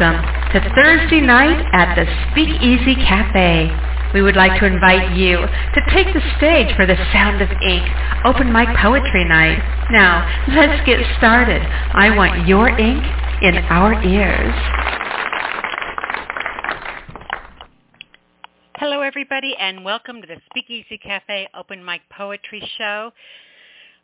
Welcome to Thursday night at the Speakeasy Cafe. We would like to invite you to take the stage for the Sound of Ink Open Mic Poetry Night. Now, let's get started. I want your ink in our ears. Hello, everybody, and welcome to the Speakeasy Cafe Open Mic Poetry Show.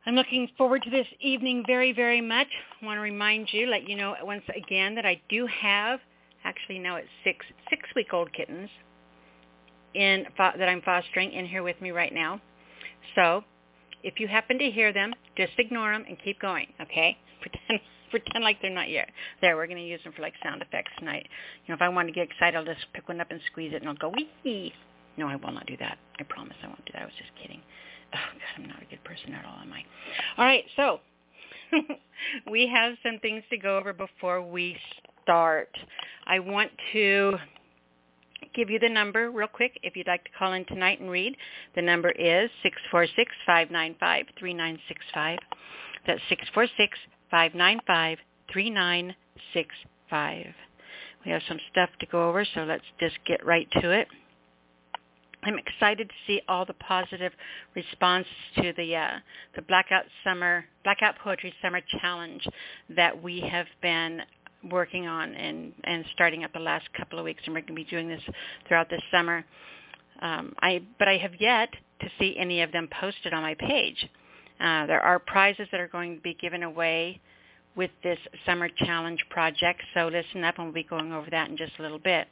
I'm looking forward to this evening very, very much. I want to remind you, let you know once again that I do have, actually now it's six six-week-old kittens in that I'm fostering in here with me right now. So if you happen to hear them, just ignore them and keep going, okay? Pretend pretend like they're not yet there. We're going to use them for like sound effects tonight. You know, if I want to get excited, I'll just pick one up and squeeze it, and I'll go wee. No, I will not do that. I promise I won't do that. I was just kidding. Oh, God, I'm not a good person at all, am I? All right, so we have some things to go over before we start. I want to give you the number real quick if you'd like to call in tonight and read. The number is 646-595-3965. That's 646-595-3965. We have some stuff to go over, so let's just get right to it. I'm excited to see all the positive response to the uh, the Blackout Summer Blackout Poetry Summer Challenge that we have been working on and and starting up the last couple of weeks, and we're going to be doing this throughout this summer. Um, I but I have yet to see any of them posted on my page. Uh, there are prizes that are going to be given away with this summer challenge project, so listen up, and we'll be going over that in just a little bit.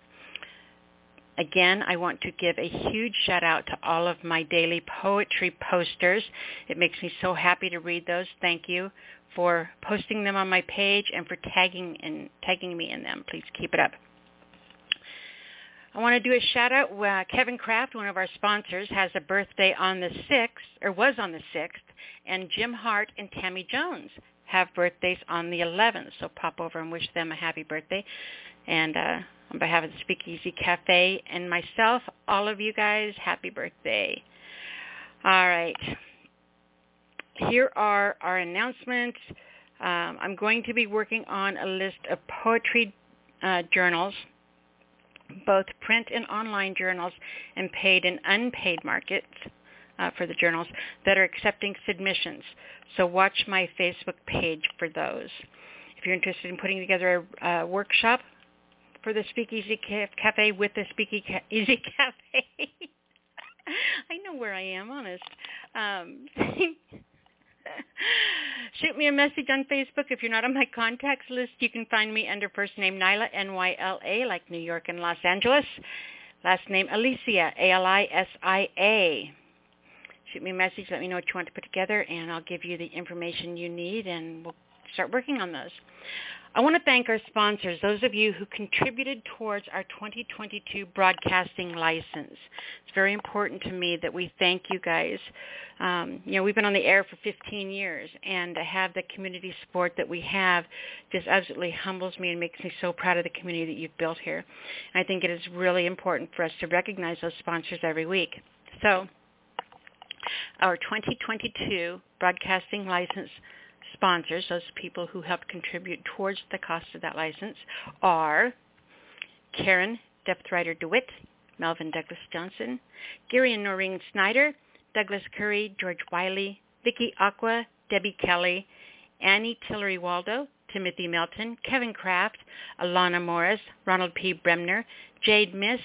Again, I want to give a huge shout out to all of my daily poetry posters. It makes me so happy to read those. Thank you for posting them on my page and for tagging and tagging me in them. Please keep it up. I want to do a shout out. Uh, Kevin Kraft, one of our sponsors, has a birthday on the 6th, or was on the 6th, and Jim Hart and Tammy Jones have birthdays on the 11th. So pop over and wish them a happy birthday. And uh, on behalf of the Speakeasy Cafe and myself, all of you guys, happy birthday. All right. Here are our announcements. Um, I'm going to be working on a list of poetry uh, journals, both print and online journals, and paid and unpaid markets uh, for the journals that are accepting submissions. So watch my Facebook page for those. If you're interested in putting together a, a workshop for the Speakeasy Cafe with the Speakeasy Cafe. I know where I am, honest. Um, shoot me a message on Facebook. If you're not on my contacts list, you can find me under first name Nyla, N-Y-L-A, like New York and Los Angeles. Last name Alisia, A-L-I-S-I-A. Shoot me a message. Let me know what you want to put together, and I'll give you the information you need, and we'll start working on those. I want to thank our sponsors, those of you who contributed towards our 2022 broadcasting license. It's very important to me that we thank you guys. Um, you know, we've been on the air for 15 years, and to have the community support that we have just absolutely humbles me and makes me so proud of the community that you've built here. And I think it is really important for us to recognize those sponsors every week. So our 2022 broadcasting license sponsors, those people who help contribute towards the cost of that license, are Karen Depthrider DeWitt, Melvin Douglas Johnson, Gary and Noreen Snyder, Douglas Curry, George Wiley, Vicky Aqua, Debbie Kelly, Annie Tillery Waldo, Timothy Melton, Kevin Kraft, Alana Morris, Ronald P. Bremner, Jade Mist,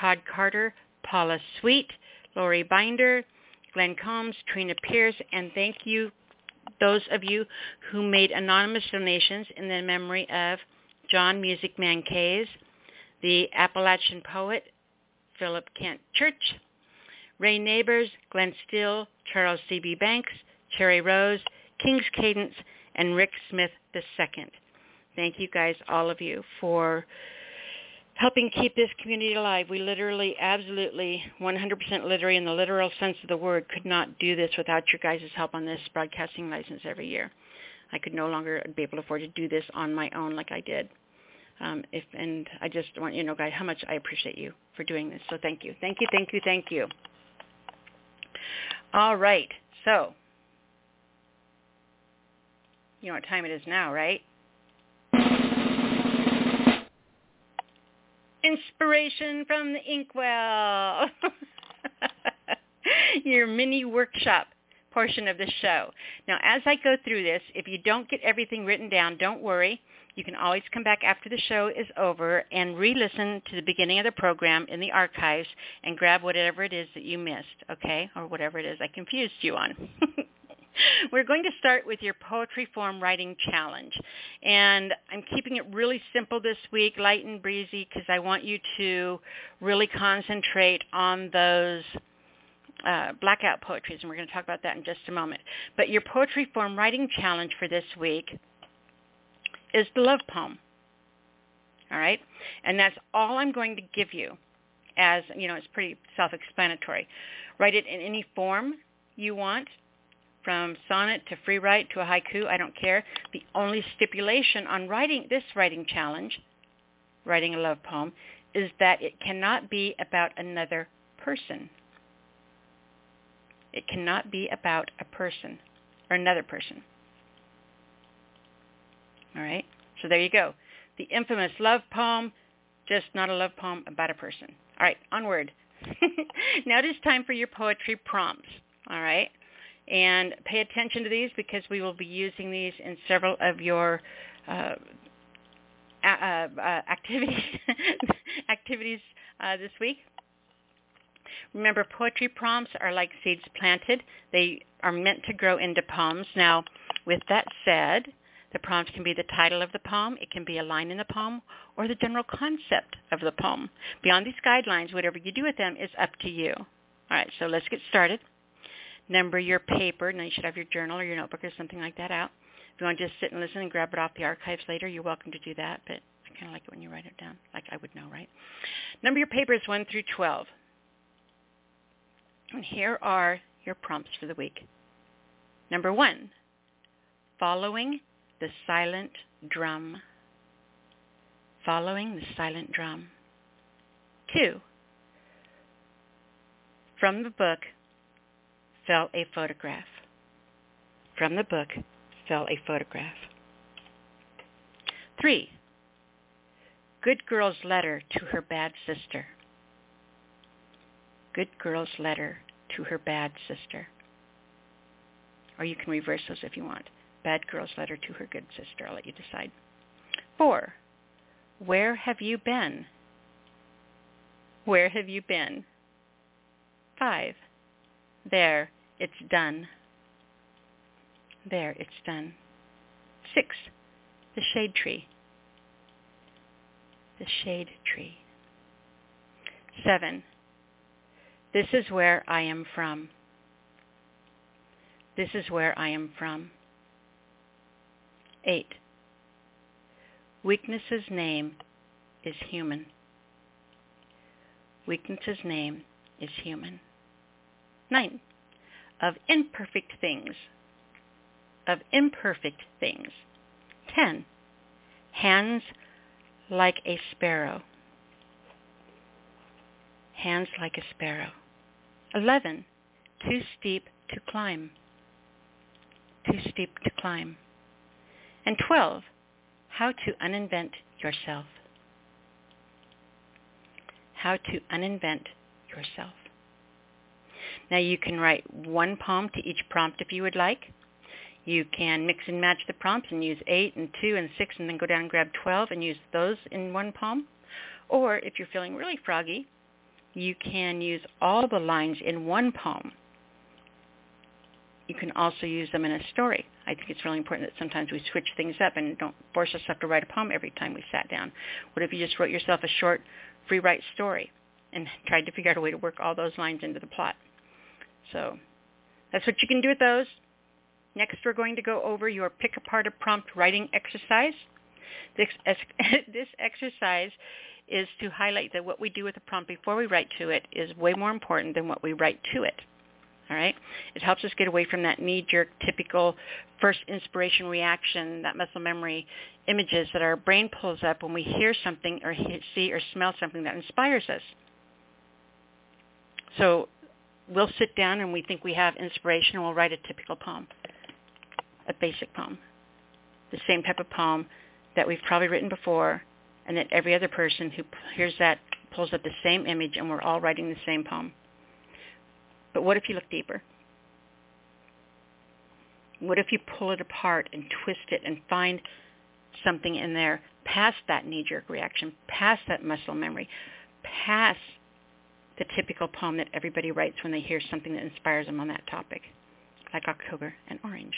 Todd Carter, Paula Sweet, Lori Binder, Glenn Combs, Trina Pierce, and thank you those of you who made anonymous donations in the memory of John Music Man Kays, the Appalachian poet Philip Kent Church, Ray Neighbors, Glenn Still, Charles C.B. Banks, Cherry Rose, King's Cadence, and Rick Smith II. Thank you guys, all of you, for helping keep this community alive. We literally, absolutely, 100% literally in the literal sense of the word, could not do this without your guys' help on this broadcasting license every year. I could no longer be able to afford to do this on my own like I did. Um, if, and I just want you to know, guys, how much I appreciate you for doing this. So thank you. Thank you, thank you, thank you. All right. So, you know what time it is now, right? Inspiration from the Inkwell. Your mini workshop portion of the show. Now, as I go through this, if you don't get everything written down, don't worry. You can always come back after the show is over and re-listen to the beginning of the program in the archives and grab whatever it is that you missed, okay? Or whatever it is I confused you on. We're going to start with your poetry form writing challenge. And I'm keeping it really simple this week, light and breezy, because I want you to really concentrate on those uh, blackout poetries, and we're going to talk about that in just a moment. But your poetry form writing challenge for this week is the love poem. All right? And that's all I'm going to give you as, you know, it's pretty self-explanatory. Write it in any form you want, from sonnet to free write to a haiku, I don't care. The only stipulation on writing this writing challenge, writing a love poem, is that it cannot be about another person. It cannot be about a person or another person. All right? So there you go. The infamous love poem, just not a love poem about a person. All right, onward. now it is time for your poetry prompts. All right? And pay attention to these because we will be using these in several of your uh, uh, uh, activities activities uh, this week. Remember, poetry prompts are like seeds planted. They are meant to grow into poems. Now, with that said, the prompt can be the title of the poem, it can be a line in the poem, or the general concept of the poem. Beyond these guidelines, whatever you do with them is up to you. All right, so let's get started. Number your paper. Now you should have your journal or your notebook or something like that out. If you want to just sit and listen and grab it off the archives later, you're welcome to do that, but I kind of like it when you write it down, like I would know, right? Number your paper is 1 through 12. And here are your prompts for the week. Number one, following the silent drum. Following the silent drum. Two, from the book fell a photograph. From the book fell a photograph. Three, good girl's letter to her bad sister good girl's letter to her bad sister. Or you can reverse those if you want. Bad girl's letter to her good sister. I'll let you decide. Four, where have you been? Where have you been? Five, there, it's done. There, it's done. Six, the shade tree. The shade tree. Seven, this is where I am from. This is where I am from. 8. Weakness's name is human. Weakness's name is human. 9. Of imperfect things. Of imperfect things. 10. Hands like a sparrow. Hands like a sparrow. 11. Too steep to climb. Too steep to climb. And 12. How to uninvent yourself. How to uninvent yourself. Now you can write one poem to each prompt if you would like. You can mix and match the prompts and use 8 and 2 and 6 and then go down and grab 12 and use those in one poem. Or if you're feeling really froggy, you can use all the lines in one poem. You can also use them in a story. I think it's really important that sometimes we switch things up and don't force ourselves to write a poem every time we sat down. What if you just wrote yourself a short free write story and tried to figure out a way to work all those lines into the plot? So that's what you can do with those. Next, we're going to go over your pick apart a prompt writing exercise. This, this exercise is to highlight that what we do with the prompt before we write to it is way more important than what we write to it. All right? It helps us get away from that knee-jerk, typical first inspiration reaction, that muscle memory images that our brain pulls up when we hear something or see or smell something that inspires us. So we'll sit down and we think we have inspiration and we'll write a typical poem, a basic poem, the same type of poem that we've probably written before and that every other person who hears that pulls up the same image and we're all writing the same poem. But what if you look deeper? What if you pull it apart and twist it and find something in there past that knee-jerk reaction, past that muscle memory, past the typical poem that everybody writes when they hear something that inspires them on that topic, like October and Orange.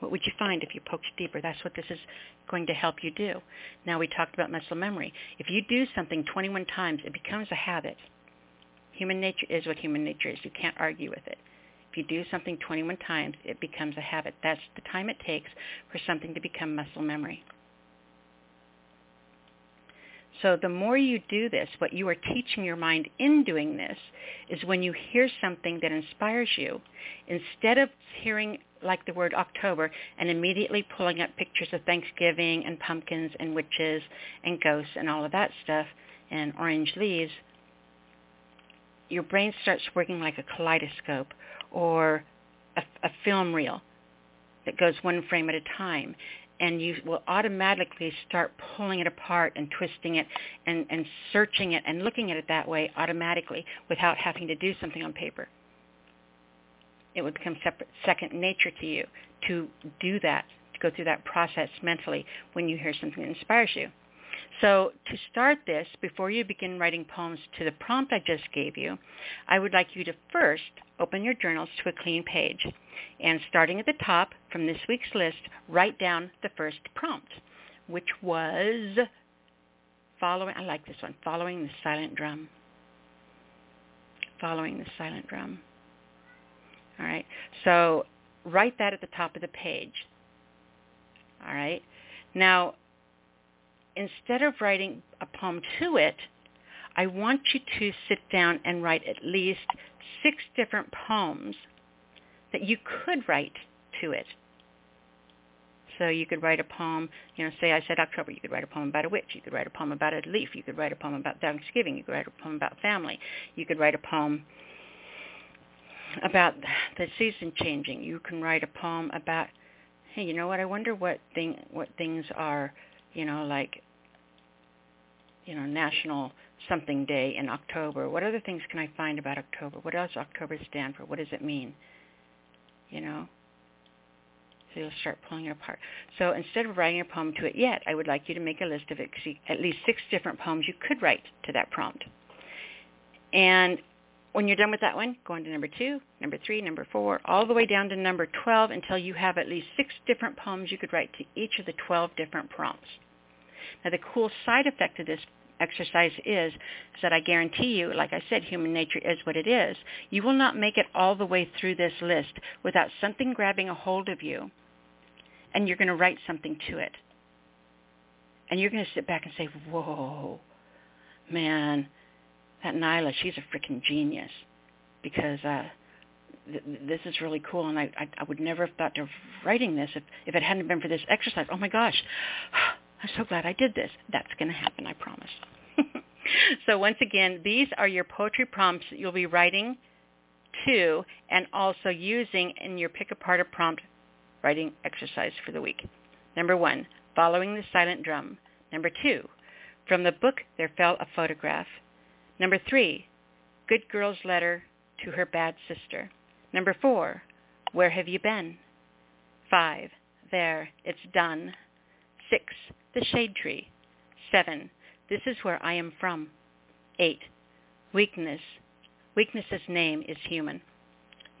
What would you find if you poked deeper? That's what this is going to help you do. Now we talked about muscle memory. If you do something 21 times, it becomes a habit. Human nature is what human nature is. You can't argue with it. If you do something 21 times, it becomes a habit. That's the time it takes for something to become muscle memory. So the more you do this, what you are teaching your mind in doing this is when you hear something that inspires you, instead of hearing like the word October and immediately pulling up pictures of Thanksgiving and pumpkins and witches and ghosts and all of that stuff and orange leaves, your brain starts working like a kaleidoscope or a, a film reel that goes one frame at a time and you will automatically start pulling it apart and twisting it and, and searching it and looking at it that way automatically without having to do something on paper. It would become separate, second nature to you to do that, to go through that process mentally when you hear something that inspires you. So to start this, before you begin writing poems to the prompt I just gave you, I would like you to first open your journals to a clean page. And starting at the top from this week's list, write down the first prompt, which was following, I like this one, following the silent drum. Following the silent drum. All right. So write that at the top of the page. All right. Now, instead of writing a poem to it, I want you to sit down and write at least six different poems that you could write to it. So you could write a poem, you know, say I said October, you could write a poem about a witch, you could write a poem about a leaf, you could write a poem about Thanksgiving, you could write a poem about family, you could write a poem about the season changing, you can write a poem about, hey, you know what, I wonder what thing what things are, you know, like you know, National something day in October. What other things can I find about October? What does October stand for? What does it mean? You know? So you'll start pulling it apart. So instead of writing a poem to it yet, I would like you to make a list of at least six different poems you could write to that prompt. And when you're done with that one, go on to number two, number three, number four, all the way down to number 12 until you have at least six different poems you could write to each of the 12 different prompts. Now the cool side effect of this exercise is, is that I guarantee you, like I said, human nature is what it is. You will not make it all the way through this list without something grabbing a hold of you and you're going to write something to it. And you're going to sit back and say, whoa, man, that Nyla, she's a freaking genius because uh, th- this is really cool, and I, I, I would never have thought of writing this if, if it hadn't been for this exercise. Oh my gosh, I'm so glad I did this. That's going to happen, I promise. so once again, these are your poetry prompts that you'll be writing to and also using in your pick apart a prompt writing exercise for the week. Number one, following the silent drum. Number two, from the book There Fell a Photograph. Number three, good girl's letter to her bad sister. Number four, where have you been? Five, there, it's done. Six, the shade tree. Seven, this is where I am from. Eight, weakness. Weakness's name is human.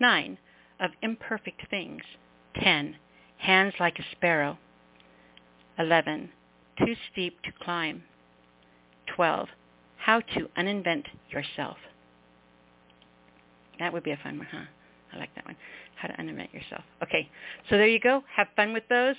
Nine, of imperfect things. Ten, hands like a sparrow. Eleven, too steep to climb. Twelve, how to uninvent yourself. That would be a fun one, huh? I like that one. How to uninvent yourself. Okay, so there you go. Have fun with those.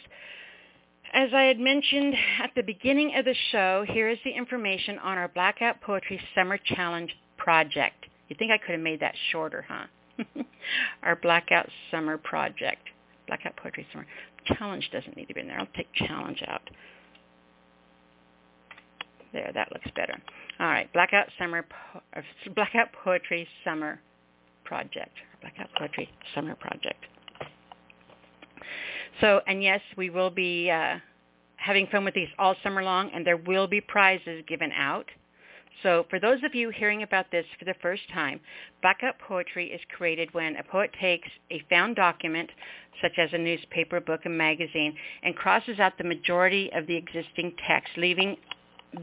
As I had mentioned at the beginning of the show, here is the information on our Blackout Poetry Summer Challenge project. You think I could have made that shorter, huh? our Blackout Summer Project. Blackout Poetry Summer. Challenge doesn't need to be in there. I'll take challenge out. There, that looks better. All right, Blackout Summer, po- uh, Blackout Poetry Summer Project. Blackout Poetry Summer Project. So, and yes, we will be uh, having fun with these all summer long, and there will be prizes given out. So for those of you hearing about this for the first time, blackout poetry is created when a poet takes a found document, such as a newspaper, book, and magazine, and crosses out the majority of the existing text, leaving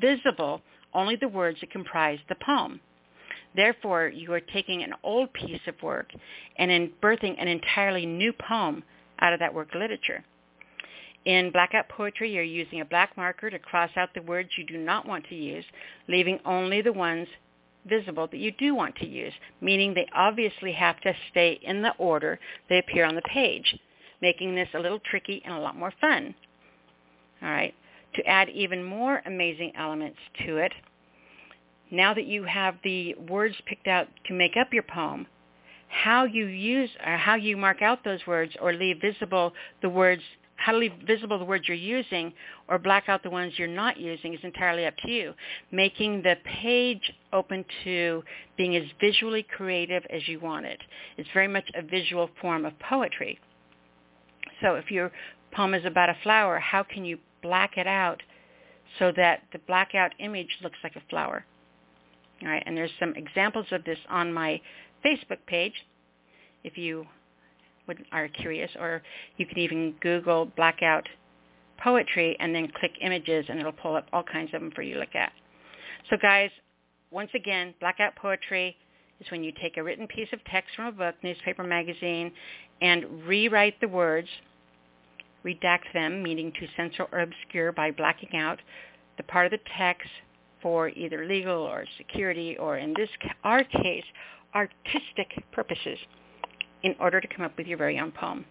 visible only the words that comprise the poem. Therefore, you are taking an old piece of work and in birthing an entirely new poem out of that work of literature. In blackout poetry, you're using a black marker to cross out the words you do not want to use, leaving only the ones visible that you do want to use, meaning they obviously have to stay in the order they appear on the page, making this a little tricky and a lot more fun. All right. To add even more amazing elements to it, now that you have the words picked out to make up your poem, how you use or how you mark out those words or leave visible the words how to leave visible the words you're using or black out the ones you're not using is entirely up to you. Making the page open to being as visually creative as you want it. It's very much a visual form of poetry. So if your poem is about a flower, how can you black it out so that the blackout image looks like a flower? All right, and there's some examples of this on my Facebook page if you would, are curious, or you can even Google blackout poetry and then click images and it'll pull up all kinds of them for you to look at. So guys, once again, blackout poetry is when you take a written piece of text from a book, newspaper, magazine, and rewrite the words, redact them, meaning to censor or obscure by blacking out the part of the text for either legal or security or in this our case, artistic purposes in order to come up with your very own poem.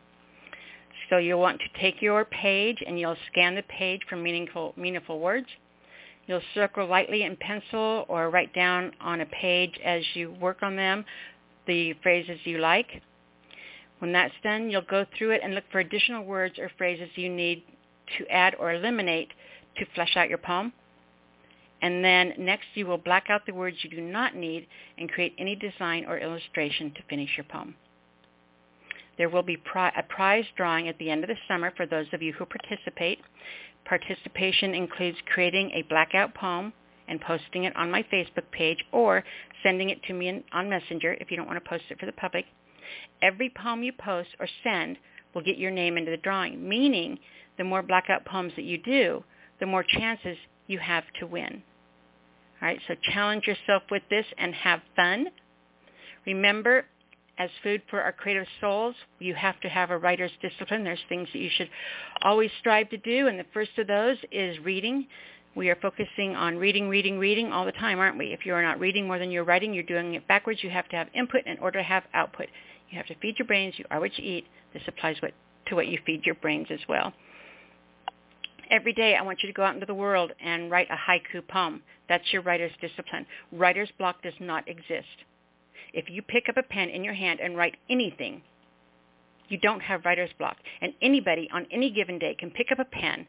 So you'll want to take your page and you'll scan the page for meaningful, meaningful words. You'll circle lightly in pencil or write down on a page as you work on them the phrases you like. When that's done, you'll go through it and look for additional words or phrases you need to add or eliminate to flesh out your poem. And then next you will black out the words you do not need and create any design or illustration to finish your poem. There will be a prize drawing at the end of the summer for those of you who participate. Participation includes creating a blackout poem and posting it on my Facebook page or sending it to me on Messenger if you don't want to post it for the public. Every poem you post or send will get your name into the drawing, meaning the more blackout poems that you do, the more chances you have to win. All right, so challenge yourself with this and have fun. Remember, as food for our creative souls, you have to have a writer's discipline. There's things that you should always strive to do, and the first of those is reading. We are focusing on reading, reading, reading all the time, aren't we? If you are not reading more than you're writing, you're doing it backwards. You have to have input in order to have output. You have to feed your brains. You are what you eat. This applies what, to what you feed your brains as well. Every day I want you to go out into the world and write a haiku poem. That's your writer's discipline. Writer's block does not exist. If you pick up a pen in your hand and write anything, you don't have writer's block. And anybody on any given day can pick up a pen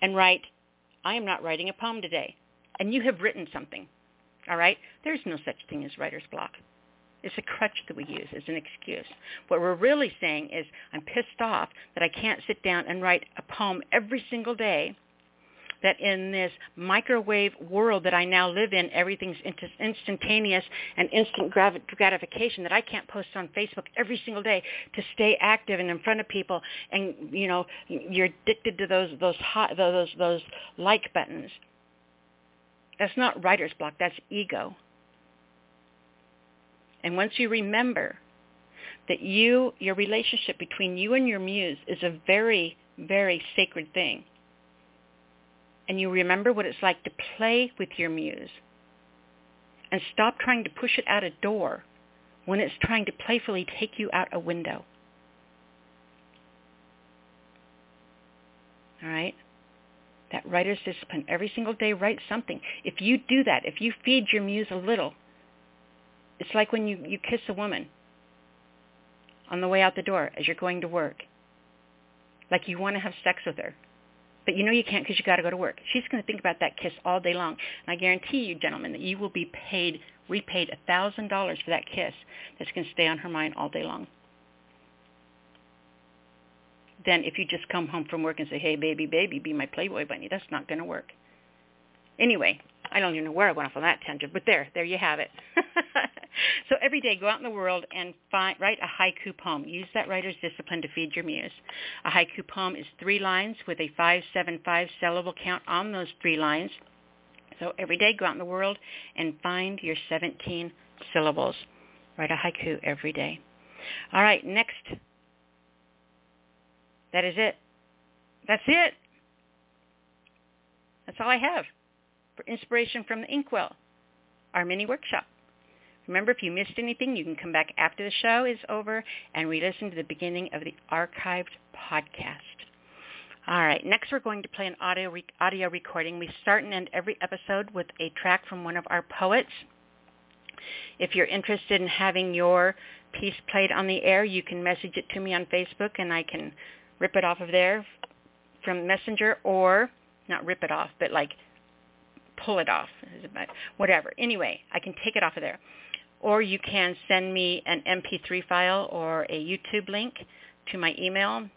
and write, I am not writing a poem today. And you have written something. All right? There's no such thing as writer's block. It's a crutch that we use as an excuse. What we're really saying is I'm pissed off that I can't sit down and write a poem every single day that in this microwave world that I now live in, everything's instantaneous and instant gratification that I can't post on Facebook every single day to stay active and in front of people. And you know, you're addicted to those those hot, those those like buttons. That's not writer's block. That's ego. And once you remember that you, your relationship between you and your muse is a very, very sacred thing and you remember what it's like to play with your muse and stop trying to push it out a door when it's trying to playfully take you out a window. All right? That writer's discipline. Every single day, write something. If you do that, if you feed your muse a little, it's like when you, you kiss a woman on the way out the door as you're going to work. Like you want to have sex with her. But you know you can't because you got to go to work. She's going to think about that kiss all day long. And I guarantee you, gentlemen, that you will be paid, repaid a $1,000 for that kiss that's going to stay on her mind all day long. Then if you just come home from work and say, hey, baby, baby, be my Playboy bunny. That's not going to work. Anyway, I don't even know where I went off on that tangent, but there, there you have it. so every day, go out in the world and find, write a haiku poem. Use that writer's discipline to feed your muse. A haiku poem is three lines with a 575 syllable count on those three lines. So every day, go out in the world and find your 17 syllables. Write a haiku every day. All right, next. That is it. That's it. That's all I have inspiration from the Inkwell, our mini workshop. Remember, if you missed anything, you can come back after the show is over and re-listen to the beginning of the archived podcast. All right, next we're going to play an audio, re- audio recording. We start and end every episode with a track from one of our poets. If you're interested in having your piece played on the air, you can message it to me on Facebook and I can rip it off of there from Messenger or not rip it off, but like pull it off, whatever. Anyway, I can take it off of there. Or you can send me an MP3 file or a YouTube link to my email,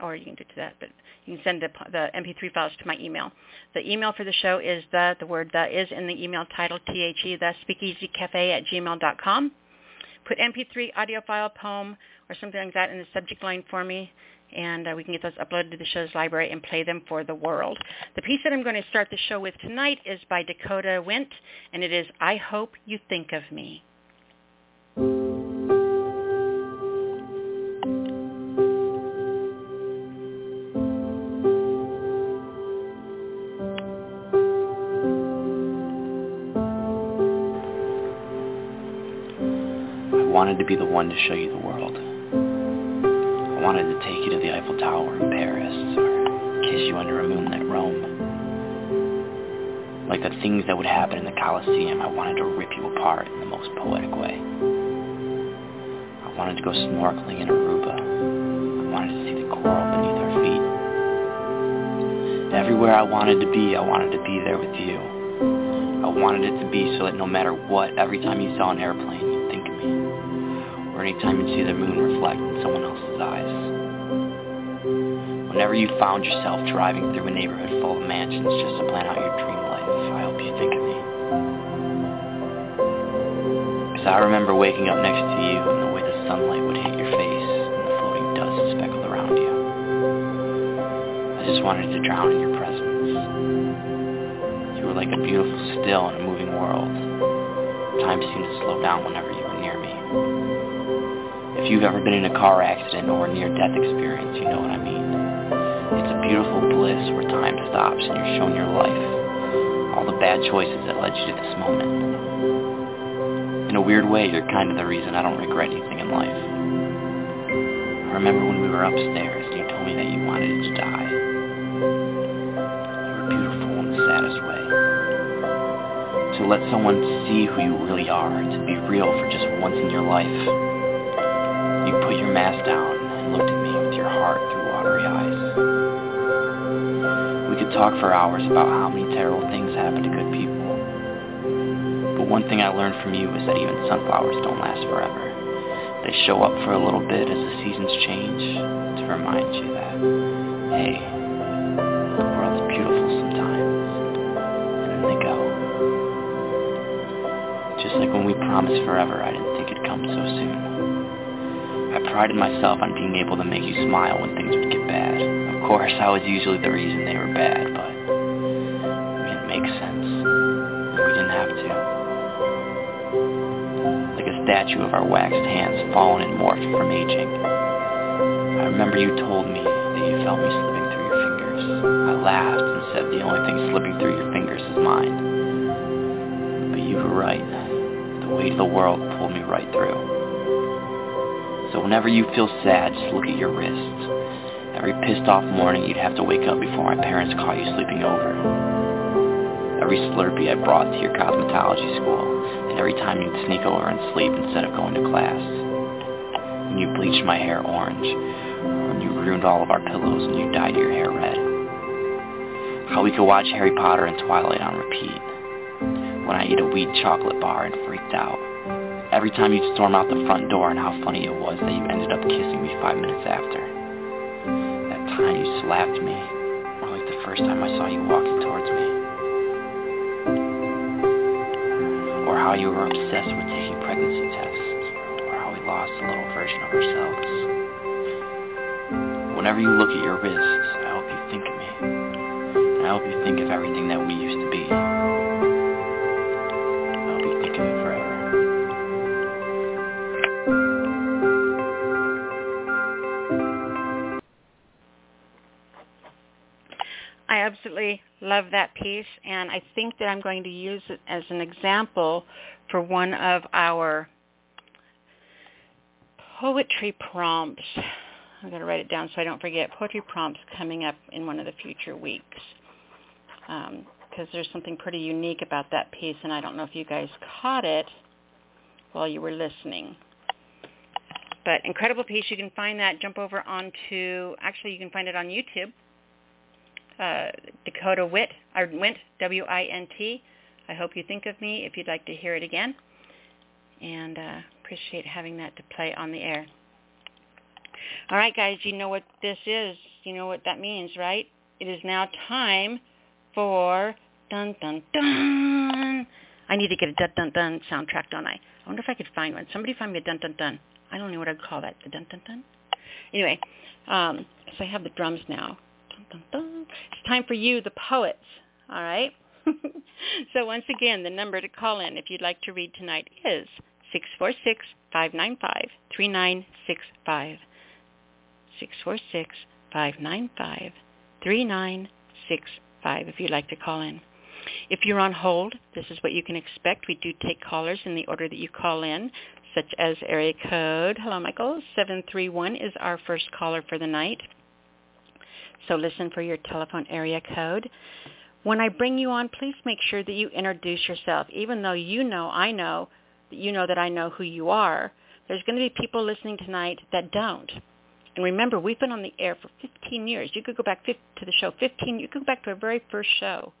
or you can do that, but you can send the, the MP3 files to my email. The email for the show is the, the word the is in the email title, T-H-E, the speakeasycafe at gmail.com. Put MP3 audio file, poem, or something like that in the subject line for me, and uh, we can get those uploaded to the show's library and play them for the world. The piece that I'm going to start the show with tonight is by Dakota Wint, and it is I Hope You Think of Me. I wanted to be the one to show you the world. I wanted to take you to the Eiffel Tower in Paris or kiss you under a moonlit Rome. Like the things that would happen in the Colosseum, I wanted to rip you apart in the most poetic way. I wanted to go snorkeling in Aruba. I wanted to see the coral beneath our feet. Everywhere I wanted to be, I wanted to be there with you. I wanted it to be so that no matter what, every time you saw an airplane, or anytime you see the moon reflect in someone else's eyes. Whenever you found yourself driving through a neighborhood full of mansions just to plan out your dream life, I hope you think of me. Because I remember waking up next to you and the way the sunlight would hit your face and the floating dust speckled around you. I just wanted to drown in your presence. You were like a beautiful still in a moving world. Time seemed to slow down whenever you. If you've ever been in a car accident or a near-death experience, you know what I mean. It's a beautiful bliss where time stops and you're shown your life, all the bad choices that led you to this moment. In a weird way, you're kind of the reason I don't regret anything in life. I remember when we were upstairs and you told me that you wanted to die. You were beautiful in the saddest way. To let someone see who you really are, to be real for just once in your life put your mask down and looked at me with your heart through watery eyes. We could talk for hours about how many terrible things happen to good people. But one thing I learned from you is that even sunflowers don't last forever. They show up for a little bit as the seasons change to remind you that, hey, the world's beautiful sometimes. And then they go. Just like when we promised forever, I didn't prided myself on being able to make you smile when things would get bad. Of course, I was usually the reason they were bad, but it makes sense. We didn't have to. Like a statue of our waxed hands fallen and morphed from aging. I remember you told me that you felt me slipping through your fingers. I laughed and said the only thing slipping through your fingers is mine. But you were right. The weight of the world pulled me right through. So whenever you feel sad, just look at your wrists. Every pissed off morning you'd have to wake up before my parents caught you sleeping over. Every Slurpee I brought to your cosmetology school, and every time you'd sneak over and sleep instead of going to class. When you bleached my hair orange, when you ruined all of our pillows and you dyed your hair red. How we could watch Harry Potter and Twilight on repeat. When I ate a wheat chocolate bar and freaked out every time you'd storm out the front door and how funny it was that you ended up kissing me five minutes after. That time you slapped me, or like the first time I saw you walking towards me. Or how you were obsessed with taking pregnancy tests, or how we lost a little version of ourselves. Whenever you look at your wrists, I hope you think of me. And I hope you think of everything that we used to absolutely love that piece, and I think that I'm going to use it as an example for one of our poetry prompts. I'm going to write it down so I don't forget. Poetry prompts coming up in one of the future weeks because um, there's something pretty unique about that piece, and I don't know if you guys caught it while you were listening. But incredible piece. You can find that. Jump over onto. Actually, you can find it on YouTube uh, Dakota Witt, or Wint, W-I-N-T. I hope you think of me if you'd like to hear it again. And uh, appreciate having that to play on the air. All right, guys, you know what this is. You know what that means, right? It is now time for dun dun dun. I need to get a dun dun dun soundtrack, don't I? I wonder if I could find one. Somebody find me a dun dun dun. I don't know what I'd call that. The dun dun dun. Anyway, um, so I have the drums now. Dun, dun. It's time for you, the poets. All right. so once again, the number to call in if you'd like to read tonight is six four six five nine five three nine six five. Six four six five nine five three nine six five. If you'd like to call in. If you're on hold, this is what you can expect. We do take callers in the order that you call in, such as area code. Hello, Michael. 731 is our first caller for the night. So listen for your telephone area code. When I bring you on, please make sure that you introduce yourself. Even though you know, I know, that you know that I know who you are, there's going to be people listening tonight that don't. And remember, we've been on the air for 15 years. You could go back to the show 15, you could go back to our very first show,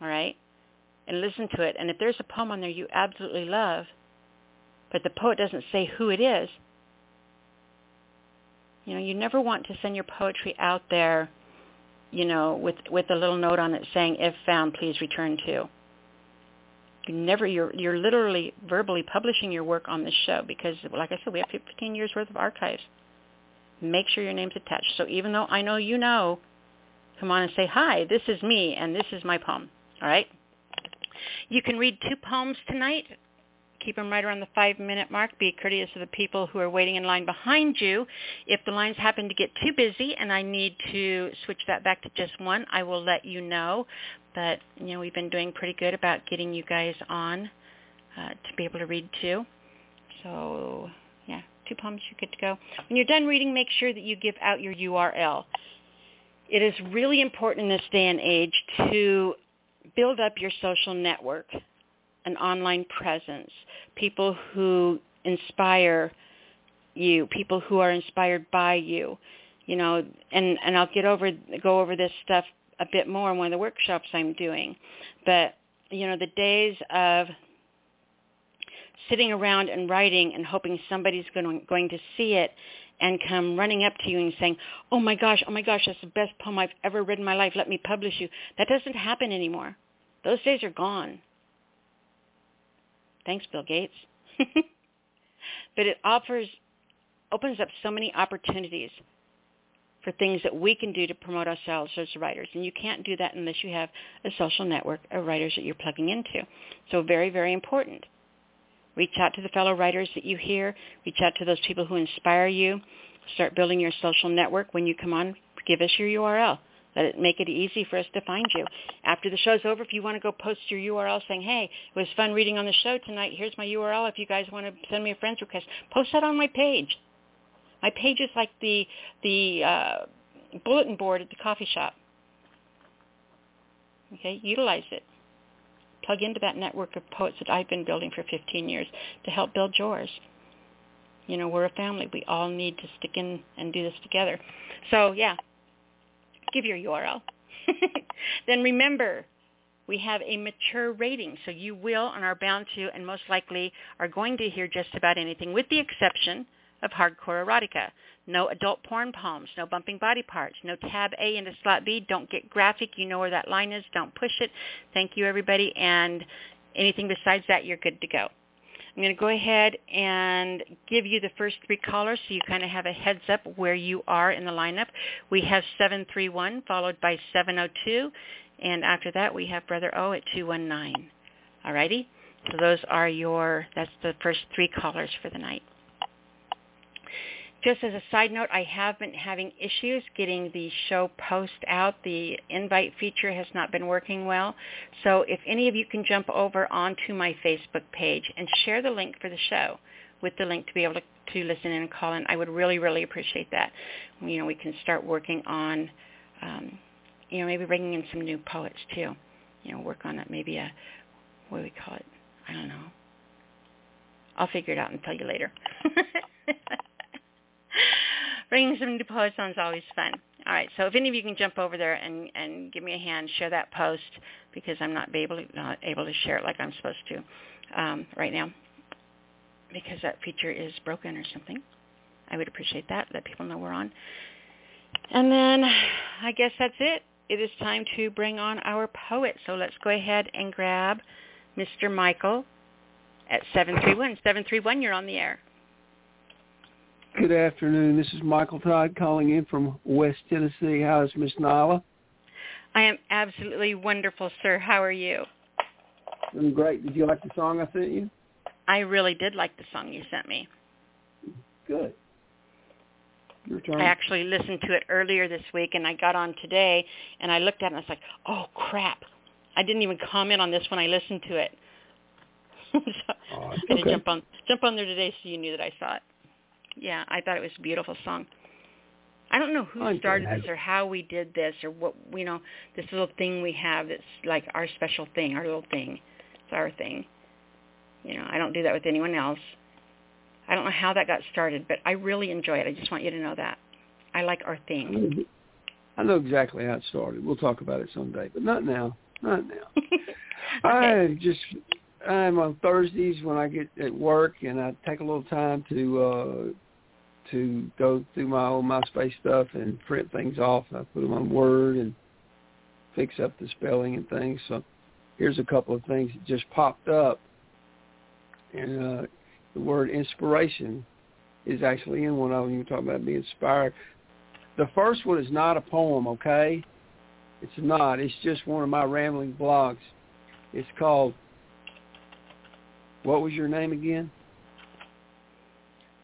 all right, and listen to it. And if there's a poem on there you absolutely love, but the poet doesn't say who it is, you know, you never want to send your poetry out there, you know, with with a little note on it saying if found, please return to. You never you're you're literally verbally publishing your work on this show because like I said, we have 15 years worth of archives. Make sure your name's attached. So even though I know you know, come on and say, "Hi, this is me and this is my poem." All right? You can read two poems tonight keep them right around the five minute mark. Be courteous to the people who are waiting in line behind you. If the lines happen to get too busy and I need to switch that back to just one, I will let you know. But, you know, we've been doing pretty good about getting you guys on uh, to be able to read two. So, yeah, two poems, you're good to go. When you're done reading, make sure that you give out your URL. It is really important in this day and age to build up your social network an online presence, people who inspire you, people who are inspired by you, you know, and, and I'll get over, go over this stuff a bit more in one of the workshops I'm doing. But, you know, the days of sitting around and writing and hoping somebody's going to, going to see it and come running up to you and saying, oh my gosh, oh my gosh, that's the best poem I've ever read in my life. Let me publish you. That doesn't happen anymore. Those days are gone. Thanks, Bill Gates. but it offers, opens up so many opportunities for things that we can do to promote ourselves as writers. And you can't do that unless you have a social network of writers that you're plugging into. So very, very important. Reach out to the fellow writers that you hear. Reach out to those people who inspire you. Start building your social network. When you come on, give us your URL. Let it make it easy for us to find you. After the show's over, if you want to go post your URL saying, hey, it was fun reading on the show tonight. Here's my URL if you guys want to send me a friend's request. Post that on my page. My page is like the, the uh, bulletin board at the coffee shop. Okay, utilize it. Plug into that network of poets that I've been building for 15 years to help build yours. You know, we're a family. We all need to stick in and do this together. So, yeah, give your URL. then remember, we have a mature rating, so you will and are bound to and most likely are going to hear just about anything with the exception of hardcore erotica. No adult porn palms, no bumping body parts, no tab A into slot B. Don't get graphic. You know where that line is. Don't push it. Thank you, everybody. And anything besides that, you're good to go. I'm going to go ahead and give you the first three callers so you kind of have a heads up where you are in the lineup. We have 731 followed by 702. And after that, we have Brother O at 219. All righty? So those are your, that's the first three callers for the night. Just as a side note, I have been having issues getting the show post out. The invite feature has not been working well. So if any of you can jump over onto my Facebook page and share the link for the show with the link to be able to, to listen in and call in, I would really, really appreciate that. You know, we can start working on, um, you know, maybe bringing in some new poets too. You know, work on it, maybe a, what do we call it? I don't know. I'll figure it out and tell you later. Bringing some new posts on is always fun. All right, so if any of you can jump over there and, and give me a hand, share that post because I'm not able to, not able to share it like I'm supposed to um, right now because that feature is broken or something. I would appreciate that, let people know we're on. And then I guess that's it. It is time to bring on our poet. So let's go ahead and grab Mr. Michael at 731. 731, you're on the air. Good afternoon. This is Michael Todd calling in from West Tennessee. How is Miss Nyla? I am absolutely wonderful, sir. How are you? I'm great. Did you like the song I sent you? I really did like the song you sent me. Good. Your turn. I actually listened to it earlier this week, and I got on today, and I looked at it, and I was like, oh, crap. I didn't even comment on this when I listened to it. so oh, I had okay. to jump on, jump on there today so you knew that I saw it yeah, I thought it was a beautiful song. I don't know who I started this or how we did this or what you know this little thing we have that's like our special thing, our little thing. It's our thing. You know, I don't do that with anyone else. I don't know how that got started, but I really enjoy it. I just want you to know that. I like our thing. I know exactly how it started. We'll talk about it someday, but not now. Not now. okay. I just I'm on Thursdays when I get at work and I take a little time to uh to go through my old MySpace stuff and print things off. I put them on Word and fix up the spelling and things. So here's a couple of things that just popped up. And uh, the word inspiration is actually in one of them. You were talking about being inspired. The first one is not a poem, okay? It's not. It's just one of my rambling blogs. It's called, what was your name again?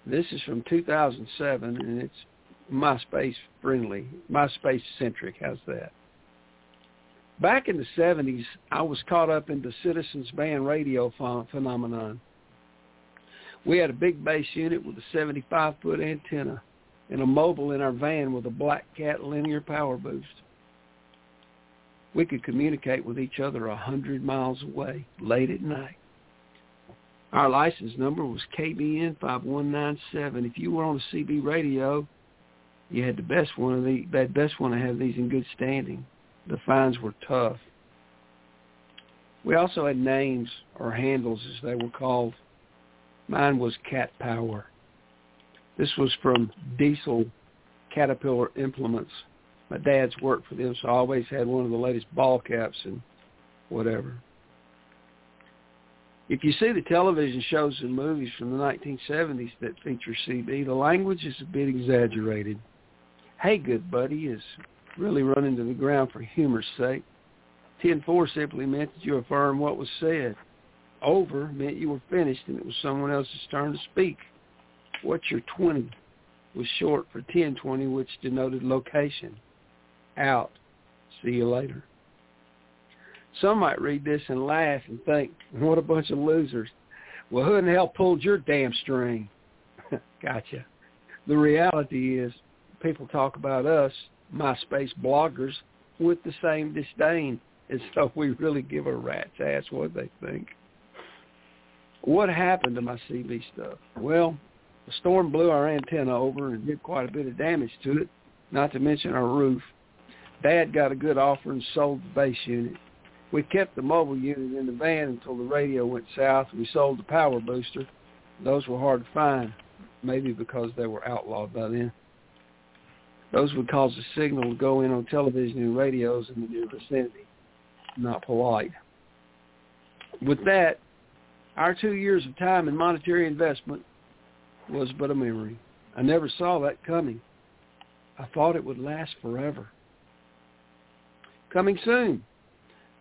This is from 2007, and it's MySpace friendly, MySpace centric. How's that? Back in the 70s, I was caught up in the Citizens Band radio ph- phenomenon. We had a big base unit with a 75-foot antenna and a mobile in our van with a Black Cat linear power boost. We could communicate with each other a hundred miles away late at night. Our license number was KBN 5197. If you were on a CB radio, you had the best one of the best one to have these in good standing. The fines were tough. We also had names or handles as they were called. Mine was Cat Power. This was from Diesel Caterpillar Implements. My dad's worked for them, so I always had one of the latest ball caps and whatever. If you see the television shows and movies from the 1970s that feature CB, the language is a bit exaggerated. Hey, good buddy is really run into the ground for humor's sake. 10-4 simply meant that you affirmed what was said. Over meant you were finished and it was someone else's turn to speak. What's your 20 was short for 1020, which denoted location. Out. See you later. Some might read this and laugh and think, what a bunch of losers. Well, who in the hell pulled your damn string? gotcha. The reality is people talk about us, MySpace bloggers, with the same disdain as though we really give a rat's ass what they think. What happened to my CB stuff? Well, the storm blew our antenna over and did quite a bit of damage to it, not to mention our roof. Dad got a good offer and sold the base unit. We kept the mobile unit in the van until the radio went south. We sold the power booster. Those were hard to find. maybe because they were outlawed by then. Those would cause a signal to go in on television and radios in the near vicinity. Not polite. With that, our two years of time and monetary investment was but a memory. I never saw that coming. I thought it would last forever. Coming soon,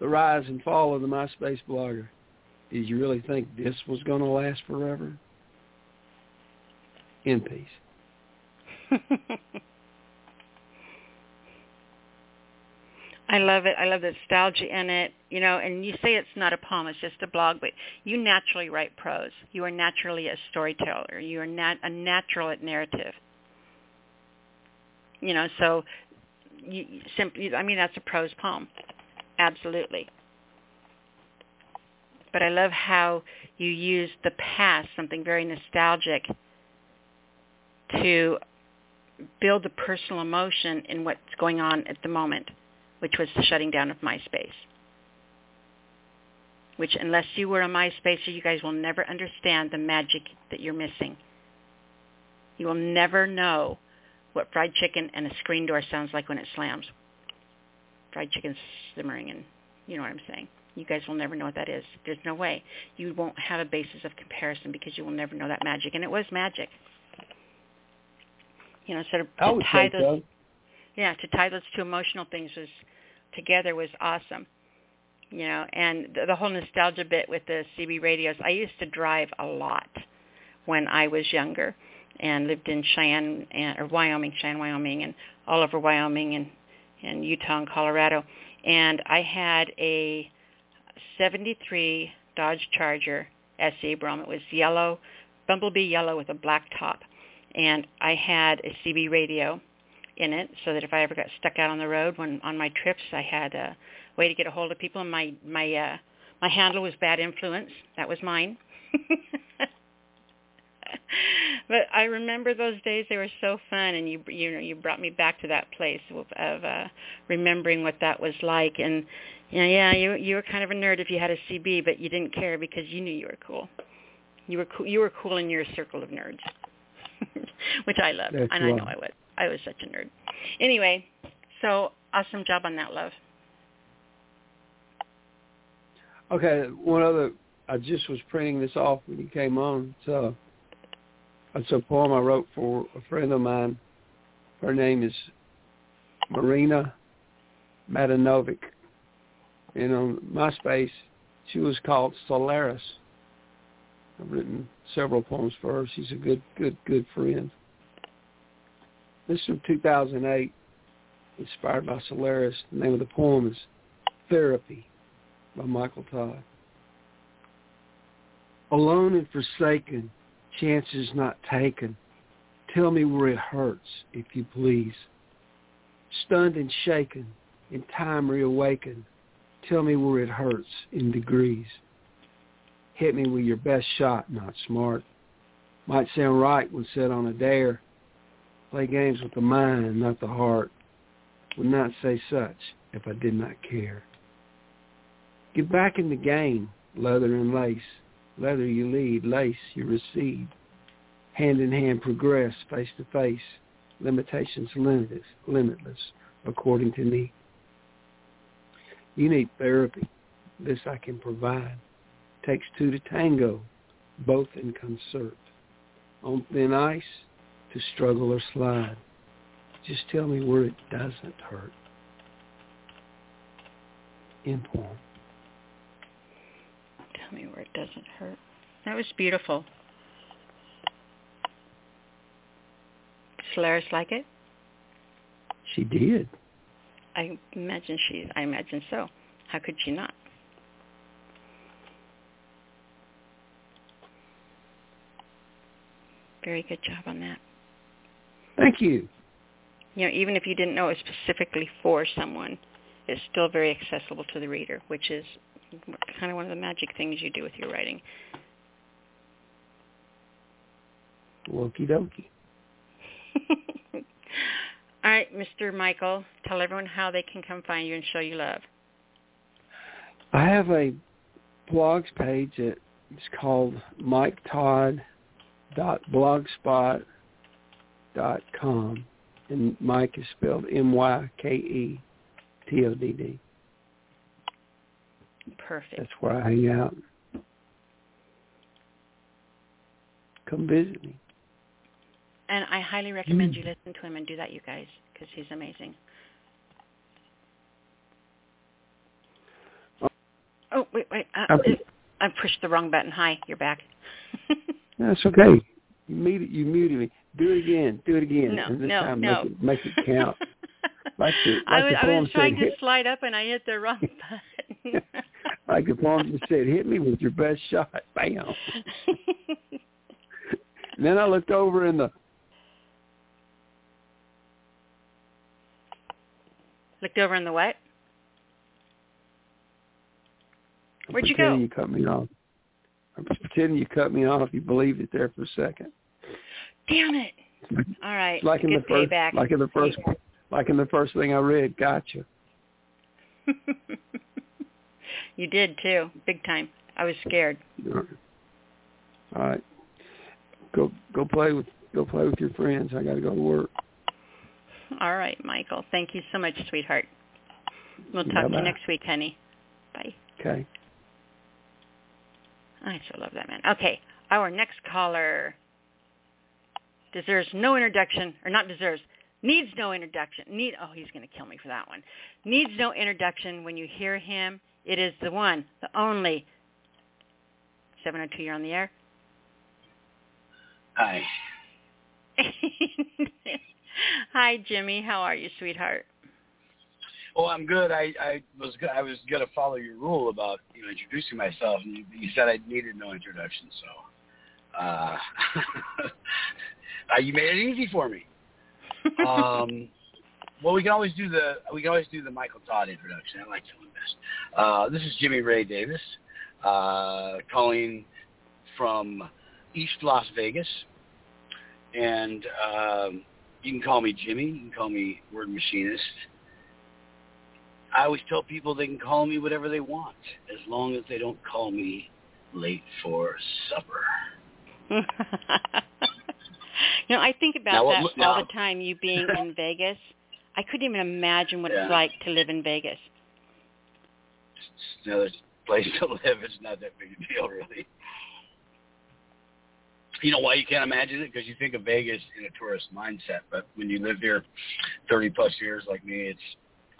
the rise and fall of the MySpace blogger. Did you really think this was going to last forever? In peace. I love it. I love the nostalgia in it. You know, and you say it's not a poem, it's just a blog, but you naturally write prose. You are naturally a storyteller. You are nat- a natural at narrative. You know, so you, you simply, I mean, that's a prose poem. Absolutely. But I love how you use the past, something very nostalgic, to build the personal emotion in what's going on at the moment which was the shutting down of MySpace. Which, unless you were a MySpacer, you guys will never understand the magic that you're missing. You will never know what fried chicken and a screen door sounds like when it slams. Fried chicken simmering, and you know what I'm saying. You guys will never know what that is. There's no way. You won't have a basis of comparison because you will never know that magic. And it was magic. You know, sort of to tie those. So. Yeah, to tie those two emotional things was together was awesome. You know, and the, the whole nostalgia bit with the CB radios. I used to drive a lot when I was younger and lived in Cheyenne and, or Wyoming, Cheyenne, Wyoming, and all over Wyoming and and Utah and Colorado. And I had a 73 Dodge Charger SE Brougham. It was yellow, bumblebee yellow with a black top. And I had a CB radio in it so that if I ever got stuck out on the road when on my trips I had a way to get a hold of people and my my uh my handle was bad influence. That was mine. but I remember those days they were so fun and you you know you brought me back to that place of, of uh remembering what that was like and know, yeah you you were kind of a nerd if you had a CB but you didn't care because you knew you were cool. You were cool you were cool in your circle of nerds. Which I loved That's and I know I was. I was such a nerd. Anyway, so awesome job on that, love. Okay, one other. I just was printing this off when you came on. A, it's a poem I wrote for a friend of mine. Her name is Marina Matanovic. And on MySpace, she was called Solaris. I've written several poems for her. She's a good, good, good friend. This is from 2008, inspired by Solaris. The name of the poem is Therapy by Michael Todd. Alone and forsaken, chances not taken. Tell me where it hurts, if you please. Stunned and shaken, in time reawakened. Tell me where it hurts in degrees. Hit me with your best shot, not smart. Might sound right when set on a dare, Play games with the mind, not the heart. Would not say such if I did not care. Get back in the game, leather and lace. Leather you lead, lace you recede. Hand in hand progress, face to face. Limitations limitless, limitless, according to me. You need therapy. This I can provide. Takes two to tango, both in concert. On thin ice, to struggle or slide. Just tell me where it doesn't hurt. In poem. Me where it doesn't hurt. That was beautiful. Solaris like it? She did. I imagine she. I imagine so. How could she not? Very good job on that. Thank you. You know, even if you didn't know it was specifically for someone, it's still very accessible to the reader, which is kind of one of the magic things you do with your writing. Okie dokie. All right, Mr. Michael, tell everyone how they can come find you and show you love. I have a blogs page that it's called Myke Todd blogspot dot com, and Myke is spelled M Y K E T O D D. Perfect. That's where I hang out. Come visit me. And I highly recommend you listen to him and do that, you guys, because he's amazing. Oh, wait, wait. Uh. I pushed the wrong button. Hi, you're back. That's okay. You muted, you muted me. Do it again. Do it again. No, and this no, time no. Make, it, make it count. Like the- I was, I was trying to hit- slide up and I hit the wrong button. Like the poem just said, hit me with your best shot. Bam. And then I looked over in the Looked over in the what? Where'd you pretending go? You cut me off. I'm just pretending you cut me off. You believed it there for a second. Damn it. All right. Like in the first, payback. like in the first, like in the first thing I read. Gotcha. You did too, big time. I was scared. All right. Go go play with go play with your friends. I got to go to work. All right, Michael. Thank you so much, sweetheart. We'll talk to Bye-bye. you next week, honey. Bye. Okay. I so love that man. Okay, our next caller deserves no introduction, or not deserves, needs no introduction. Need oh, he's going to kill me for that one. Needs no introduction. When you hear him, it is the one, the only. 702, you're on the air. Hi. Hi, Jimmy. How are you, sweetheart? Well, I'm good. I, I was go- I was gonna follow your rule about you know introducing myself, and you, you said I needed no introduction, so uh, uh, you made it easy for me. Um, well, we can always do the we can always do the Michael Todd introduction. I like doing this. Uh, this is Jimmy Ray Davis, uh, calling from East Las Vegas, and um, you can call me Jimmy. You can call me Word Machinist. I always tell people they can call me whatever they want, as long as they don't call me late for supper. you know, I think about Now, that now- all the time. You being in Vegas, I couldn't even imagine what Yeah. it's like to live in Vegas. It's another place to live. It's not that big a deal, really. You know why you can't imagine it? Because you think of Vegas in a tourist mindset, but when you live here 30 plus years like me, it's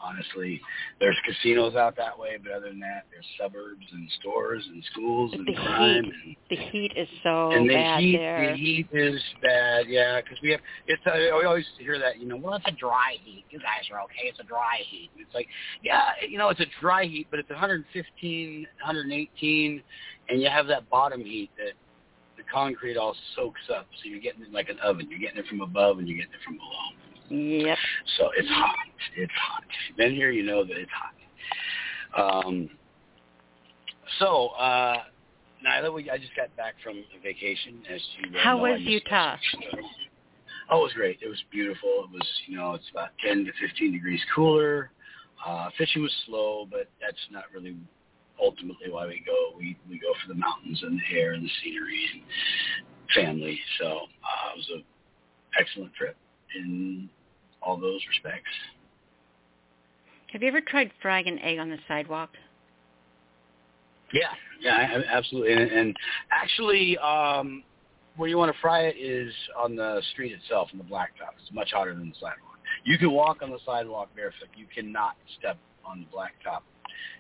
honestly there's casinos out that way, but other than that, there's suburbs and stores and schools and the crime heat, and the heat is so and the bad heat, there. the heat is bad, yeah, because we have. It's uh, I always hear that, you know, well, it's a dry heat. You guys are okay. It's a dry heat. And it's like, yeah, you know, it's a dry heat, but it's 115, 118, and you have that bottom heat that the concrete all soaks up. So you're getting it like an oven. You're getting it from above and you're getting it from below. Yep. So it's hot. It's hot. If you've been here, you know that it's hot. Um, so, uh, Nyla, we, I just got back from a vacation. As you How know, was Utah? Oh, it was great. It was beautiful. It was, you know, it's about 10 to 15 degrees cooler. Uh, fishing was slow, but that's not really ultimately why we go. We we go for the mountains and the air and the scenery and family. So uh, it was an excellent trip in all those respects. Have you ever tried frying an egg on the sidewalk? Yeah, yeah, I- absolutely. And, and actually, um, where you want to fry it is on the street itself, on the blacktop. It's much hotter than the sidewalk. You can walk on the sidewalk barefoot. You cannot step on the blacktop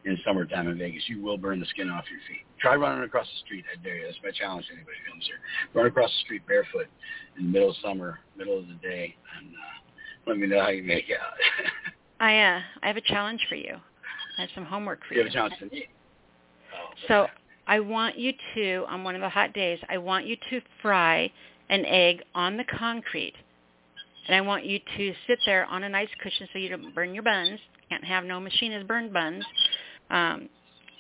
in summertime in Vegas. You will burn the skin off your feet. Try running across the street. I dare you. That's my challenge to anybody who comes here. Run across the street barefoot in the middle of summer, middle of the day, and uh, let me know how you make out. I uh, I have a challenge for you. I have some homework for you you. have a meet. Oh, So I want you to, on one of the hot days, I want you to fry an egg on the concrete. And I want you to sit there on a nice cushion so you don't burn your buns. Can't have no machinist burned buns. Um,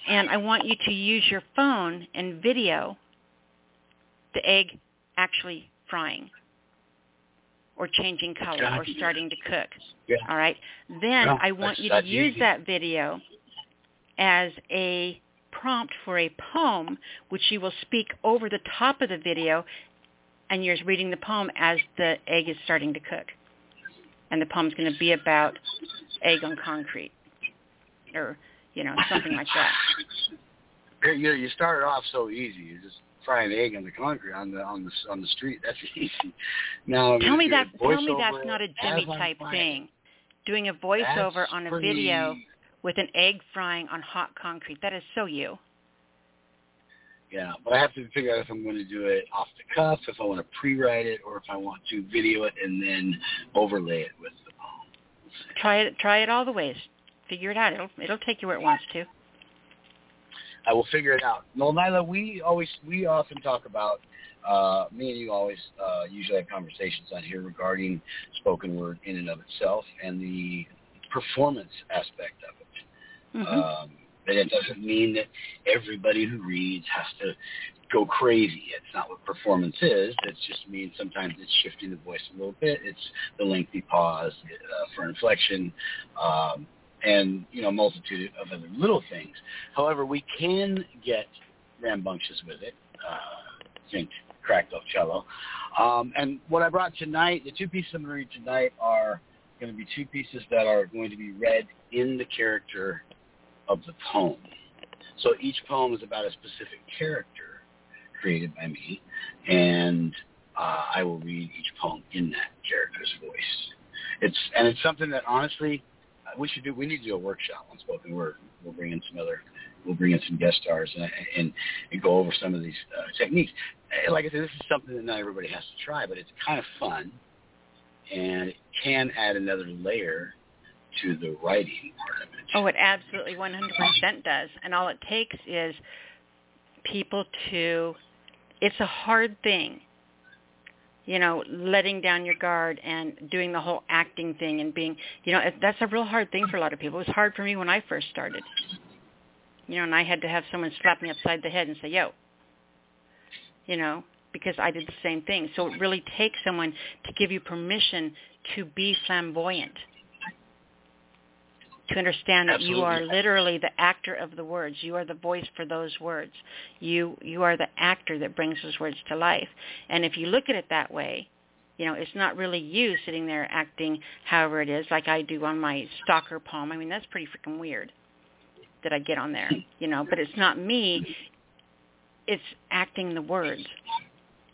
and I want you to use your phone and video the egg actually frying or changing color or starting to cook. Yeah. All right. Then Well, I want you to use easy. that video as a prompt for a poem which you will speak over the top of the video and you're reading the poem as the egg is starting to cook. And the poem's going to be about egg on concrete or, you know, something like that. You you started off so easy. You just fry an egg on the concrete on the on the on the street. That's easy. Now tell me that. Tell me that's not a Jimmy type thing. Doing a voiceover on a video with an egg frying on hot concrete. That is so you. Yeah, but I have to figure out if I'm going to do it off the cuff, if I want to pre-write it, or if I want to video it and then overlay it with the poem. Try it. Try it all the ways. Figure it out. It'll it'll take you where it wants to. I will figure it out. No, Nyla, we always we often talk about uh, me and you always uh, usually have conversations on here regarding spoken word in and of itself and the performance aspect of it. Mhm. Um, and it doesn't mean that everybody who reads has to go crazy. It's not what performance is. It just means sometimes it's shifting the voice a little bit. It's the lengthy pause uh, for inflection, um, and you know, a multitude of other little things. However, we can get rambunctious with it. Uh, think cracked oak cello. Um, and what I brought tonight, the two pieces I'm going to read tonight are going to be two pieces that are going to be read in the character of the poem. So each poem is about a specific character created by me, and uh, I will read each poem in that character's voice. It's and it's something that honestly we should do. We need to do a workshop on spoken word. We'll bring in some other. We'll bring in some guest stars and and, and go over some of these uh, techniques. Like I said, this is something that not everybody has to try, but it's kind of fun, and it can add another layer to the writing part of it. Oh, it absolutely 100% does. And all it takes is people to, it's a hard thing, you know, letting down your guard and doing the whole acting thing and being, you know, that's a real hard thing for a lot of people. It was hard for me when I first started. You know, and I had to have someone slap me upside the head and say, yo, you know, because I did the same thing. So it really takes someone to give you permission to be flamboyant to understand that you are literally the actor of the words. You are the voice for those words. You you are the actor that brings those words to life. And if you look at it that way, you know, it's not really you sitting there acting however it is, like I do on my stalker poem. I mean, that's pretty freaking weird that I get on there, you know, but it's not me. It's acting the words.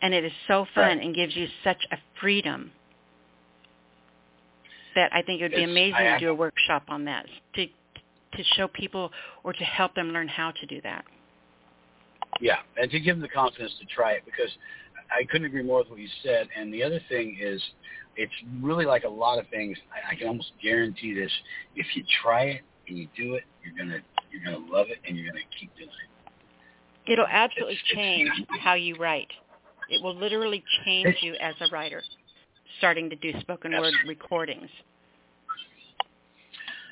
And it is so fun and gives you such a freedom that I think it would be It's- amazing I to do a workshop on that to to show people or to help them learn how to do that. Yeah, and to give them the confidence to try it because I couldn't agree more with what you said. And the other thing is, it's really like a lot of things. I, I can almost guarantee this: if you try it and you do it, you're gonna you're gonna love it and you're gonna keep doing it. It'll absolutely It's- it's- change how you write. It will literally change you as a writer, starting to do spoken word Absolutely. recordings.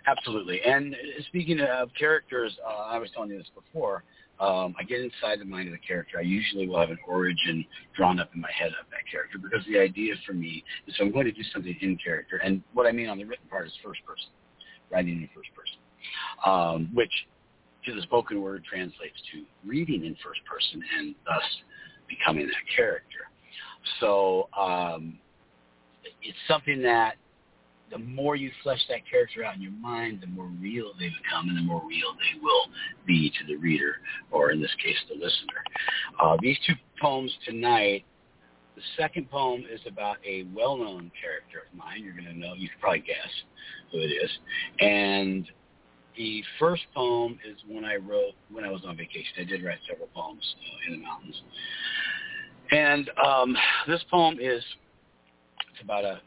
Absolutely. And speaking of characters, uh, I was telling you this before. Um, I get inside the mind of the character. I usually will have an origin drawn up in my head of that character because the idea for me is I'm going to do something in character. And what I mean on the written part is first person, writing in first person, um, which to the spoken word translates to reading in first person and thus becoming that character. So um, it's something that the more you flesh that character out in your mind, the more real they become, and the more real they will be to the reader, or in this case, the listener. Uh, these two poems tonight. The second poem is about a well-known character of mine. You're going to know. You can probably guess who it is. And the first poem is one I wrote when I was on vacation. I did write several poems uh, in the mountains. And um, this poem is it's about a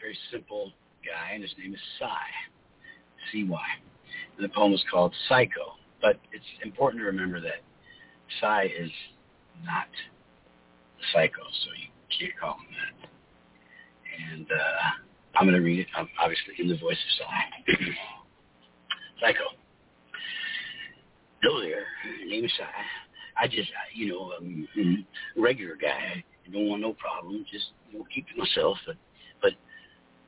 very simple guy, and his name is Cy, C-Y. And the poem is called Psycho. But it's important to remember that Cy is not psycho, so you can't call him that. And uh, I'm going to read it, I'm obviously, in the voice of Cy. Psycho. Hello there. Name is Cy. I just, uh, you know, um, mm, regular guy. Don't want no problem. Just, you know, keep to myself. But, but,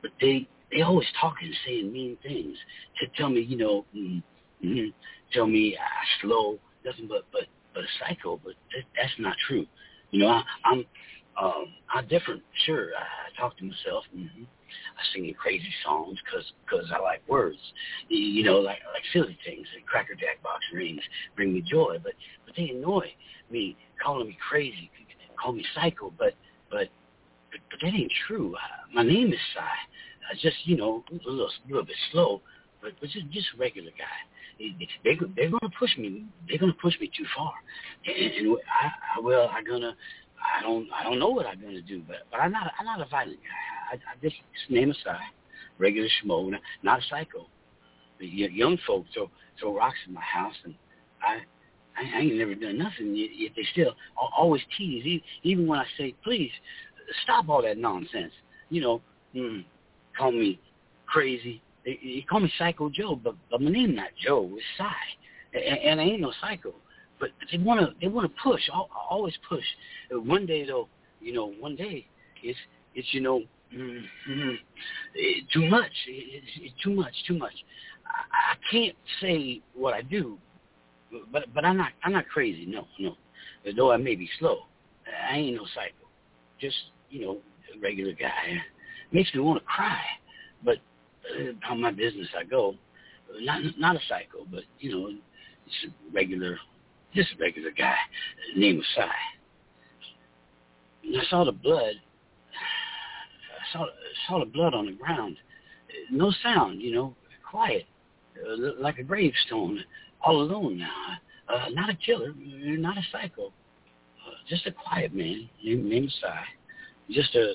but they, they always talking, saying mean things to tell me, you know, mm, mm, tell me uh, slow, nothing but, but, but a psycho. But that, that's not true. You know, I, I'm, Um, I'm different, sure. I, I talk to myself. Mm-hmm. I sing crazy songs because cause I like words. You know, like like silly things. Like Cracker Jack box rings bring me joy, but but they annoy me, calling me crazy, call me psycho. But but but, but that ain't true. My name is Cy. I just you know a little a little bit slow, but but just just a regular guy. They, they they're gonna push me. They're gonna push me too far, and, and I, I well I'm gonna I don't I don't know what I'm gonna do, but but I'm not I'm not a violent guy. I, I just name aside, regular schmo, not a psycho. The young folks throw throw rocks in my house, and I I, I ain't never done nothing. Yet they still always tease, even when I say please stop all that nonsense. You know, mm, call me crazy. They call me Psycho Joe, but but my name not Joe. It's Cy, and, and I ain't no psycho. But they want to they want to push I always push. One day though you know one day it's it's you know mm-hmm, it, too much. It's, it's too much too much. I, I can't say what I do but but I'm not I'm not crazy. No no. Though I may be slow. I ain't no psycho. Just you know a regular guy makes me want to cry but uh, on my business I go not not a psycho but you know it's a regular just a regular guy. His name was Cy. And I saw the blood. I saw, saw the blood on the ground. No sound, you know, quiet, uh, like a gravestone, all alone now. Uh, not a killer, not a psycho, uh, just a quiet man named, named Cy. Just a,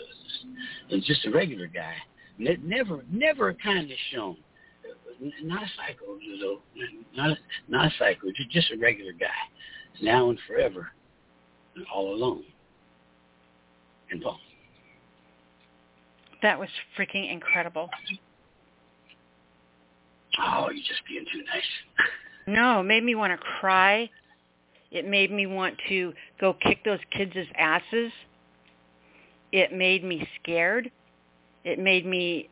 just a regular guy. Never, never kind of shown not a psycho, though. Not not a psycho, just a regular guy, now and forever, all alone. And Paul. That was freaking incredible. Oh, you're just being too nice. no, it made me want to cry. It made me want to go kick those kids' asses. It made me scared. It made me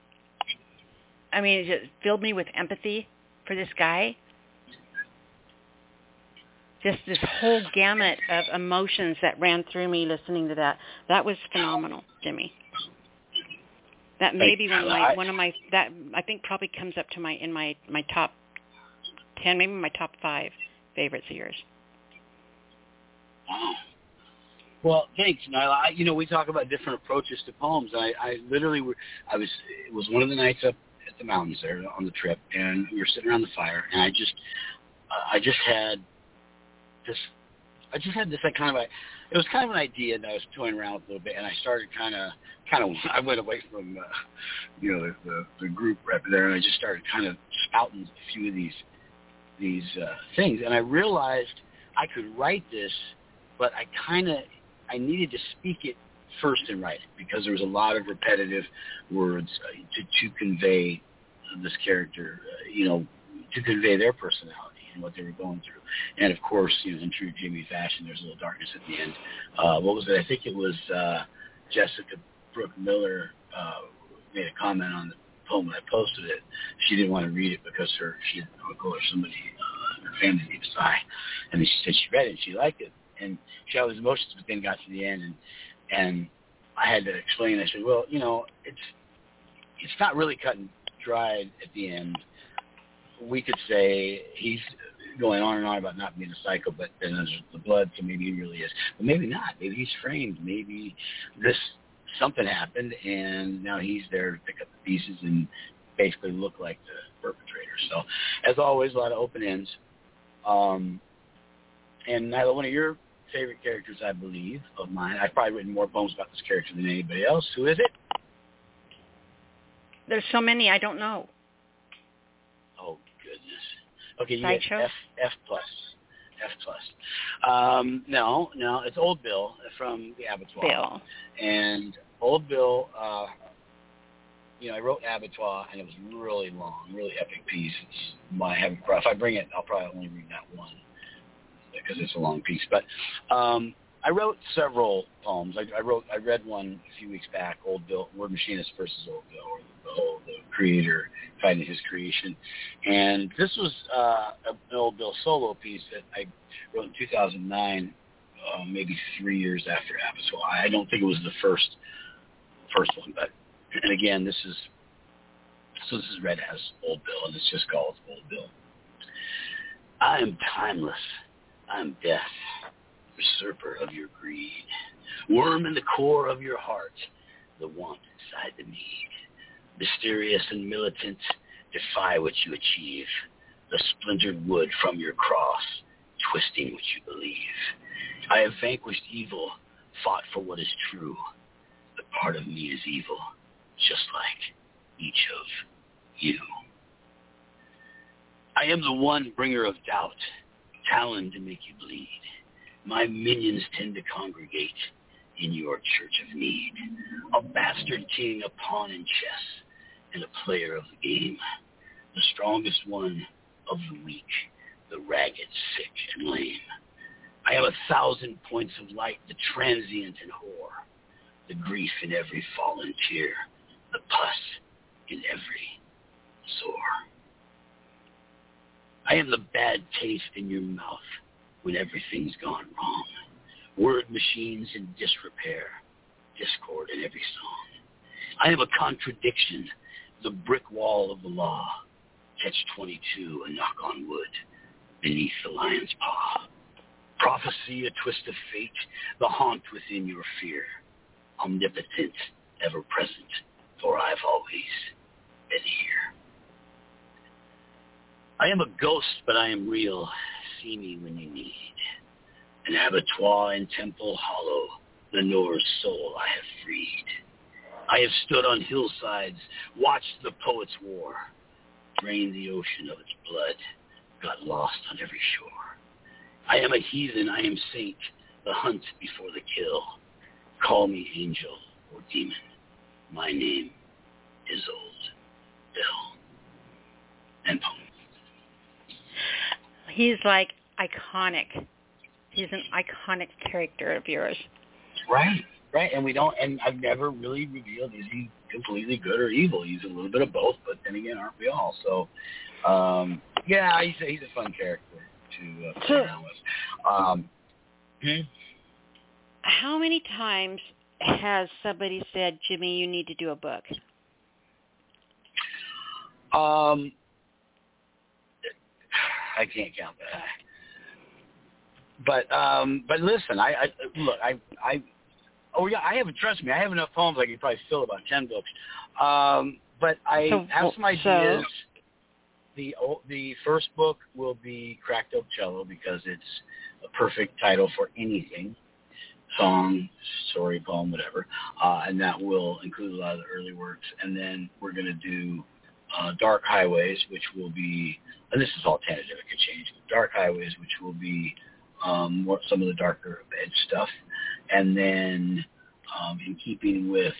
I mean, it just filled me with empathy for this guy. Just this whole gamut of emotions that ran through me listening to that. That was phenomenal, Jimmy. That may be one of my one of my that I think probably comes up to my in my my top ten, maybe my top five favorites of yours. Well, thanks, Nyla. I, you know, we talk about different approaches to poems. I, I literally, were, I was, it was one of the nights up at the mountains there on the trip, and we were sitting around the fire, and I just, I just had this, I just had this like kind of a, it was kind of an idea that I was toying around with a little bit, and I started kind of, kind of, I went away from, uh, you know, the, the, the group right there, and I just started kind of spouting a few of these, these uh, things, and I realized I could write this, but I kind of, I needed to speak it first and write it because there was a lot of repetitive words uh, to, to convey this character, uh, you know, to convey their personality and what they were going through. And of course, you know, in true Jimmy fashion, there's a little darkness at the end. Uh, what was it? I think it was uh, Jessica Brooke Miller uh, made a comment on the poem when I posted it. She didn't want to read it because her she had an uncle or somebody uh, in her family named Cy, and then she said she read it and she liked it. And she had all emotions, but then got to the end and and I had to explain. I said, well, you know, it's it's not really cut and dried at the end. We could say he's going on and on about not being a psycho, but then there's the blood, so maybe he really is. But maybe not. Maybe he's framed. Maybe this something happened, and now he's there to pick up the pieces and basically look like the perpetrator. So, as always, a lot of open ends. Um, and Nyla, one of your favorite characters, I believe, of mine. I've probably written more poems about this character than anybody else. Who is it? There's so many, I don't know. Oh goodness. Okay, you get F F plus. F plus. Um, no, no, it's Old Bill from the Abattoir. Bill. And Old Bill, uh, you know, I wrote Abattoir, and it was really long, really epic piece. It's my if I bring it, I'll probably only read that one because it's a long piece. But um, I wrote several poems. I, I wrote, I read one a few weeks back, Old Bill, Word Machinist versus Old Bill, or the, whole, the creator fighting his creation. And this was uh, an Old Bill solo piece that I wrote in 2009 uh, maybe three years after Abattoir. I don't think it was the first first one, but and again, this is so this is Read as Old Bill, and it's just called Old Bill. I am timeless. I am death, usurper of your greed, worm in the core of your heart, the want inside the need, mysterious and militant, defy what you achieve, the splintered wood from your cross, twisting what you believe. I have vanquished evil, fought for what is true, but part of me is evil, just like each of you. I am the one bringer of doubt, talon to make you bleed. My minions tend to congregate in your church of need. A bastard king, a pawn in chess, and a player of the game. The strongest one of the weak, the ragged, sick, and lame. I am a thousand points of light, the transient and whore, the grief in every fallen tear, the pus in every sore. I am the bad taste in your mouth when everything's gone wrong. Word machines in disrepair, discord in every song. I am a contradiction, the brick wall of the law, catch-22, a knock on wood, beneath the lion's paw. Prophecy, a twist of fate, the haunt within your fear, omnipotent, ever present, for I've always been here. I am a ghost, but I am real. See me when you need. An abattoir in Temple Hollow, the Norse soul I have freed. I have stood on hillsides, watched the poets' war, drained the ocean of its blood, got lost on every shore. I am a heathen, I am saint, the hunt before the kill. Call me angel or demon. My name is Old Bill. And poem. He's like iconic. He's an iconic character of yours. Right, right. And we don't, and I've never really revealed is he completely good or evil. He's a little bit of both, but then again, aren't we all? So, um, yeah, he's a, he's a fun character to uh, play around with. Um, hmm? How many times has somebody said, Jimmy, you need to do a book? Um, I can't count that. But um, but listen, I, I look, I I oh yeah, I have trust me, I have enough poems I could probably fill about ten books. Um, but I So- have some so- ideas. The o- the first book will be Cracked Oak Cello because it's a perfect title for anything, song, story, poem, whatever, uh, and that will include a lot of the early works. And then we're going to do uh, Dark Highways, which will be, and this is all tentative, it could change. Dark Highways, which will be um, more, some of the darker edge stuff, and then um, in keeping with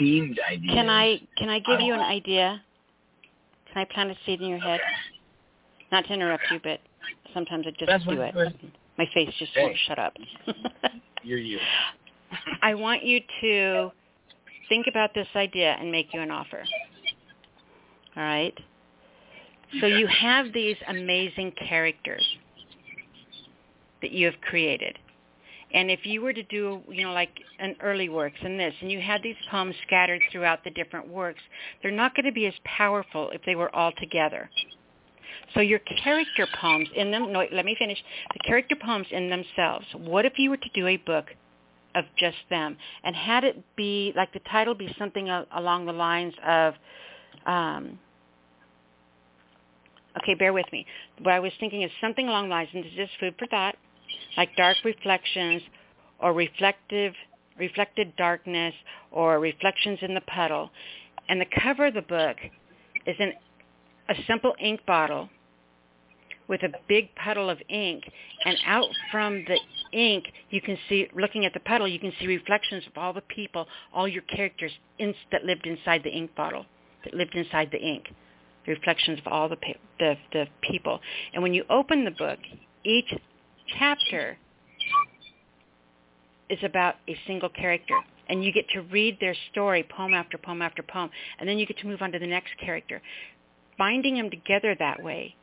themed ideas. Can I can I give I- you an idea? Can I plant a seed in your head? Not to interrupt you, but sometimes I just That's do it. My face just Hey. won't shut up. You're you. I want you to think about this idea and make you an offer. All right? So you have these amazing characters that you have created. And if you were to do, you know, like an early works and this, and you had these poems scattered throughout the different works, they're not going to be as powerful if they were all together. So your character poems in them, no, let me finish. The character poems in themselves, what if you were to do a book of just them and had it be, like the title be something along the lines of, um, okay, bear with me. What I was thinking is something along the lines, and this is just food for thought, like dark reflections or reflective reflected darkness or reflections in the puddle. And the cover of the book is in a simple ink bottle with a big puddle of ink and out from the ink you can see looking at the puddle you can see reflections of all the people all your characters in, that lived inside the ink bottle that lived inside the ink the reflections of all the, the the people. And when you open the book each chapter is about a single character. And you get to read their story poem after poem after poem. And then you get to move on to the next character. Binding them together that way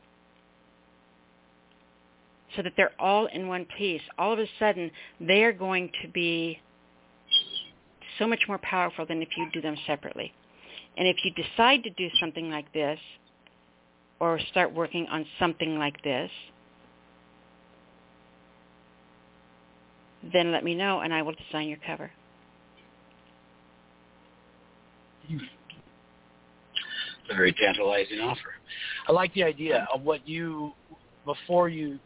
so that they're all in one piece, all of a sudden they're going to be so much more powerful than if you do them separately. And if you decide to do something like this or start working on something like this, then let me know and I will design your cover. Very tantalizing offer. I like the idea of what you before you, you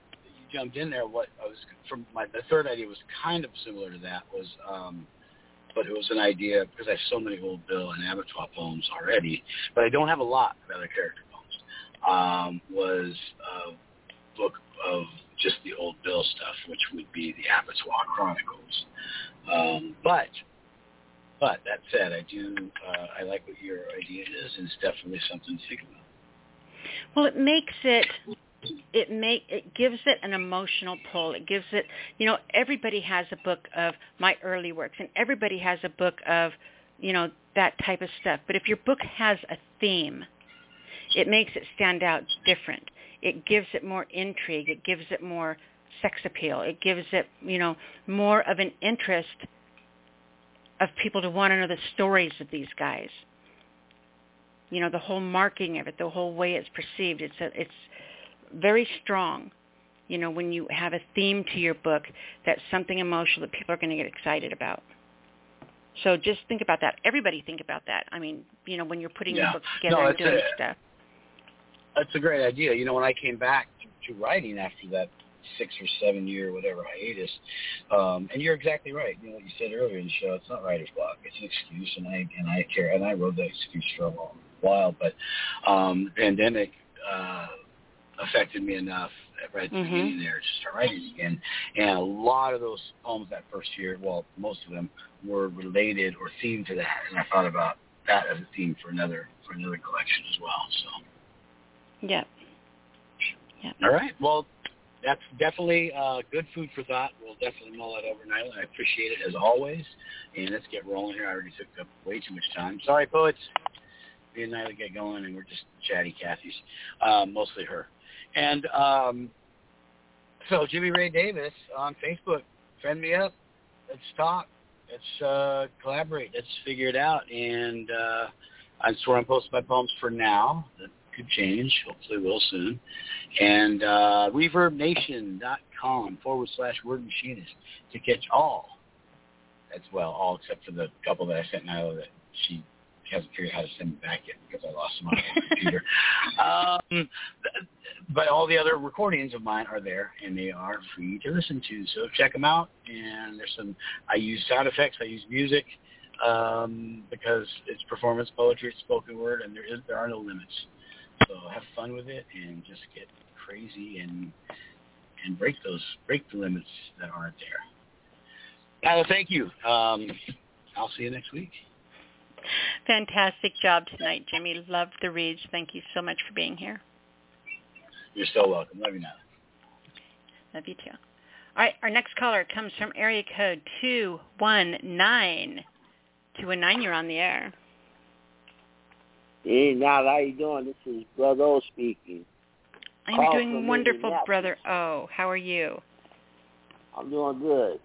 jumped in there. What I was from my the third idea was kind of similar to that. Was um, but it was an idea because I have so many old Bill and Abattoir poems already, but I don't have a lot of other character poems. Um, was a book of just the old Bill stuff, which would be the Abattoir Chronicles. Um, but but that said, I do uh, I like what your idea is, and it's definitely something to think about. Well, it makes it it make it gives it an emotional pull. It gives it, you know, everybody has a book of my early works, and everybody has a book of, you know, that type of stuff. But if your book has a theme, it makes it stand out different. It gives it more intrigue. It gives it more sex appeal. It gives it, you know, more of an interest of people to want to know the stories of these guys. You know, the whole marking of it, the whole way it's perceived. It's a, it's very strong. You know, when you have a theme to your book that's something emotional that people are going to get excited about. So just think about that. Everybody think about that. I mean, you know, when you're putting Yeah. your book together No, and doing a- stuff. That's a great idea. You know, when I came back to, to writing after that six or seven year whatever hiatus, um, and you're exactly right. You know what you said earlier in the show. It's not writer's block. It's an excuse, and I and I care. And I wrote that excuse for a long while, but um, pandemic uh, affected me enough right at the Mhm. beginning there to start writing again. And a lot of those poems that first year, well, most of them were related or themed to that, and I thought about that as a theme for another for another collection as well. So. Yep. Yep. All right. Well, that's definitely uh, good food for thought. We'll definitely mull that over, Nyla. I appreciate it as always. And let's get rolling here. I already took up way too much time. Sorry, poets. Me and Nyla get going, and we're just chatty Cathy's, um, mostly her. And um, so Jimmy Ray Davis on Facebook, friend me up. Let's talk. Let's uh, collaborate. Let's figure it out. And uh, I swear I'm posting my poems for now. That could change. Hopefully will soon. And uh, ReverbNation.com forward slash word machinist to catch all. That's well, all except for the couple that I sent Nyla that she hasn't figured out how to send me back yet because I lost them on my computer. Um, but all the other recordings of mine are there, and they are free to listen to. So check them out. And there's some. I use sound effects. I use music um, because it's performance poetry, it's spoken word, and there is there are no limits. So have fun with it and just get crazy and and break those break the limits that aren't there. Nyla, thank you. Um, I'll see you next week. Fantastic job tonight, Jimmy. Love the reads. Thank you so much for being here. You're so welcome. Love you, Nyla. Love you too. All right, our next caller comes from area code 219. 219, you're on the air. Hey, now how you doing? This is Brother O speaking. I'm Call doing wonderful, brother. Oh, how are you? I'm doing good.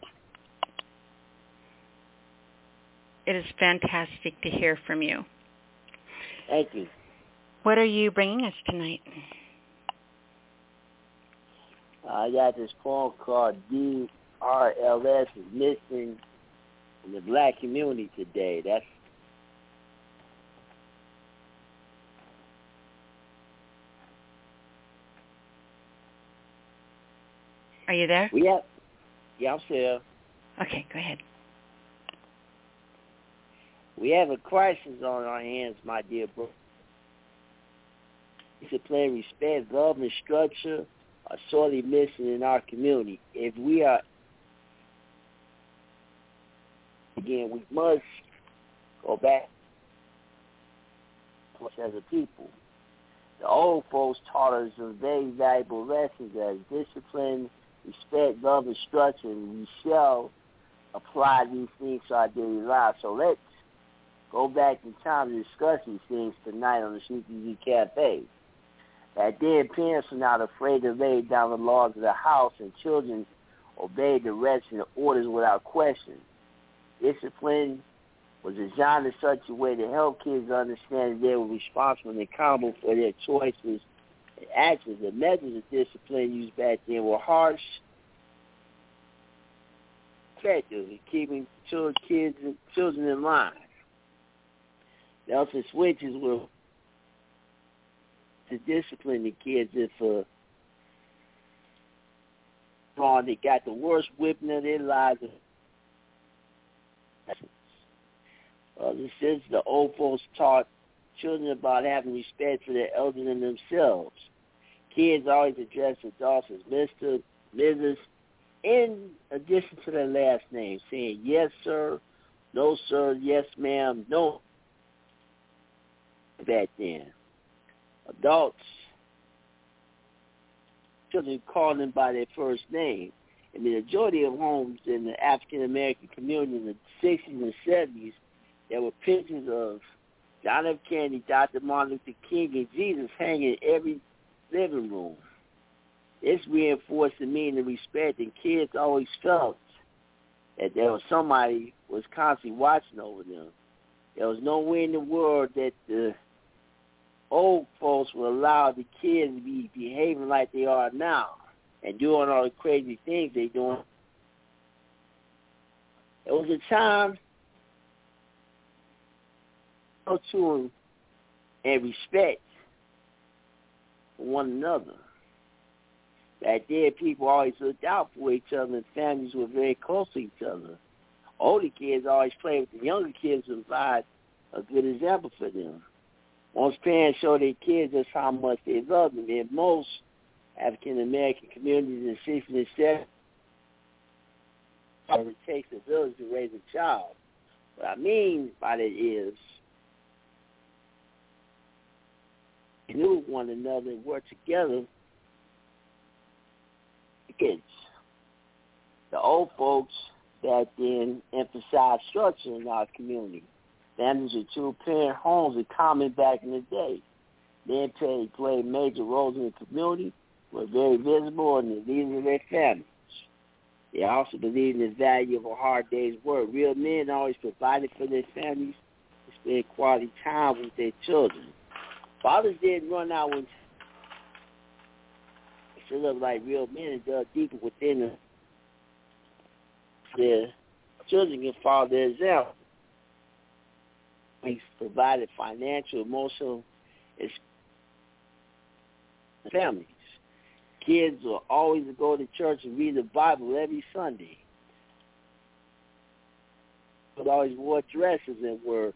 It is fantastic to hear from you. Thank you. What are you bringing us tonight? Uh, I got this poem called DRLS is missing in the black community today. That's Are you there? we have. Yeah, I'm still. Okay, go ahead. We have a crisis on our hands, my dear bro. Discipline, respect, government structure are sorely missing in our community. If we are, again, we must go back as a people. The old folks taught us some very valuable lessons as discipline, respect, government structure, and we shall apply these things to our daily lives. So let's go back in time to discuss these things tonight on the CPG Cafe. At then, parents were not afraid to lay down the laws of the house, and children obeyed the directions and the orders without question. Discipline was designed in such a way to help kids understand that they were responsible and accountable for their choices and actions. The methods of discipline used back then were harsh, effective in keeping children, kids, children in line. Nelson switches were to discipline the kids if uh, wrong, they got the worst whipping of their lives. Uh, is the old folks taught children about having respect for their elders and themselves. Kids always address adults as Mr., Mrs., in addition to their last name, saying yes, sir, no, sir, yes, ma'am, no. Back then, adults, children called them by their first name. And the majority of homes in the African American community in the 60s and 70s, there were pictures of John F. Kennedy, Dr. Martin Luther King, and Jesus hanging in every living room. This reinforced the meaning of respect, and kids always felt that there was somebody was constantly watching over them. There was no way in the world that the old folks would allow the kids to be behaving like they are now and doing all the crazy things they're doing. It was a time of to and respect one another. Back then, people always looked out for each other, and families were very close to each other. Older kids always played with the younger kids and provide a good example for them. Most parents show their kids just how much they love them. In most African American communities in 60s and 70s, it takes a village to raise a child. What I mean by that is they knew one another and worked together kids. The old folks back then emphasized structure in our community. Families with two-parent homes were common back in the day. Men played, major roles in the community, were very visible in the leaders of their families. They also believed in the value of a hard day's work. Real men always provided for their families to spend quality time with their children. Fathers didn't run out when they looked like real men and dug deeper within them. Their children can follow their example. He's provided financial, emotional families. Kids will always go to church and read the Bible every Sunday. But always wore dresses and were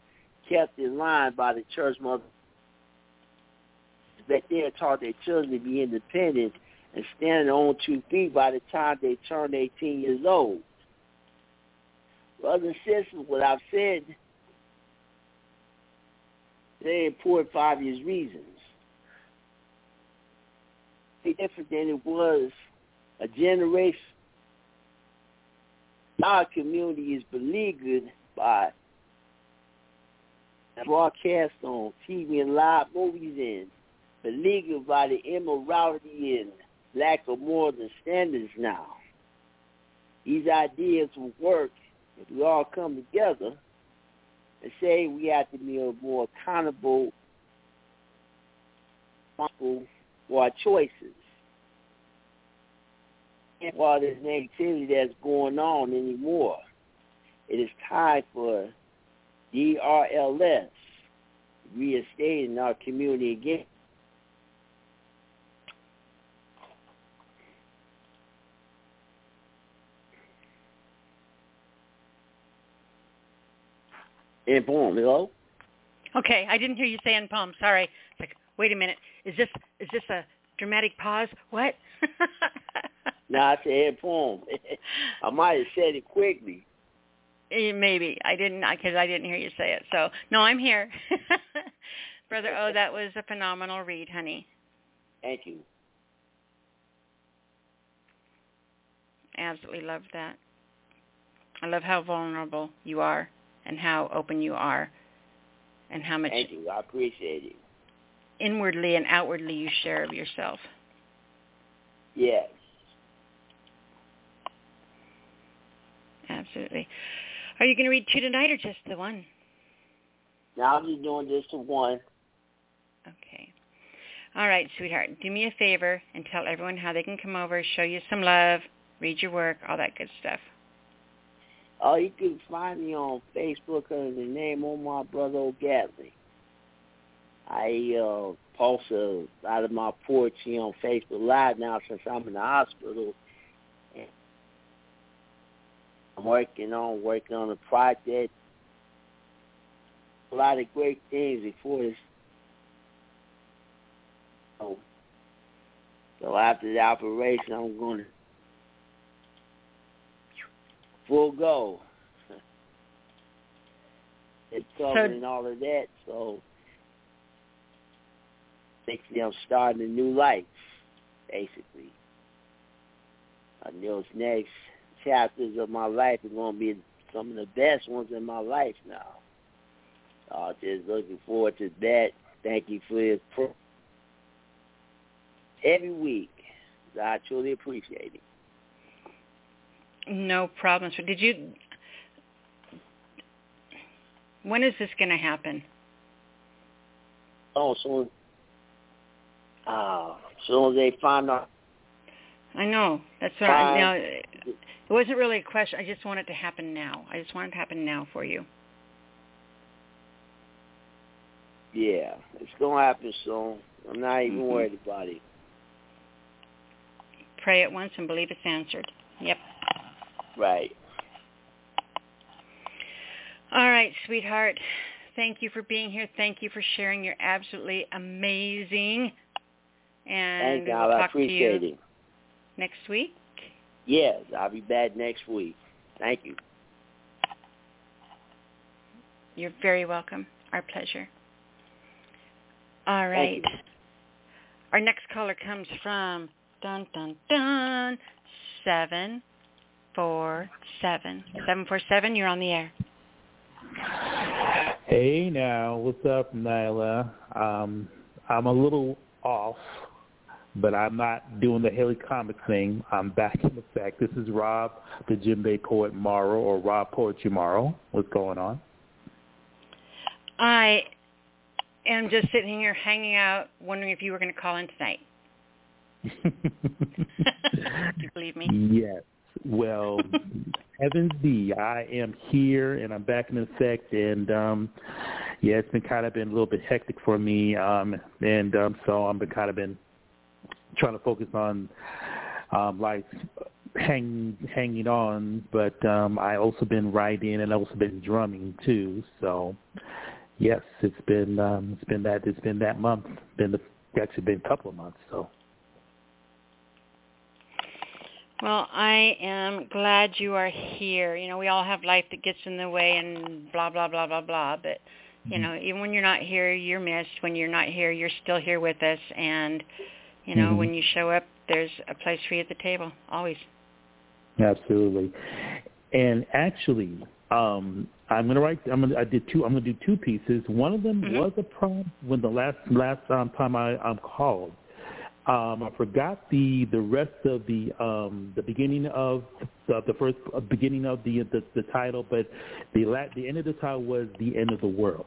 kept in line by the church mother. That they taught their children to be independent and stand on two feet by the time they turned 18 years old. Brothers and sisters, what I've said very important for obvious reasons. It's different than it was a generation. Our community is beleaguered by broadcast on TV and live movies and beleaguered by the immorality and lack of moral standards now. These ideas will work if we all come together and say we have to be more accountable for our choices. And while there's negativity that's going on anymore, it is time for DRLS reinstating our community again. In poem, hello? Okay, I didn't hear you say in poem. Sorry. It's like, wait a minute. Is this is this a dramatic pause? What? no, I said poem. I might have said it quickly. Eh, maybe I didn't because I didn't hear you say it. So no, I'm here, brother. Oh, that was a phenomenal read, honey. Thank you. Absolutely love that. I love how vulnerable you are and how open you are and how much Thank you. I appreciate it. inwardly and outwardly you share of yourself. Yes. Absolutely. Are you going to read two tonight or just the one? Now I'm just doing just the one. Okay. All right, sweetheart. Do me a favor and tell everyone how they can come over, show you some love, read your work, all that good stuff. Oh, you can find me on Facebook under the name Omar Brother O'Gadley. I uh, post out of my porch on Facebook Live now since I'm in the hospital. I'm working on working on a project. A lot of great things before this. So, so after the operation, I'm going to full go. it's covering so, all of that, so basically I'm starting a new life, basically. And those next chapters of my life are going to be some of the best ones in my life now. So just looking forward to that. Thank you for your pro- every week. I truly appreciate it. No problems. Did you? When is this going to happen? Oh, soon. Uh, soon as they find out. I know. That's what I now. It wasn't really a question. I just want it to happen now. I just want it to happen now for you. Yeah, it's gonna happen soon. I'm not even mm-hmm. worried about it. Pray it once and believe it's answered. Right. All right, sweetheart. Thank you for being here. Thank you for sharing. You're absolutely amazing. And Thank we'll talk I appreciate to you it. Next week? Yes, I'll be back next week. Thank you. You're very welcome. Our pleasure. All right. Our next caller comes from dun dun dun seven four seven seven four seven. You're on the air. Hey now, what's up, Nyla? Um, I'm a little off, but I'm not doing the Halley comet thing. I'm back in effect. This is Rob, the Djembe Poet Morrow, or Rob Poetry Morrow. What's going on? I am just sitting here hanging out, wondering if you were going to call in tonight. Do you believe me? Yes. Well, heavens be, I am here and I'm back in effect, and um, yeah, it's been kind of been a little bit hectic for me, um, and um, so I've been kind of been trying to focus on um, like hang, hanging on, but um, I also been writing and also been drumming too. So yes, it's been um, it's been that it's been that month, been the actually been a couple of months. So. Well, I am glad you are here. You know, we all have life that gets in the way and blah blah blah blah blah, but you mm-hmm. know, even when you're not here, you're missed. When you're not here, you're still here with us and you know, mm-hmm. when you show up, there's a place for you at the table always. Absolutely. And actually, um I'm gonna write. I'm gonna. I did two. I'm gonna do two pieces. One of them mm-hmm. was a prompt when the last last um, time I um, called. Um, I forgot the the rest of the um, the beginning of the, the first uh, beginning of the, the the title, but the la- the end of the title was the end of the world.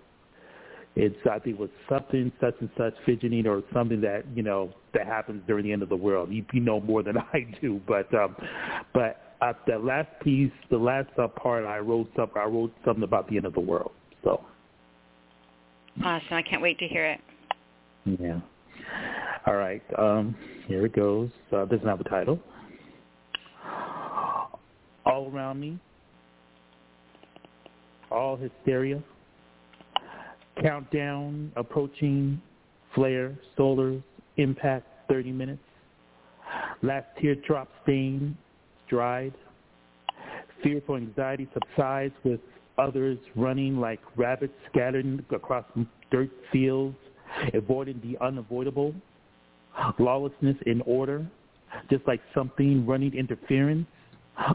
It's I think it was something such and such fidgeting or something that you know that happens during the end of the world. You, you know more than I do, but um, but at the last piece, the last uh, part, I wrote something. I wrote something about the end of the world. So awesome! I can't wait to hear it. Yeah. All right. Um, here it goes. Uh, doesn't have a title. All around me, all hysteria. Countdown approaching. Flare, solar, impact, 30 minutes. Last teardrop stain, dried. Fearful anxiety subsides with others running like rabbits scattered across dirt fields, avoiding the unavoidable lawlessness in order, just like something running interference,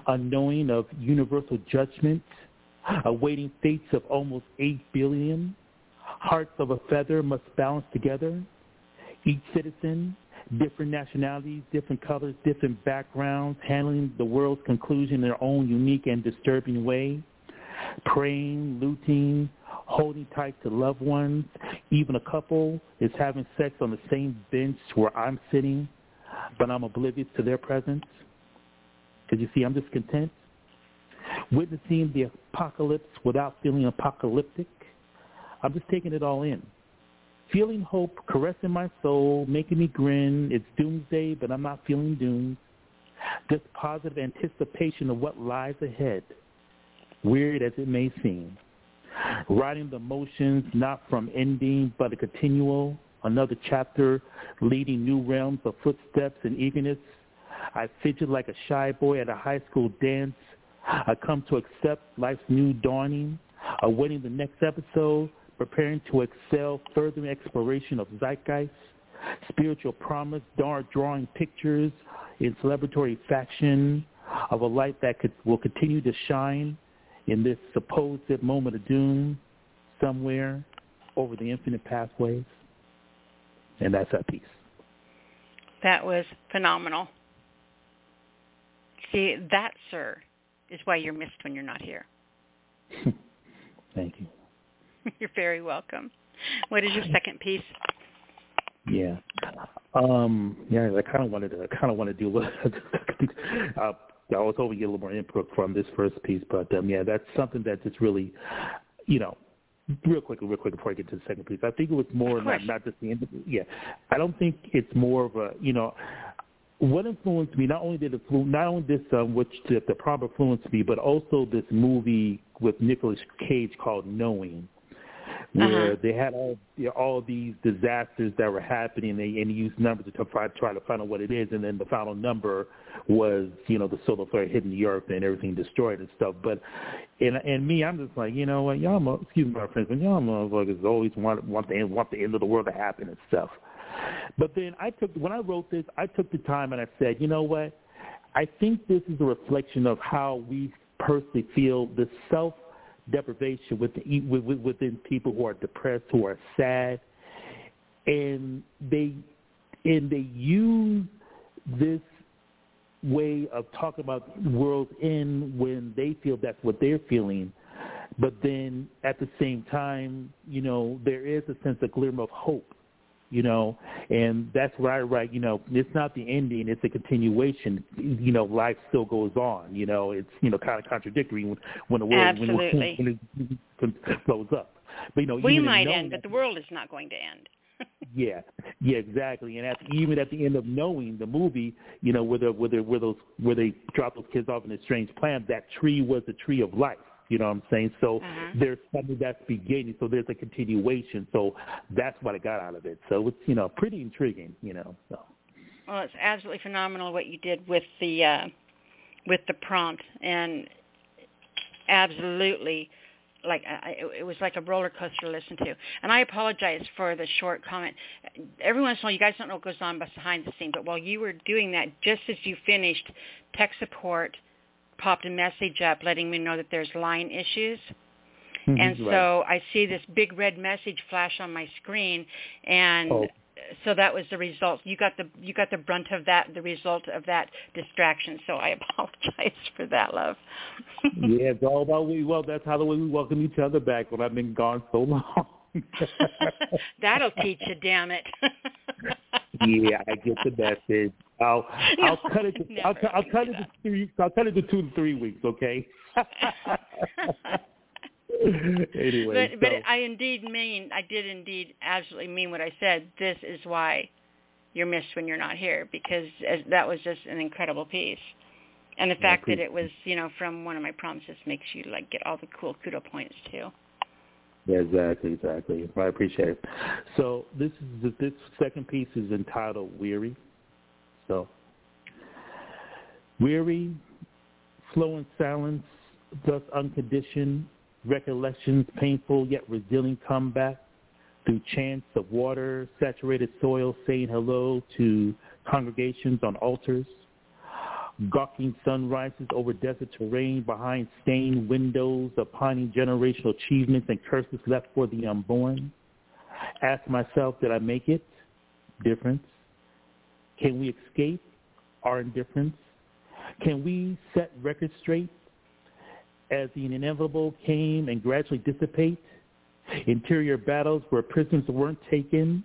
unknowing of universal judgment, awaiting fates of almost 8 billion. Hearts of a feather must balance together, each citizen, different nationalities, different colors, different backgrounds, handling the world's conclusion in their own unique and disturbing way, praying, looting, holding tight to loved ones. Even a couple is having sex on the same bench where I'm sitting, but I'm oblivious to their presence. Because you see, I'm just content. Witnessing the apocalypse without feeling apocalyptic. I'm just taking it all in. Feeling hope caressing my soul, making me grin. It's doomsday, but I'm not feeling doomed. This positive anticipation of what lies ahead, weird as it may seam. Riding the motions, not from ending, but a continual, another chapter, leading new realms of footsteps and eagerness. I fidget like a shy boy at a high school dance. I come to accept life's new dawning, awaiting the next episode, preparing to excel further exploration of zeitgeist, spiritual promise, dark drawing pictures in celebratory fashion of a light that could, will continue to shine in this supposed moment of doom somewhere over the infinite pathways. And that's that piece. That was phenomenal. See, that, sir, is why you're missed when you're not here. Thank you. You're very welcome. What is your second piece? Yeah. Um, yeah, I kind of wanted to, I kind of want to do, uh, I was hoping to get a little more input from this first piece, but um, yeah, that's something that just really, you know, real quickly, real quick before I get to the second piece. I think it was more not not just the end. Yeah, I don't think it's more of a you know. What influenced me? Not only did it, flu not only this, um, which the, the prom influenced me, but also this movie with Nicolas Cage called Knowing, where Uh-huh. they had all you know, all these disasters that were happening, and they and used numbers to try, try to find out what it is, and then the final number was you know the solar flare hitting the earth and everything destroyed and stuff. But and and me, I'm just like you know what y'all, mo- excuse me, my friends, but y'all motherfuckers always want want the end, want the end of the world to happen and stuff. But then I took when I wrote this, I took the time and I said, you know what? I think this is a reflection of how we personally feel the self deprivation within, within people who are depressed, who are sad, and they and they use this way of talking about world's end when they feel that's what they're feeling. But then at the same time, you know, there is a sense of glimmer of hope, you know, and that's where I write, you know, it's not the ending, it's a continuation. You know, life still goes on, you know, it's, you know, kind of contradictory when, when the world when, when, when it blows up. But, you know, we might end, but the world is not going to end. yeah, yeah, exactly. And at, even at the end of knowing the movie, you know, where the where the, where those where they drop those kids off in a strange plant, that tree was the tree of life. You know what I'm saying? So Uh-huh. there's something that's beginning. So there's a continuation. So that's what I got out of it. So it's you know pretty intriguing. You know. So Well, it's absolutely phenomenal what you did with the uh, with the prompt, and absolutely, like I, it, it was like a roller coaster to listen to. And I apologize for the short comment. Every once in a while, you guys don't know what goes on behind the scenes, but while you were doing that, just as you finished, tech support popped a message up letting me know that there's line issues. Mm-hmm. And Right. so I see this big red message flash on my screen, and Oh. so that was the result. You got the you got the brunt of that, the result of that distraction. So I apologize for that, love. yeah, it's all about we. Well, that's how the way we welcome each other back when I've been gone so long. That'll teach you, damn it. yeah, I get the message. I'll I'll No, cut it. To, I'll, I'll cut it to three. I'll cut it to two to three weeks. Okay. anyway, but but I indeed mean I did indeed absolutely mean what I said. This is why you're missed when you're not here because as, that was just an incredible piece. And the fact that it was, you know, from one of my prompts just makes you like get all the cool kudo points too. yeah, exactly, exactly. I appreciate it. So this is this second piece is entitled "Weary." So weary, flow in silence, thus unconditioned, recollections painful yet resilient comeback through chants of water, saturated soil, saying hello to congregations on altars, gawking sunrises over desert terrain behind stained windows, opining generational achievements and curses left for the unborn. Ask myself, did I make it? difference? Can we escape our indifference? Can we set records straight as the inevitable came and gradually dissipate? Interior battles where prisoners weren't taken,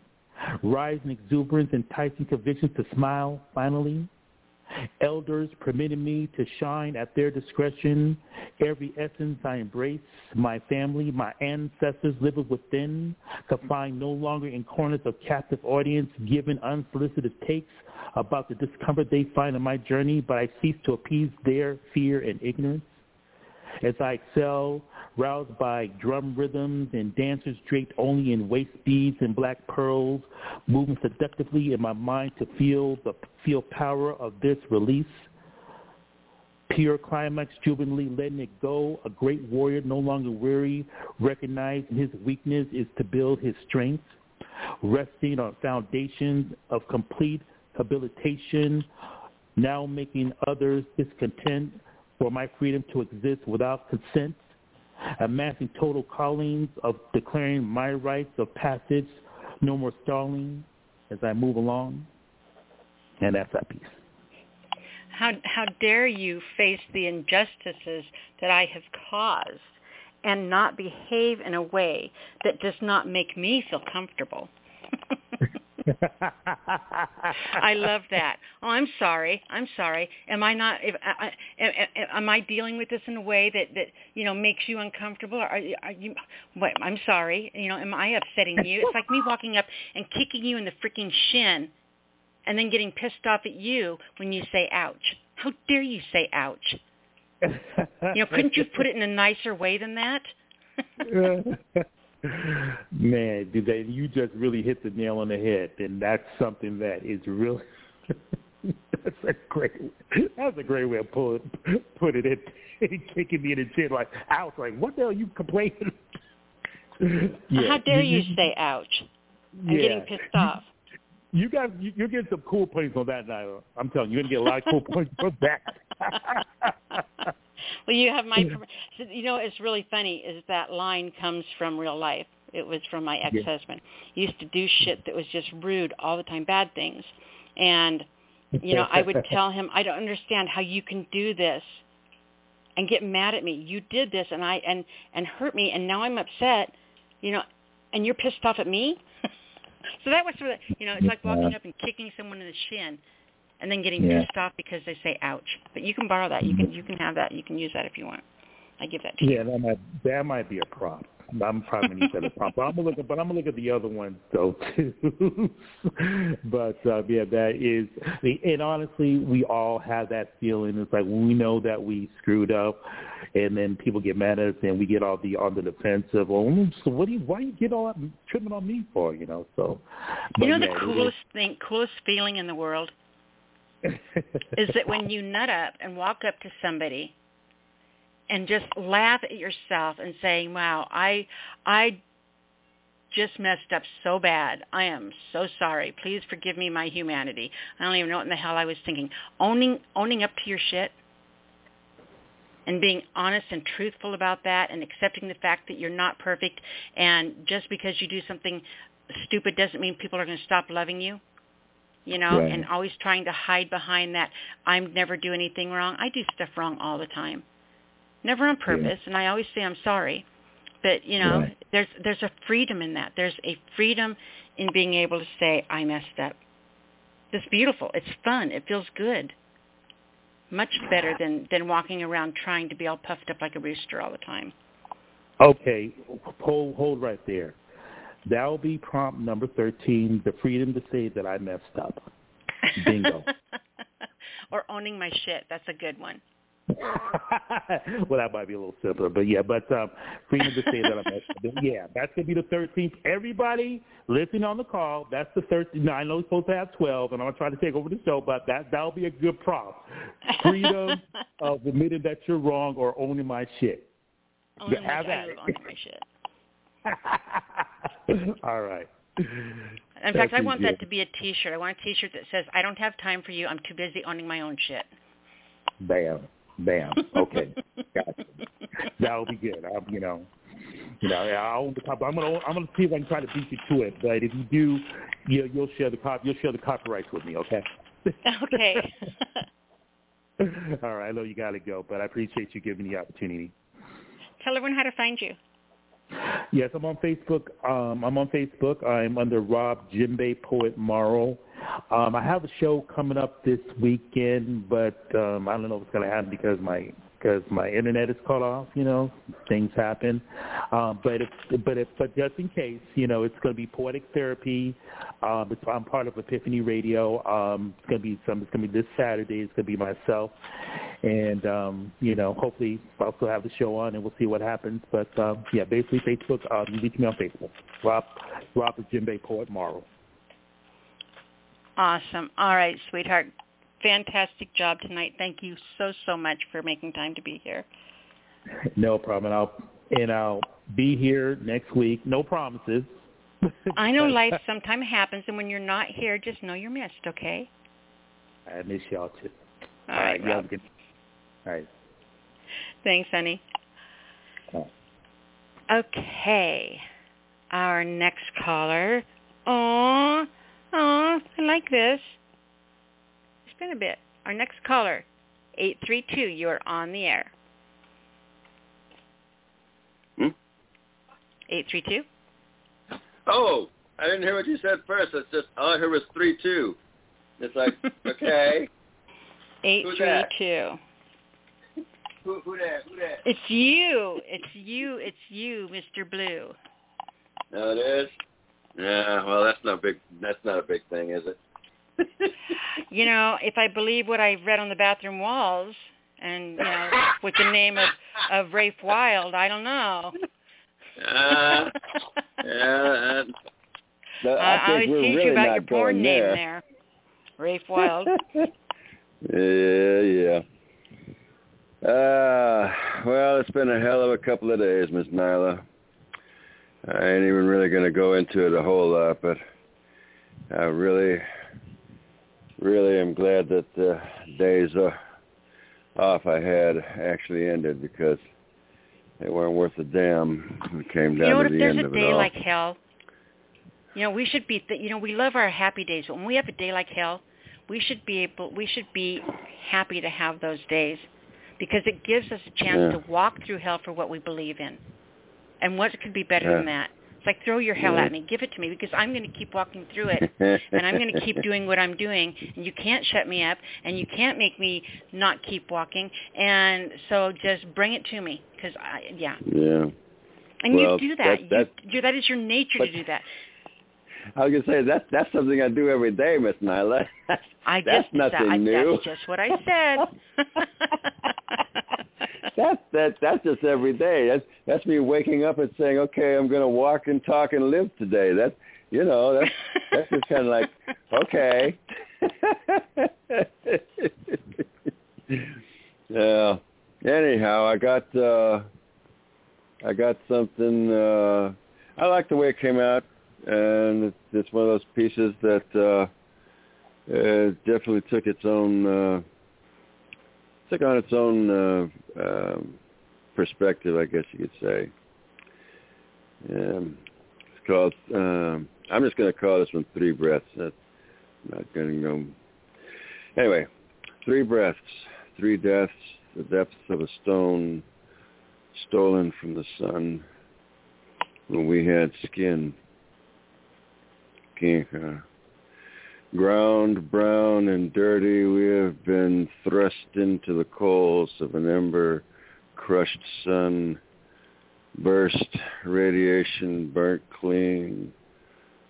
rise in exuberance, enticing convictions to smile finally. Elders permitted me to shine at their discretion. Every essence I embrace, my family, my ancestors living within, confined no longer in corners of captive audience, given unsolicited takes about the discomfort they find in my journey, but I cease to appease their fear and ignorance. As I excel, roused by drum rhythms and dancers draped only in waist beads and black pearls, moving seductively in my mind to feel the feel power of this release. Pure climax, jubilantly letting it go. A great warrior, no longer weary, recognizing his weakness is to build his strength. Resting on foundations of complete habilitation, now making others discontent for my freedom to exist without consent, amassing total callings of declaring my rights of passage, no more stalling as I move along. And that's that piece. How, how dare you face the injustices that I have caused and not behave in a way that does not make me feel comfortable? I love that. Oh, I'm sorry. I'm sorry. Am I not? If, I, I, am I dealing with this in a way that that you know makes you uncomfortable? Are, are you? What? I'm sorry. You know, am I upsetting you? It's like me walking up and kicking you in the freaking shin, and then getting pissed off at you when you say "ouch." How dare you say "ouch"? you know, couldn't you put it in a nicer way than that? Man, did they, you just really hit the nail on the head, and that's something that is really that's a great that's a great way of put put it in kicking me in the chin like ouch like what the hell are you complaining yeah. How dare you, you say ouch? I'm yeah. getting pissed off. You got you, you're getting some cool points on that now. I'm telling you, you're gonna get a lot of cool points for that. well, you have my. You know, it's really funny. Is that line comes from real life. It was from my ex-husband. He used to do shit that was just rude all the time, bad things, and you know, I would tell him, I don't understand how you can do this and get mad at me. You did this and I and and hurt me, and now I'm upset. You know, and you're pissed off at me. so that was sort of, you know, it's like walking up and kicking someone in the shin and then getting yeah. pissed off because they say ouch. But you can borrow that. You can you can have that. You can use that if you want. I give that to yeah, you. Yeah, that might that might be a prop. I'm probably gonna use that as a prop. But I'm gonna look at but I'm gonna look at the other one though too. but uh, yeah, that is and honestly we all have that feeling. It's like we know that we screwed up and then people get mad at us and we get all the on the defensive. Well, so what do you why do you get all that tripping on me for, you know? So You know yeah, the coolest thing coolest feeling in the world? Is that when you nut up and walk up to somebody and just laugh at yourself and saying, "Wow, I I just messed up so bad. I am so sorry. Please forgive me my humanity. I don't even know what in the hell I was thinking. Owning owning up to your shit and being honest and truthful about that and accepting the fact that you're not perfect and just because you do something stupid doesn't mean people are going to stop loving you you know, right. and always trying to hide behind that I never do anything wrong. I do stuff wrong all the time. Never on purpose, yeah. and I always say I'm sorry. But, you know, right. there's there's a freedom in that. There's a freedom in being able to say I messed up. It's beautiful. It's fun. It feels good. Much better than than walking around trying to be all puffed up like a rooster all the time. Okay, hold hold right there. That will be prompt number 13, the freedom to say that I messed up. Bingo. or owning my shit. That's a good one. well, that might be a little simpler, but yeah, but um, freedom to say that I messed up. Yeah, that's going to be the 13th. Everybody listening on the call, that's the 13th. Now, I know we're supposed to have 12, and I'm going to try to take over the show, but that, that'll be a good prompt. Freedom of admitting that you're wrong or owning my shit. Owning have my, owning my shit. All right. In fact, I want that to be a T-shirt. I want a T-shirt that says, "I don't have time for you. I'm too busy owning my own shit." Bam, bam. Okay, gotcha. That'll be good. I, you know, you know, I own the copy. I'm gonna I'm gonna see if I can try to beat you to it. But if you do, you you'll share the cop you'll share the copyrights with me. Okay. Okay. All right. I know you got to go, but I appreciate you giving me the opportunity. Tell everyone how to find you. Yes, I'm on Facebook. Um, I'm on Facebook. I'm under Rob Djembe Poet Morrow. Um, I have a show coming up this weekend, but um, I don't know if it's going to happen because my because my internet is cut off. You know, things happen. Um, but if but if but just in case, you know, it's going to be poetic therapy. Um, it's, I'm part of Epiphany Radio. Um, it's going to be some. It's going to be this Saturday. It's going to be myself, and um, you know, hopefully I'll still have the show on, and we'll see what happens. But um, yeah, basically Facebook. Um, you reach me on Facebook. Rob Rob Djembe Poet Morrow. Awesome. All right, sweetheart. Fantastic job tonight. Thank you so so much for making time to be here. No problem. And I'll and I'll be here next week. No promises. I know life sometimes happens, and when you're not here, just know you're missed. Okay. I miss y'all too. All right, you have Rob. good- All right. Thanks, honey. Okay. Our next caller. Oh, oh, I like this. Been a bit. Our next caller, 832, you're on the air. Hmm? 832? Oh, I didn't hear what you said first. It's just all I heard was three two. It's like okay, 832. who who that? Who that? It's you. It's you. It's you, Mr. Blue. No, it is. Yeah, well, that's not big. That's not a big thing, is it? You know, if I believe what I've read on the bathroom walls and, you know, with the name of, of Rafe Wild, I don't know. Uh, yeah, uh, No, I, I always think we're tease really you about your porn name there. there. Rafe Wild. yeah, yeah. Uh, well, it's been a hell of a couple of days, Miss Nyla. I ain't even really going to go into it a whole lot, but I really, really am glad that the days uh, off I had actually ended because they weren't worth a damn it came down you know to if the there's end a of it day all. like hell, you know, we should be, th- you know, we love our happy days, but when we have a day like hell, we should be able, we should be happy to have those days because it gives us a chance Yeah. to walk through hell for what we believe in. And what could be better than that? It's like throw your hell at me, give it to me because I'm going to keep walking through it and I'm going to keep doing what I'm doing and you can't shut me up and you can't make me not keep walking and so just bring it to me because I yeah Yeah. and Well, you do that, that- that- you, that is your nature but- to do that I was gonna say that's that's something I do every day, Miss Nyla. I That's nothing I, new. That's just what I said. That's that that's just every day. That's that's me waking up and saying, okay, I'm gonna walk and talk and live today. That's you know that's that's just kind of like okay. yeah. Anyhow, I got uh I got something. uh I like the way it came out, and it's, it's one of those pieces that uh it definitely took its own. uh took on its own uh, um, perspective, I guess you could say. Um, it's called. Um, I'm just going to call this one Three Breaths. That's not going to go. Anyway, three breaths, three deaths, the depths of a stone stolen from the sun when we had skin. Kinka. Ground brown and dirty, we have been thrust into the coals of an ember-crushed sun, burst, radiation burnt clean,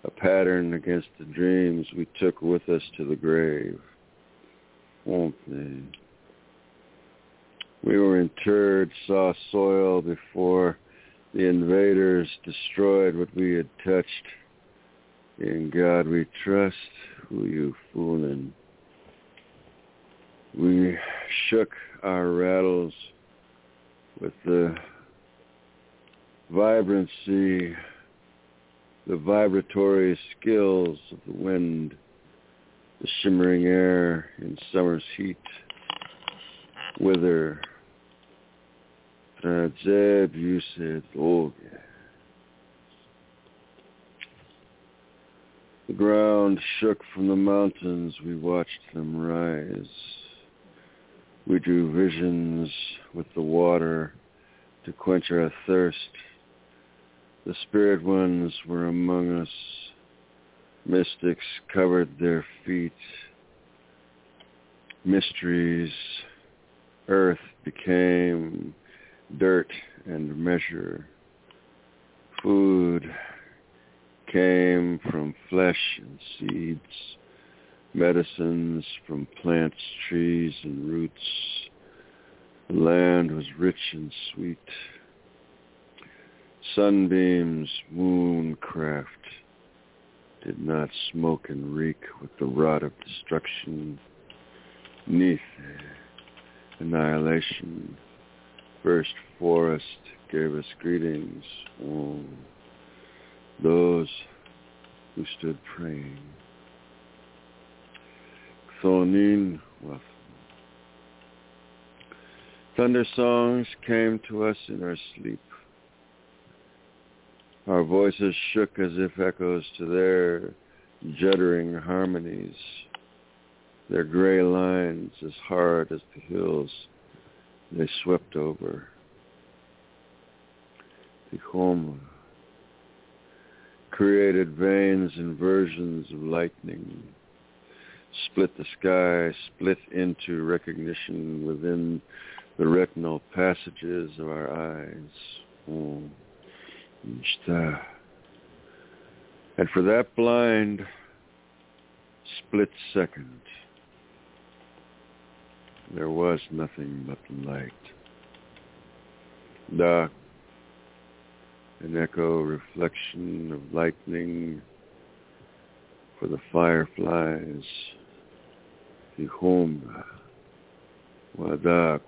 a pattern against the dreams we took with us to the grave. Won't they? We were interred, saw soil before the invaders destroyed what we had touched. In God we trust, who you fooling? We shook our rattles with the vibrancy, the vibratory skills of the wind, the shimmering air in summer's heat, wither, Zeb Yusef Olga. Oh, The ground shook from the mountains. We watched them rise. We drew visions with the water to quench our thirst. The spirit ones were among us. Mystics covered their feet. Mysteries. Earth became dirt and measure. Food came from flesh and seeds, medicines from plants, trees, and roots. The land was rich and sweet. Sunbeams, mooncraft, did not smoke and reek with the rot of destruction. Neath annihilation, first forest gave us greetings. Oh, those who stood praying. Thonin Thunder songs came to us in our sleep. Our voices shook as if echoes to their juddering harmonies, their gray lines as hard as the hills they swept over. The home created veins and versions of lightning, split the sky, split into recognition within the retinal passages of our eyes. Oh. And for that blind split second, there was nothing but light. Dark, an echo reflection of lightning for the fireflies. Tihomba, wadaku.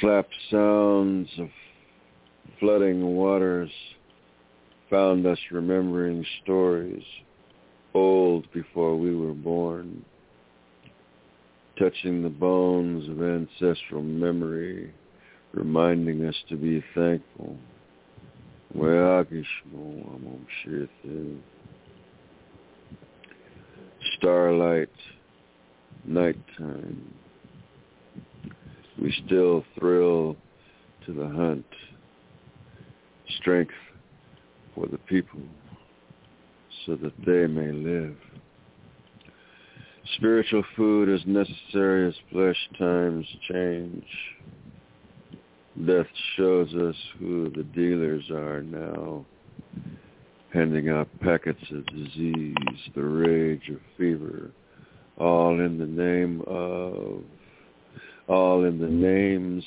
slap sounds of flooding waters found us remembering stories old before we were born, touching the bones of ancestral memory, reminding us to be thankful. Starlight, nighttime we still thrill to the hunt. Strength for the people so that they may live. Spiritual food is necessary as flesh times change. Death shows us who the dealers are now, handing out packets of disease, the rage of fever, all in the name of all in the names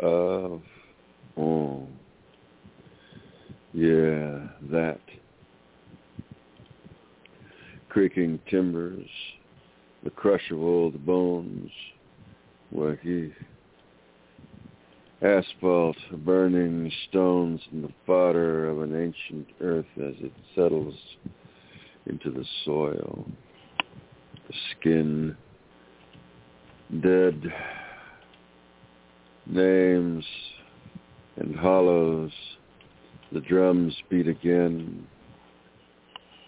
of, oh, yeah, that. Creaking timbers, the crush of old bones, he asphalt, burning stones, and the fodder of an ancient earth as it settles into the soil. The skin dead names and hollows. The drums beat again.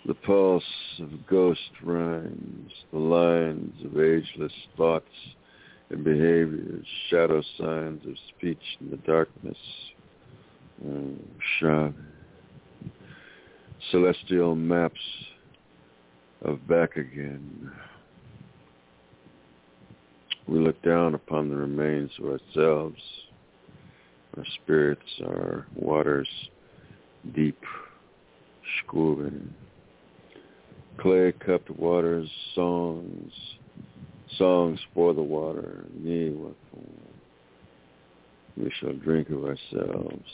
The pulse of ghost rhymes, the lines of ageless thoughts and behaviors, shadow signs of speech in the darkness. Oh. Celestial maps of back again we look down upon the remains of ourselves, our spirits, our waters, deep, schooling, clay-cupped waters, songs, songs for the water. We shall drink of ourselves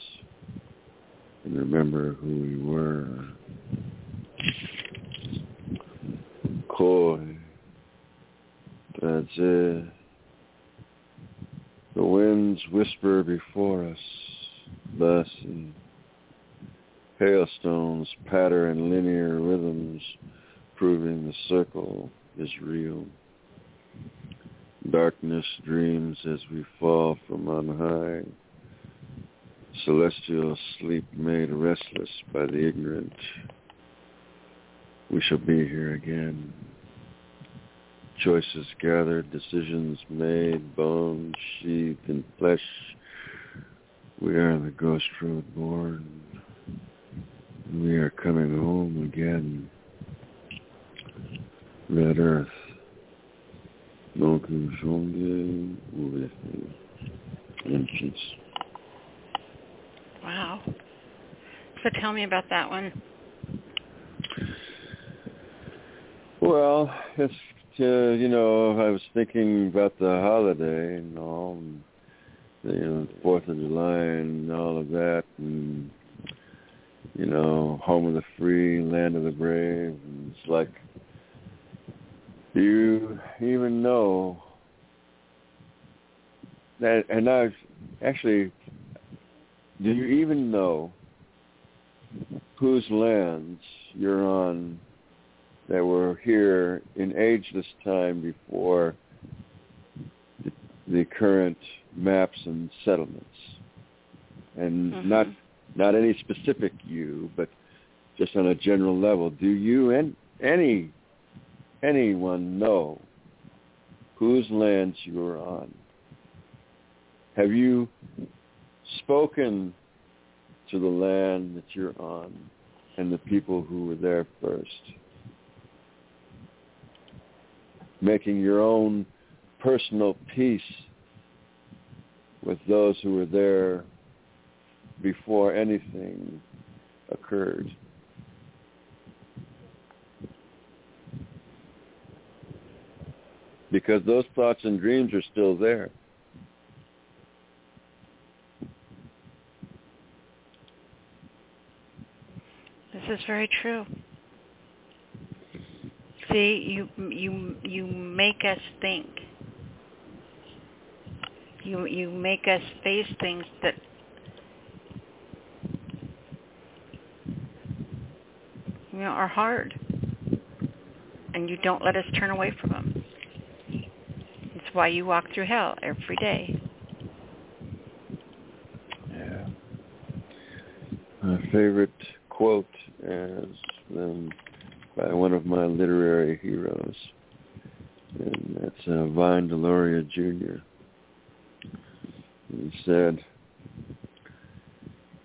and remember who we were. Koi. That's it. The winds whisper before us, thus and hailstones patter in linear rhythms, proving the circle is real. Darkness dreams as we fall from on high. Celestial sleep made restless by the ignorant. We shall be here again. Choices gathered, decisions made, bones sheathed in flesh. We are the ghost road born. We are coming home again. Red Earth. Donc, janvier, entrance. Wow. So tell me about that one. Well, it's uh, you know I was thinking about the holiday and all, and the, you know Fourth of July and all of that, and you know home of the free, land of the brave. And it's like, you even know that? And I've actually, do you even know whose lands you're on that were here in ageless time before the, the current maps and settlements, and Mhm. not not any specific you, but just on a general level. Do you and any anyone know whose lands you are on? Have you spoken to the land that you're on and the people who were there first? making your own personal peace with those who were there before anything occurred. Because those thoughts and dreams are still there. This is very true. See, you you you make us think. You you make us face things that you know are hard, and you don't let us turn away from them. Why you walk through hell every day. Yeah. My favorite quote is um, by one of my literary heroes, and that's uh, Vine Deloria Jr. He said,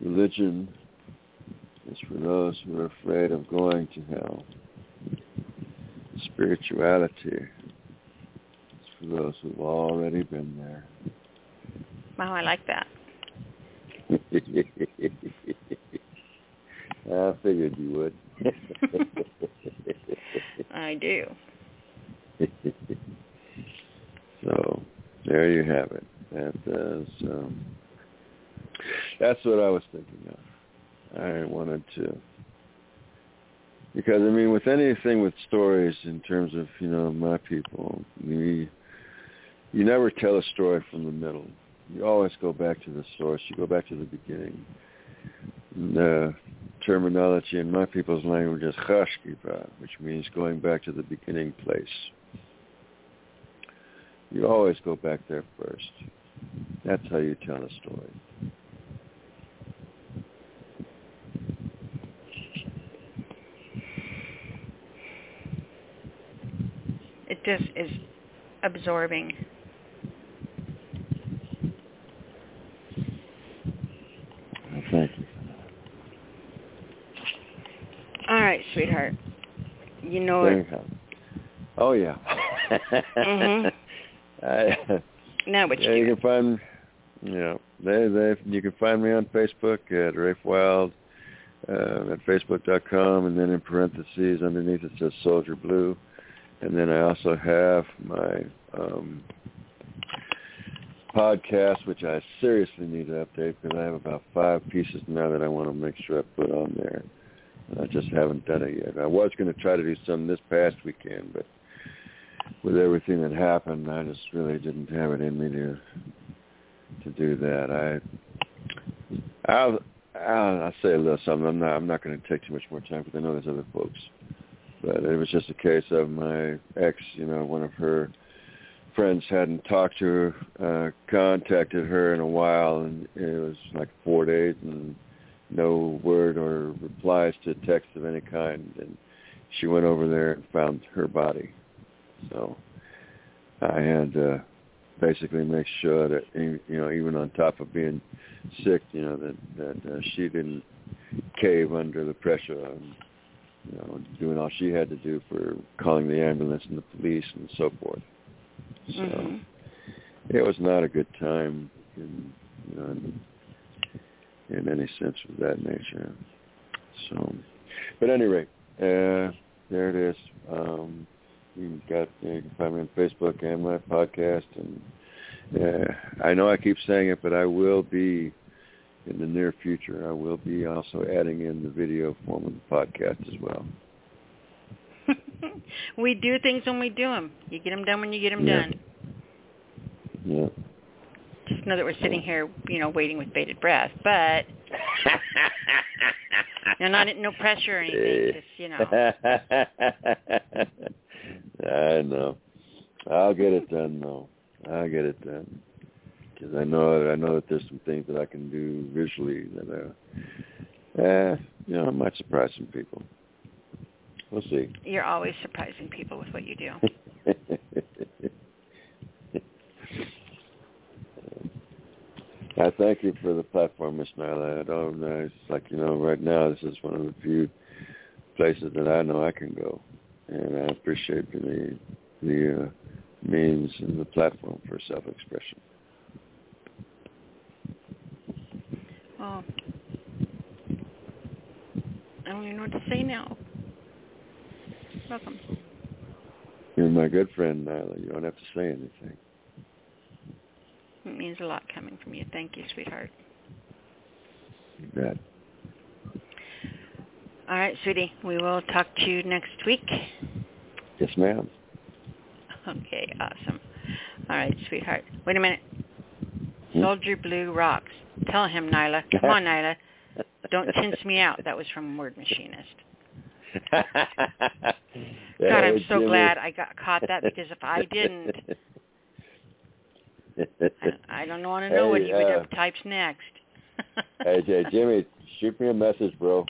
religion is for those who are afraid of going to hell. Spirituality those who've already been there. Wow, I like that. I figured you would. I do. so there you have it. That is, um, that's what I was thinking of. I wanted to, because I mean, with anything with stories in terms of you know my people, you you never tell a story from the middle. You always go back to the source. You go back to the beginning. The uh, terminology in my people's language is chashkiva, which means going back to the beginning place. You always go back there first. That's how you tell a story. It just is absorbing. Thank you. All right, sweetheart. You know There it. you. Oh yeah. Mhm. I, Now what yeah, you you can find, you know, they they you can find me on Facebook at Rafe Wild, uh, at facebook.com, and then in parentheses underneath it says Soldier Blue, and then I also have my um, podcast, which I seriously need to update because I have about five pieces now that I want to make sure I put on there. I just haven't done it yet. I was going to try to do some this past weekend, but with everything that happened, I just really didn't have it in me to to do that. I I'll, I'll say a little something. I'm not I'm not going to take too much more time because I know there's other folks. But it was just a case of my ex, you know, one of her friends hadn't talked to her, uh, contacted her in a while, and it was like four days and no word or replies to text of any kind. And she went over there and found her body. So I had to basically make sure that you know even on top of being sick, you know that that uh, she didn't cave under the pressure of you know doing all she had to do for calling the ambulance and the police and so forth. So mm-hmm. it was not a good time in you know in, in any sense of that nature. So, but anyway, uh, there it is. Um, you got you can find me on Facebook and my podcast, and uh, I know I keep saying it, but I will be in the near future. I will be also adding in the video form of the podcast as well. we do things when we do them. You get them done when you get them yeah. done. Yeah. Just know that we're sitting here, you know, waiting with bated breath, but no, not no pressure or anything. Just you know. I know. I'll get it done though. I'll get it done because I know I know that there's some things that I can do visually that uh, eh, you know, I might surprise some people. We'll see. You're always surprising people with what you do. I thank you for the platform, Miss Nyla. I don't know. It's like you know, right now this is one of the few places that I know I can go, and I appreciate the the uh, means and the platform for self-expression. Oh, I don't even know what to say now. Welcome. You're my good friend, Nyla. You don't have to say anything. Means a lot coming from you. Thank you, sweetheart. Bet. All right, sweetie. We will talk to you next week. Yes, ma'am. Okay, awesome. All right, sweetheart. Wait a minute. Hmm? Soldier Blue rocks. Tell him, Nyla. Come on, Nyla. Don't tinse me out. That was from Word Machinist. God, I'm so Jimmy. glad I got caught that because if I didn't, I, don't want to know what Hey, he would uh, have types next. hey, Jay, Jimmy, shoot me a message, bro.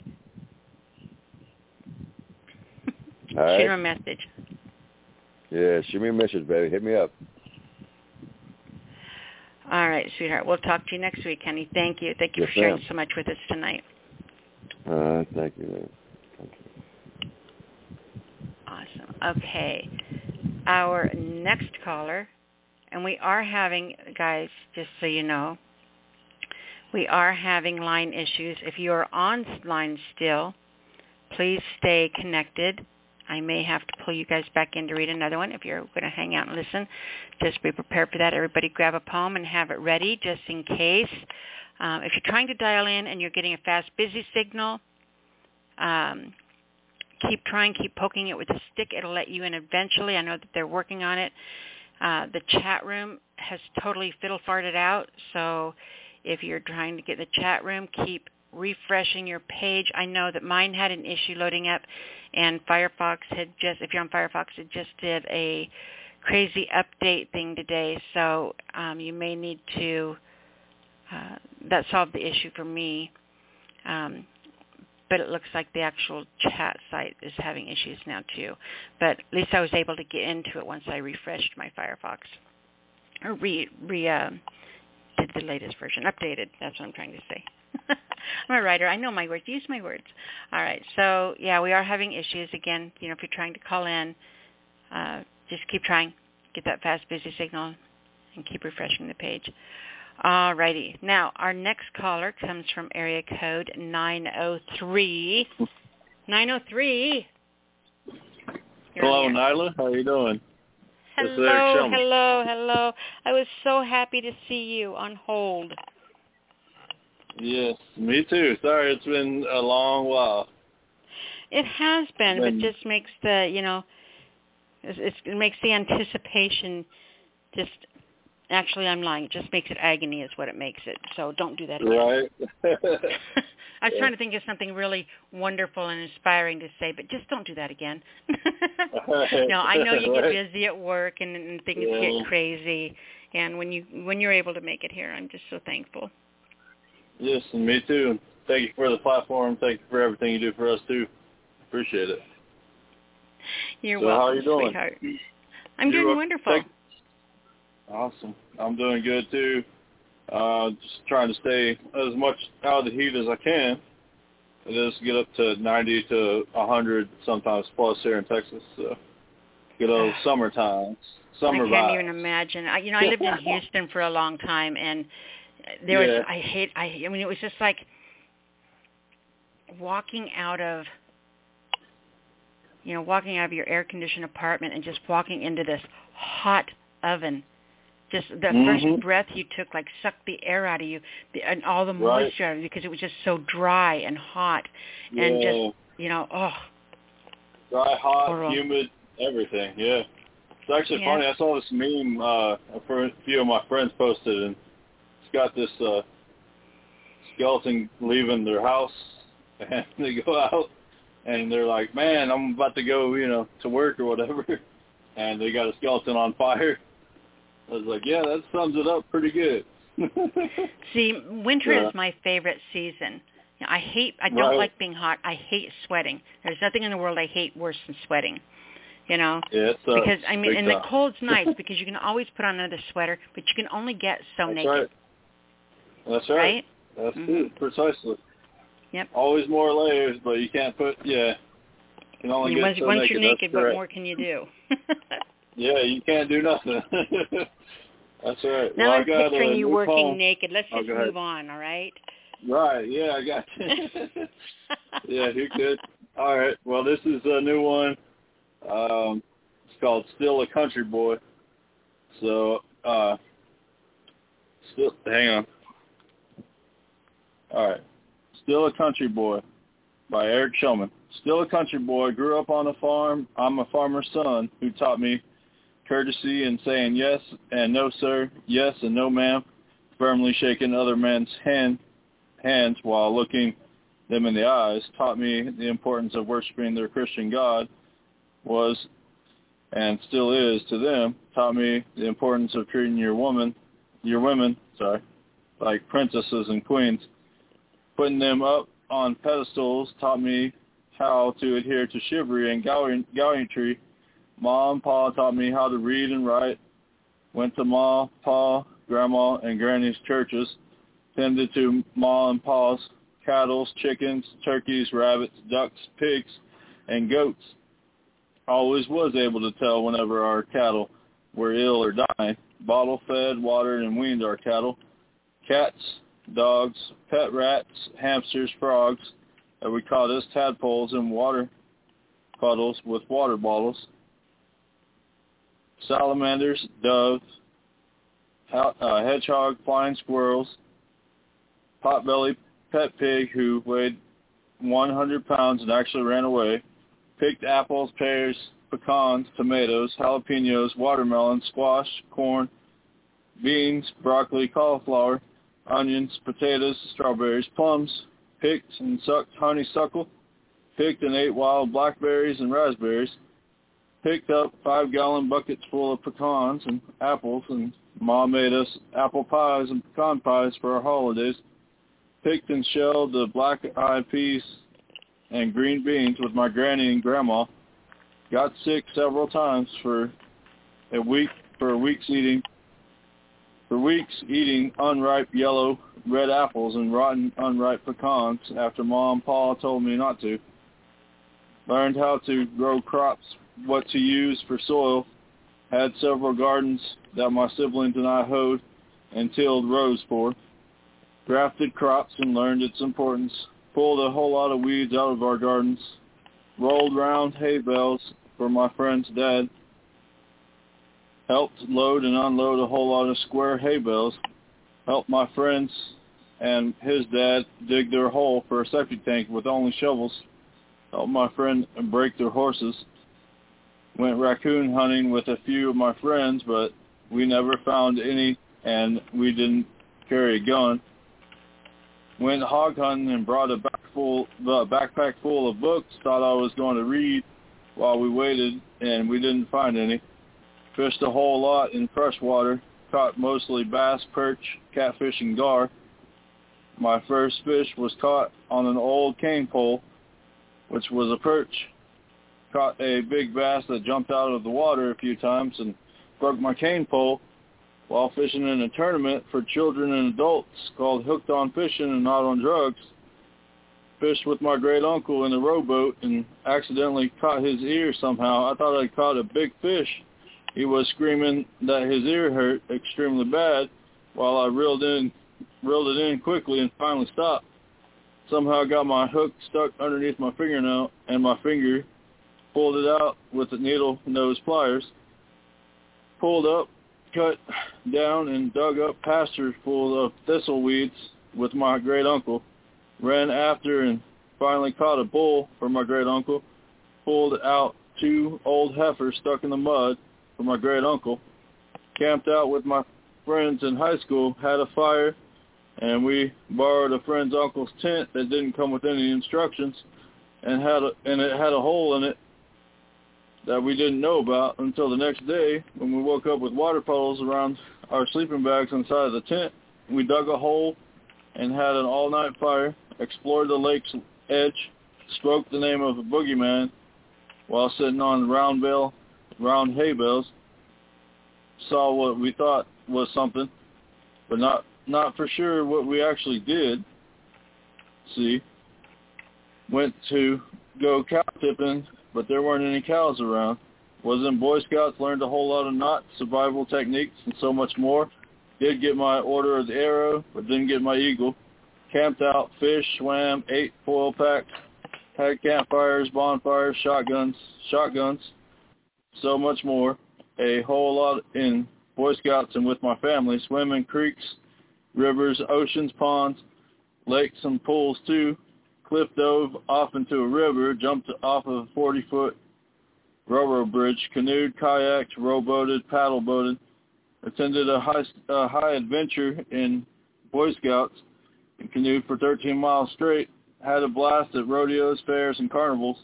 All Shoot him a message. Yeah, shoot me a message, baby. Hit me up. All right, sweetheart. We'll talk to you next week, honey. Thank you. Thank you Yes, for sharing ma'am. so much with us tonight. Uh, thank you. Thank you. Awesome. Okay. Our next caller, and we are having, guys, just so you know, we are having line issues. If you are on line still, please stay connected. I may have to pull you guys back in to read another one. If you're going to hang out and listen, just be prepared for that. Everybody grab a poem and have it ready just in case. Um, if you're trying to dial in and you're getting a fast busy signal, um, keep trying, keep poking it with a stick. It'll let you in eventually. I know that they're working on it. Uh, the chat room has totally fiddle farted out, so if you're trying to get the chat room, keep refreshing your page. I know that mine had an issue loading up, and Firefox had just, if you're on Firefox, it just did a crazy update thing today, so um, you may need to, uh, that solved the issue for me. Um, but it looks like the actual chat site is having issues now too. But at least I was able to get into it once I refreshed my Firefox, or re re uh, did the latest version, updated. That's what I'm trying to say. I'm a writer. I know my words. Use my words. All right. So yeah, we are having issues again. You know, if you're trying to call in, uh, just keep trying. Get that fast busy signal, and keep refreshing the page. All righty. Now, our next caller comes from area code 903. 903. You're Hello, on the air. Nyla. How are you doing? This is Eric Hello, hello, hello. I was so happy to see you on hold. Yes, me too. Sorry, it's been a long while. It has been, but When- just makes the, you know, it makes the anticipation just Actually, I'm lying. It just makes it agony is what it makes it. So don't do that again. Right. I was trying to think of something really wonderful and inspiring to say, but just don't do that again. no, I know you get Right. busy at work and, and things Yeah. get crazy, and when you when you're able to make it here, I'm just so thankful. yes, and me too. Thank you for the platform. Thank you for everything you do for us too. Appreciate it. You're So welcome, how are you doing? sweetheart. I'm You're doing wel- wonderful. thank- Awesome. I'm doing good too. Uh, just trying to stay as much out of the heat as I can. It is get up to 90 to 100 sometimes plus here in Texas. So good old summertime. Summer I can't vibes. even imagine. I, you know, I lived in Houston for a long time, and there Yeah. was. I hate. I. I mean, it was just like walking out of. You know, walking out of your air-conditioned apartment and just walking into this hot oven. Just the Mhm. first breath you took, like sucked the air out of you, and all the Right. moisture out of you because it was just so dry and hot, and yeah. just you know, oh, Dry, hot, Horrible. humid, everything. Yeah. It's actually Yeah. funny. I saw this meme uh, a few of my friends posted, and it's got this uh, skeleton leaving their house, and they go out, and they're like, "Man, I'm about to go, you know, to work or whatever," and they got a skeleton on fire. I was like, "Yeah, that sums it up pretty good." See, winter Yeah. is my favorite season. I hate. I don't Right. like being hot. I hate sweating. There's nothing in the world I hate worse than sweating. You know, yeah, because I mean, big and the cold's nice because you can always put on another sweater, but you can only get so That's naked, right. That's right. right? That's Mhm. it, precisely. Yep. Always more layers, but you can't put yeah. You can only get once so once naked. you're naked, what more can you do? Yeah, you can't do nothing. that's right. now well, I'm picturing you new working naked. Let's Oh, just ahead. move on, all right? Right. Yeah, I got you. yeah, you're good. All right. Well, this is a new one. Um, it's called "Still a Country Boy." So, uh, still, hang on. All right. "Still a Country Boy" by Eric Shulman. Still a country boy, grew up on a farm. I'm a farmer's son who taught me courtesy and saying yes and no, sir, yes and no, ma'am, firmly shaking other men's hand hands while looking them in the eyes taught me the importance of worshiping their Christian God was and still is to them taught me the importance of treating your woman your women sorry like princesses and queens. Putting them up on pedestals taught me how to adhere to chivalry and gallantry mom pa taught me how to read and write went to ma pa grandma and granny's churches tended to ma and pa's cattle, chickens, turkeys, rabbits, ducks, pigs, and goats. Always was able to tell whenever our cattle were ill or dying. Bottle fed, watered, and weaned our cattle. Cats, dogs, pet rats, hamsters, frogs, that we caught as tadpoles in water puddles with water bottles. Salamanders, doves, uh, hedgehog, flying squirrels, potbelly pet pig who weighed 100 pounds and actually ran away, picked apples, pears, pecans, tomatoes, jalapenos, watermelon, squash, corn, beans, broccoli, cauliflower, onions, potatoes, strawberries, plums, picked and sucked honeysuckle, picked and ate wild blackberries and raspberries, picked up five-gallon buckets full of pecans and apples, and Ma made us apple pies and pecan pies for our holidays, picked and shelled the black-eyed peas and green beans with my granny and grandma. Got sick several times for a week for weeks eating for weeks eating unripe yellow red apples and rotten unripe pecans after mom and pa told me not to. Learned how to grow crops, what to use for soil. Had several gardens that my siblings and I hoed and tilled rows for. Grafted crops and learned its importance, pulled a whole lot of weeds out of our gardens, rolled round hay bales for my friend's dad, helped load and unload a whole lot of square hay bales, helped my friends and his dad dig their hole for a septic tank with only shovels, helped my friend break their horses, went raccoon hunting with a few of my friends, but We never found any, and we didn't carry a gun. Went hog hunting and brought a back full, the backpack full of books. Thought I was going to read while we waited, and we didn't find any. Fished a whole lot in freshwater. Caught mostly bass, perch, catfish, and gar. My first fish was caught on an old cane pole, which was a perch. Caught a big bass that jumped out of the water a few times and broke my cane pole while fishing in a tournament for children and adults called Hooked on Fishing and Not on Drugs. Fished with my great uncle in a rowboat and accidentally caught his ear somehow. I thought I caught a big fish. He was screaming that his ear hurt extremely bad while I reeled in reeled it in quickly and finally stopped. Somehow got my hook stuck underneath my fingernail and my finger pulled it out with the needle nose pliers. Pulled up, cut down and dug up pasture full of thistle weeds with my great uncle. Ran after and finally caught a bull for my great uncle. Pulled out two old heifers stuck in the mud for my great uncle. Camped out with my friends in high school, had a fire, and we borrowed a friend's uncle's tent that didn't come with any instructions and had a, and it had a hole in it that we didn't know about until the next day when we woke up with water puddles around our sleeping bags inside of the tent. We dug a hole and had an all-night fire, explored the lake's edge, spoke the name of a boogeyman while sitting on round bale, round hay bales, saw what we thought was something, but not not for sure what we actually did. See, went to go cow tipping, but there weren't any cows around. Was in Boy Scouts, learned a whole lot of knot survival techniques and so much more. Did get my Order of the Arrow, but didn't get my Eagle. Camped out, fished, swam, ate foil packed, had campfires, bonfires, shotguns, shotguns, so much more. A whole lot in Boy Scouts and with my family, swimming creeks, rivers, oceans, ponds, lakes, and pools too. Cliff dove off into a river, jumped off of a 40-foot railroad bridge, canoed, kayaked, rowboated, paddle boated, attended a high, a high adventure in Boy Scouts, and canoed for 13 miles straight, had a blast at rodeos, fairs, and carnivals,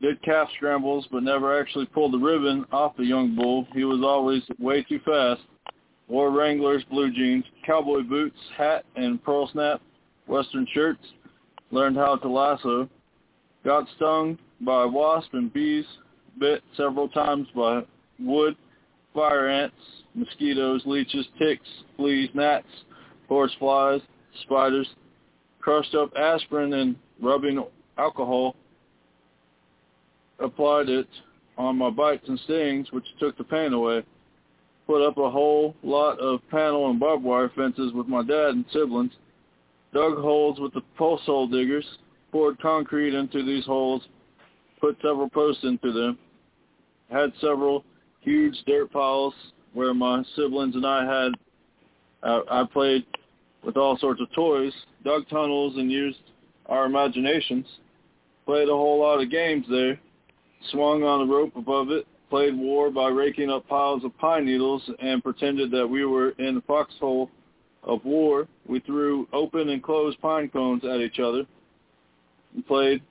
did calf scrambles, but never actually pulled the ribbon off the young bull. He was always way too fast. Wore Wranglers, blue jeans, cowboy boots, hat, and pearl snap, western shirts. Learned how to lasso. Got stung by wasp and bees. Bit several times by wood, fire ants, mosquitoes, leeches, ticks, fleas, gnats, horse flies, spiders. Crushed up aspirin and rubbing alcohol. Applied it on my bites and stings, which took the pain away put up a whole lot of panel and barbed wire fences with my dad and siblings, dug holes with the post hole diggers, poured concrete into these holes, put several posts into them, had several huge dirt piles where my siblings and I had, uh, I played with all sorts of toys, dug tunnels and used our imaginations, played a whole lot of games there, swung on a rope above it, played war by raking up piles of pine needles and pretended that we were in the foxhole of war. We threw open and closed pine cones at each other. We played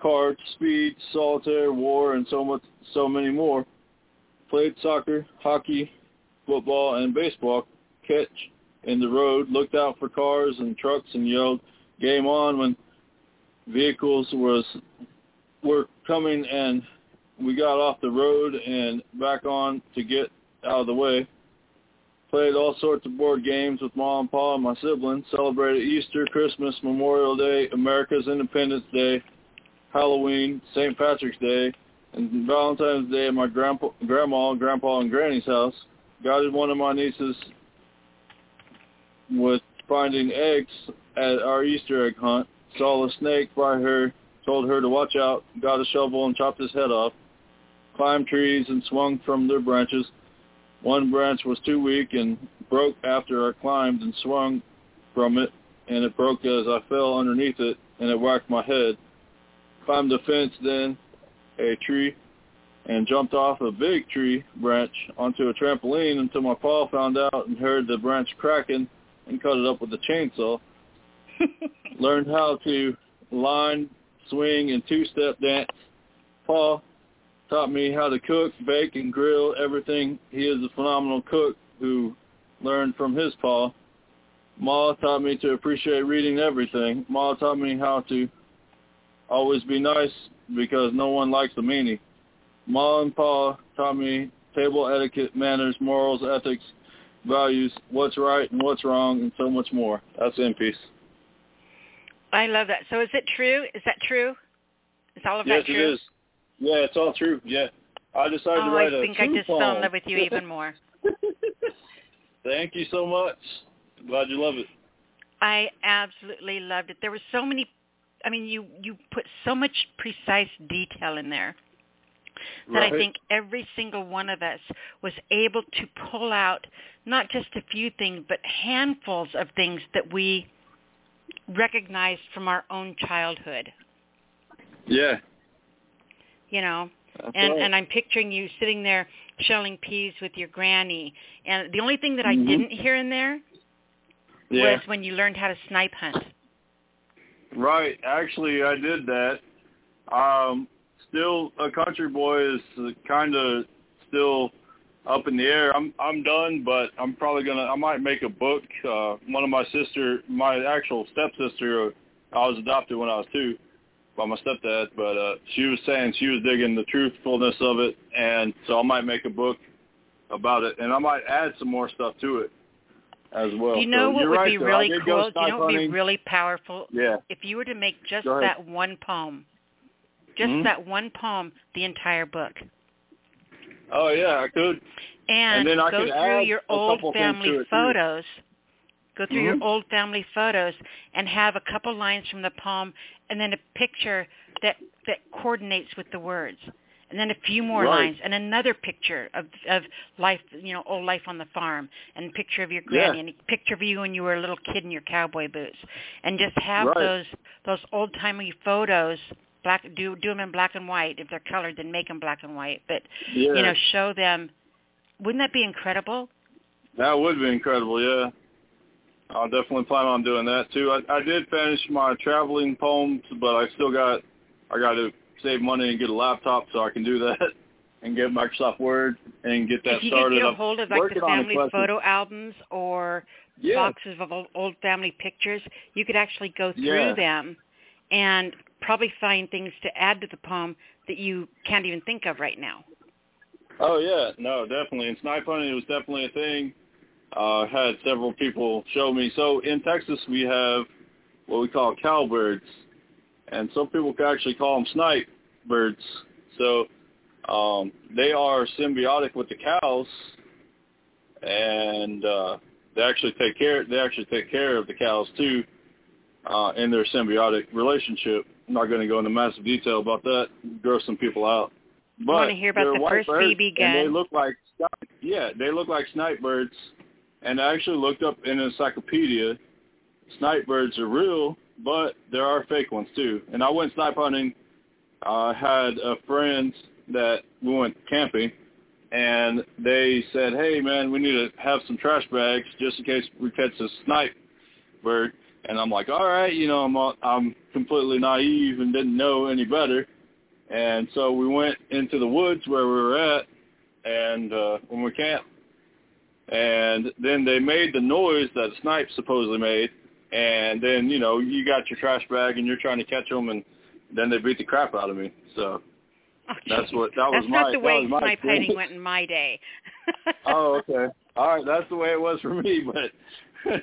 cards, speed, solitaire, war, and so much, so many more. Played soccer, hockey, football, and baseball. Catch in the road, looked out for cars and trucks, and yelled "Game on!" when vehicles was were coming and we got off the road and back on to get out of the way. Played all sorts of board games with mom and pa and my siblings. Celebrated Easter, Christmas, Memorial Day, America's Independence Day, Halloween, St. Patrick's Day, and Valentine's Day at my grandpa, grandma, grandpa, and granny's house. Guided one of my nieces with finding eggs at our Easter egg hunt. Saw a snake by her, told her to watch out, got a shovel and chopped his head off climbed trees and swung from their branches. One branch was too weak and broke after I climbed and swung from it, and it broke as I fell underneath it, and it whacked my head. Climbed the fence then, a tree, and jumped off a big tree branch onto a trampoline until my paw found out and heard the branch cracking and cut it up with a chainsaw. Learned how to line, swing, and two-step dance. Paul taught me how to cook, bake, and grill everything. He is a phenomenal cook who learned from his pa. Ma taught me to appreciate reading everything. Ma taught me how to always be nice because no one likes a meanie. Ma and Pa taught me table etiquette, manners, morals, ethics, values, what's right and what's wrong, and so much more. That's in peace. I love that. So is it true? Is that true? Is all of yes, that true? Yes, it is. Yeah, it's all true. Yeah. I decided oh, to write I a think I just poem. fell in love with you even more. Thank you so much. Glad you love it. I absolutely loved it. There were so many I mean you you put so much precise detail in there that Right. I think every single one of us was able to pull out not just a few things but handfuls of things that we recognized from our own childhood. Yeah. You know, That's and right. and I'm picturing you sitting there shelling peas with your granny. And the only thing that Mhm. I didn't hear in there yeah. was when you learned how to snipe hunt. Right. Actually, I did that. Um, still, a country boy is kind of still up in the air. I'm I'm done, but I'm probably gonna. I might make a book. Uh, one of my sister, my actual stepsister, I was adopted when I was two by my stepdad, but uh, she was saying she was digging the truthfulness of it, and so I might make a book about it, and I might add some more stuff to it as well. Do you know So what would right, be though. Really cool? You know what would be really powerful? Yeah. If you were to make just that one poem, just Mhm. that one poem, the entire book, Oh yeah, I could. and, And then I go could through add your old family to it, too. photos. Go through your Mhm. old family photos and have a couple lines from the poem, and then a picture that that coordinates with the words, and then a few more Right. lines, and another picture of of life, you know, old life on the farm, and a picture of your granny, Yeah. and a picture of you when you were a little kid in your cowboy boots, and just have Right. those those old timey photos. Black do do them in black and white. If they're colored, then make them black and white. But Yeah. you know, show them. Wouldn't that be incredible? That would be incredible, yeah. I'll definitely plan on doing that too. I, I did finish my traveling poems, but I still got I got to save money and get a laptop so I can do that and get Microsoft Word and get that started. if you started. could get a hold of like the working on a family photo albums or Yeah. boxes of old, old family pictures, you could actually go through Yeah. them and probably find things to add to the poem that you can't even think of right now. Oh yeah, no, definitely. And snipe hunting was definitely a thing. Uh, had several people show me. So in Texas we have what we call cowbirds, and some people can actually call them snipe birds. So um, they are symbiotic with the cows, and uh, they actually take care. They actually take care of the cows too uh, in their symbiotic relationship. I'm not going to go into massive detail about that. Gross some people out. But I wanna hear about the first BB And they look like yeah, they look like snipe birds. And I actually looked up in an encyclopedia. Snipe birds are real, but there are fake ones too. And I went snipe hunting. I had a friend that we went camping, and they said, "Hey man, we need to have some trash bags just in case we catch a snipe bird." And I'm like, "All right, you know, I'm uh, I'm completely naive and didn't know any better." And so we went into the woods where we were at, and uh, when we camped, and then they made the noise that a snipe supposedly made, and then you know you got your trash bag and you're trying to catch them, and then they beat the crap out of me. So Oh, that's what that was That's my not the that way was my snipe hunting went in my day. oh, okay. All right, that's the way it was for me, but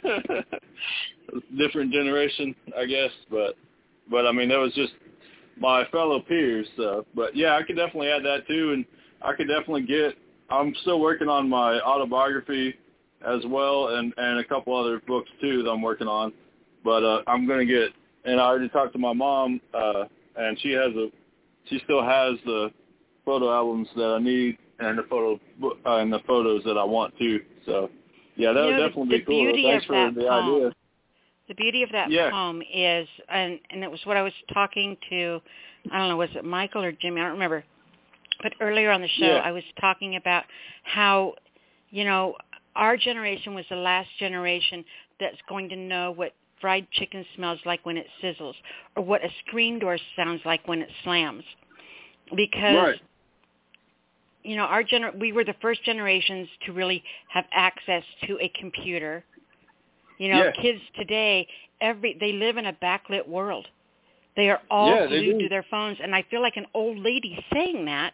different generation, I guess. But but I mean, that was just my fellow peers. So, but yeah, I could definitely add that too, and I could definitely get. I'm still working on my autobiography as well, and and a couple other books too that I'm working on. But uh, I'm gonna get, and I already talked to my mom, uh, and she has a, she still has the photo albums that I need and the photo uh, and the photos that I want too. So yeah, that would know, definitely be cool. Thanks for the poem idea. The beauty of that Yeah. poem is, and and it was what I was talking to, I don't know, was it Michael or Jimmy? I don't remember. But earlier on the show, Yeah. I was talking about how, you know, our generation was the last generation that's going to know what fried chicken smells like when it sizzles or what a screen door sounds like when it slams. Because Right. you know, our gener- we were the first generations to really have access to a computer. You know, Yeah. kids today, every they live in a backlit world. They are all Yeah, glued to their phones, and I feel like an old lady saying that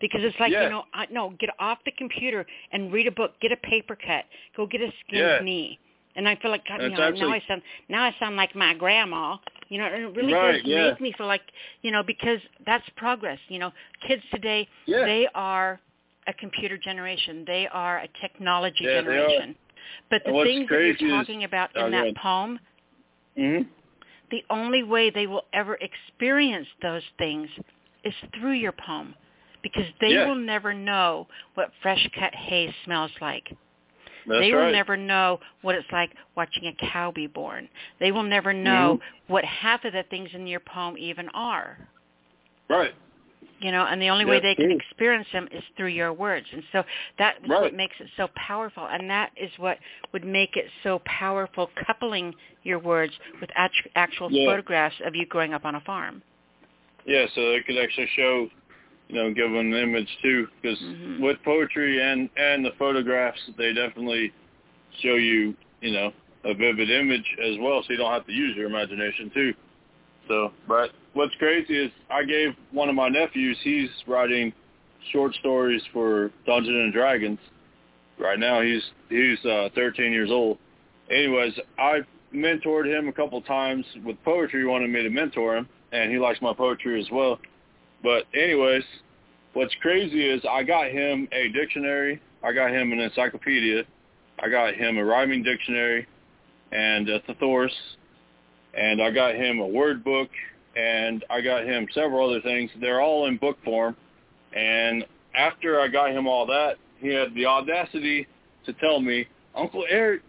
because it's like Yeah. you know, I, no, get off the computer and read a book, get a paper cut, go get a skinned Yeah. knee. And I feel like God, you know, now I sound now I sound like my grandma. You know, and it really Right, does yeah. make me feel like you know because that's progress. You know, kids today they are a computer generation. They are a technology generation. But the things that you're talking about Oh, in go that poem, hmm the only way they will ever experience those things is through your poem because they Yeah. will never know what fresh cut hay smells like. That's they right. will never know what it's like watching a cow be born. They will never know Mm-hmm. what half of the things in your poem even are. Right. You know, and the only way they can experience them is through your words. And so that's Right. what makes it so powerful. And that is what would make it so powerful, coupling your words with act- actual Yeah. photographs of you growing up on a farm. Yeah, so it could actually show, you know, give them an image too, because Mhm. with poetry and and the photographs, they definitely show you, you know, a vivid image as well, so you don't have to use your imagination too. So, but what's crazy is I gave one of my nephews, he's writing short stories for Dungeons and Dragons. Right now, he's he's uh, 13 years old. Anyways, I mentored him a couple times with poetry. He wanted me to mentor him, and he likes my poetry as well. But anyways, what's crazy is I got him a dictionary. I got him an encyclopedia. I got him a rhyming dictionary and a thesaurus. And I got him a word book. And I got him several other things. They're all in book form. And after I got him all that, he had the audacity to tell me, Uncle Eric,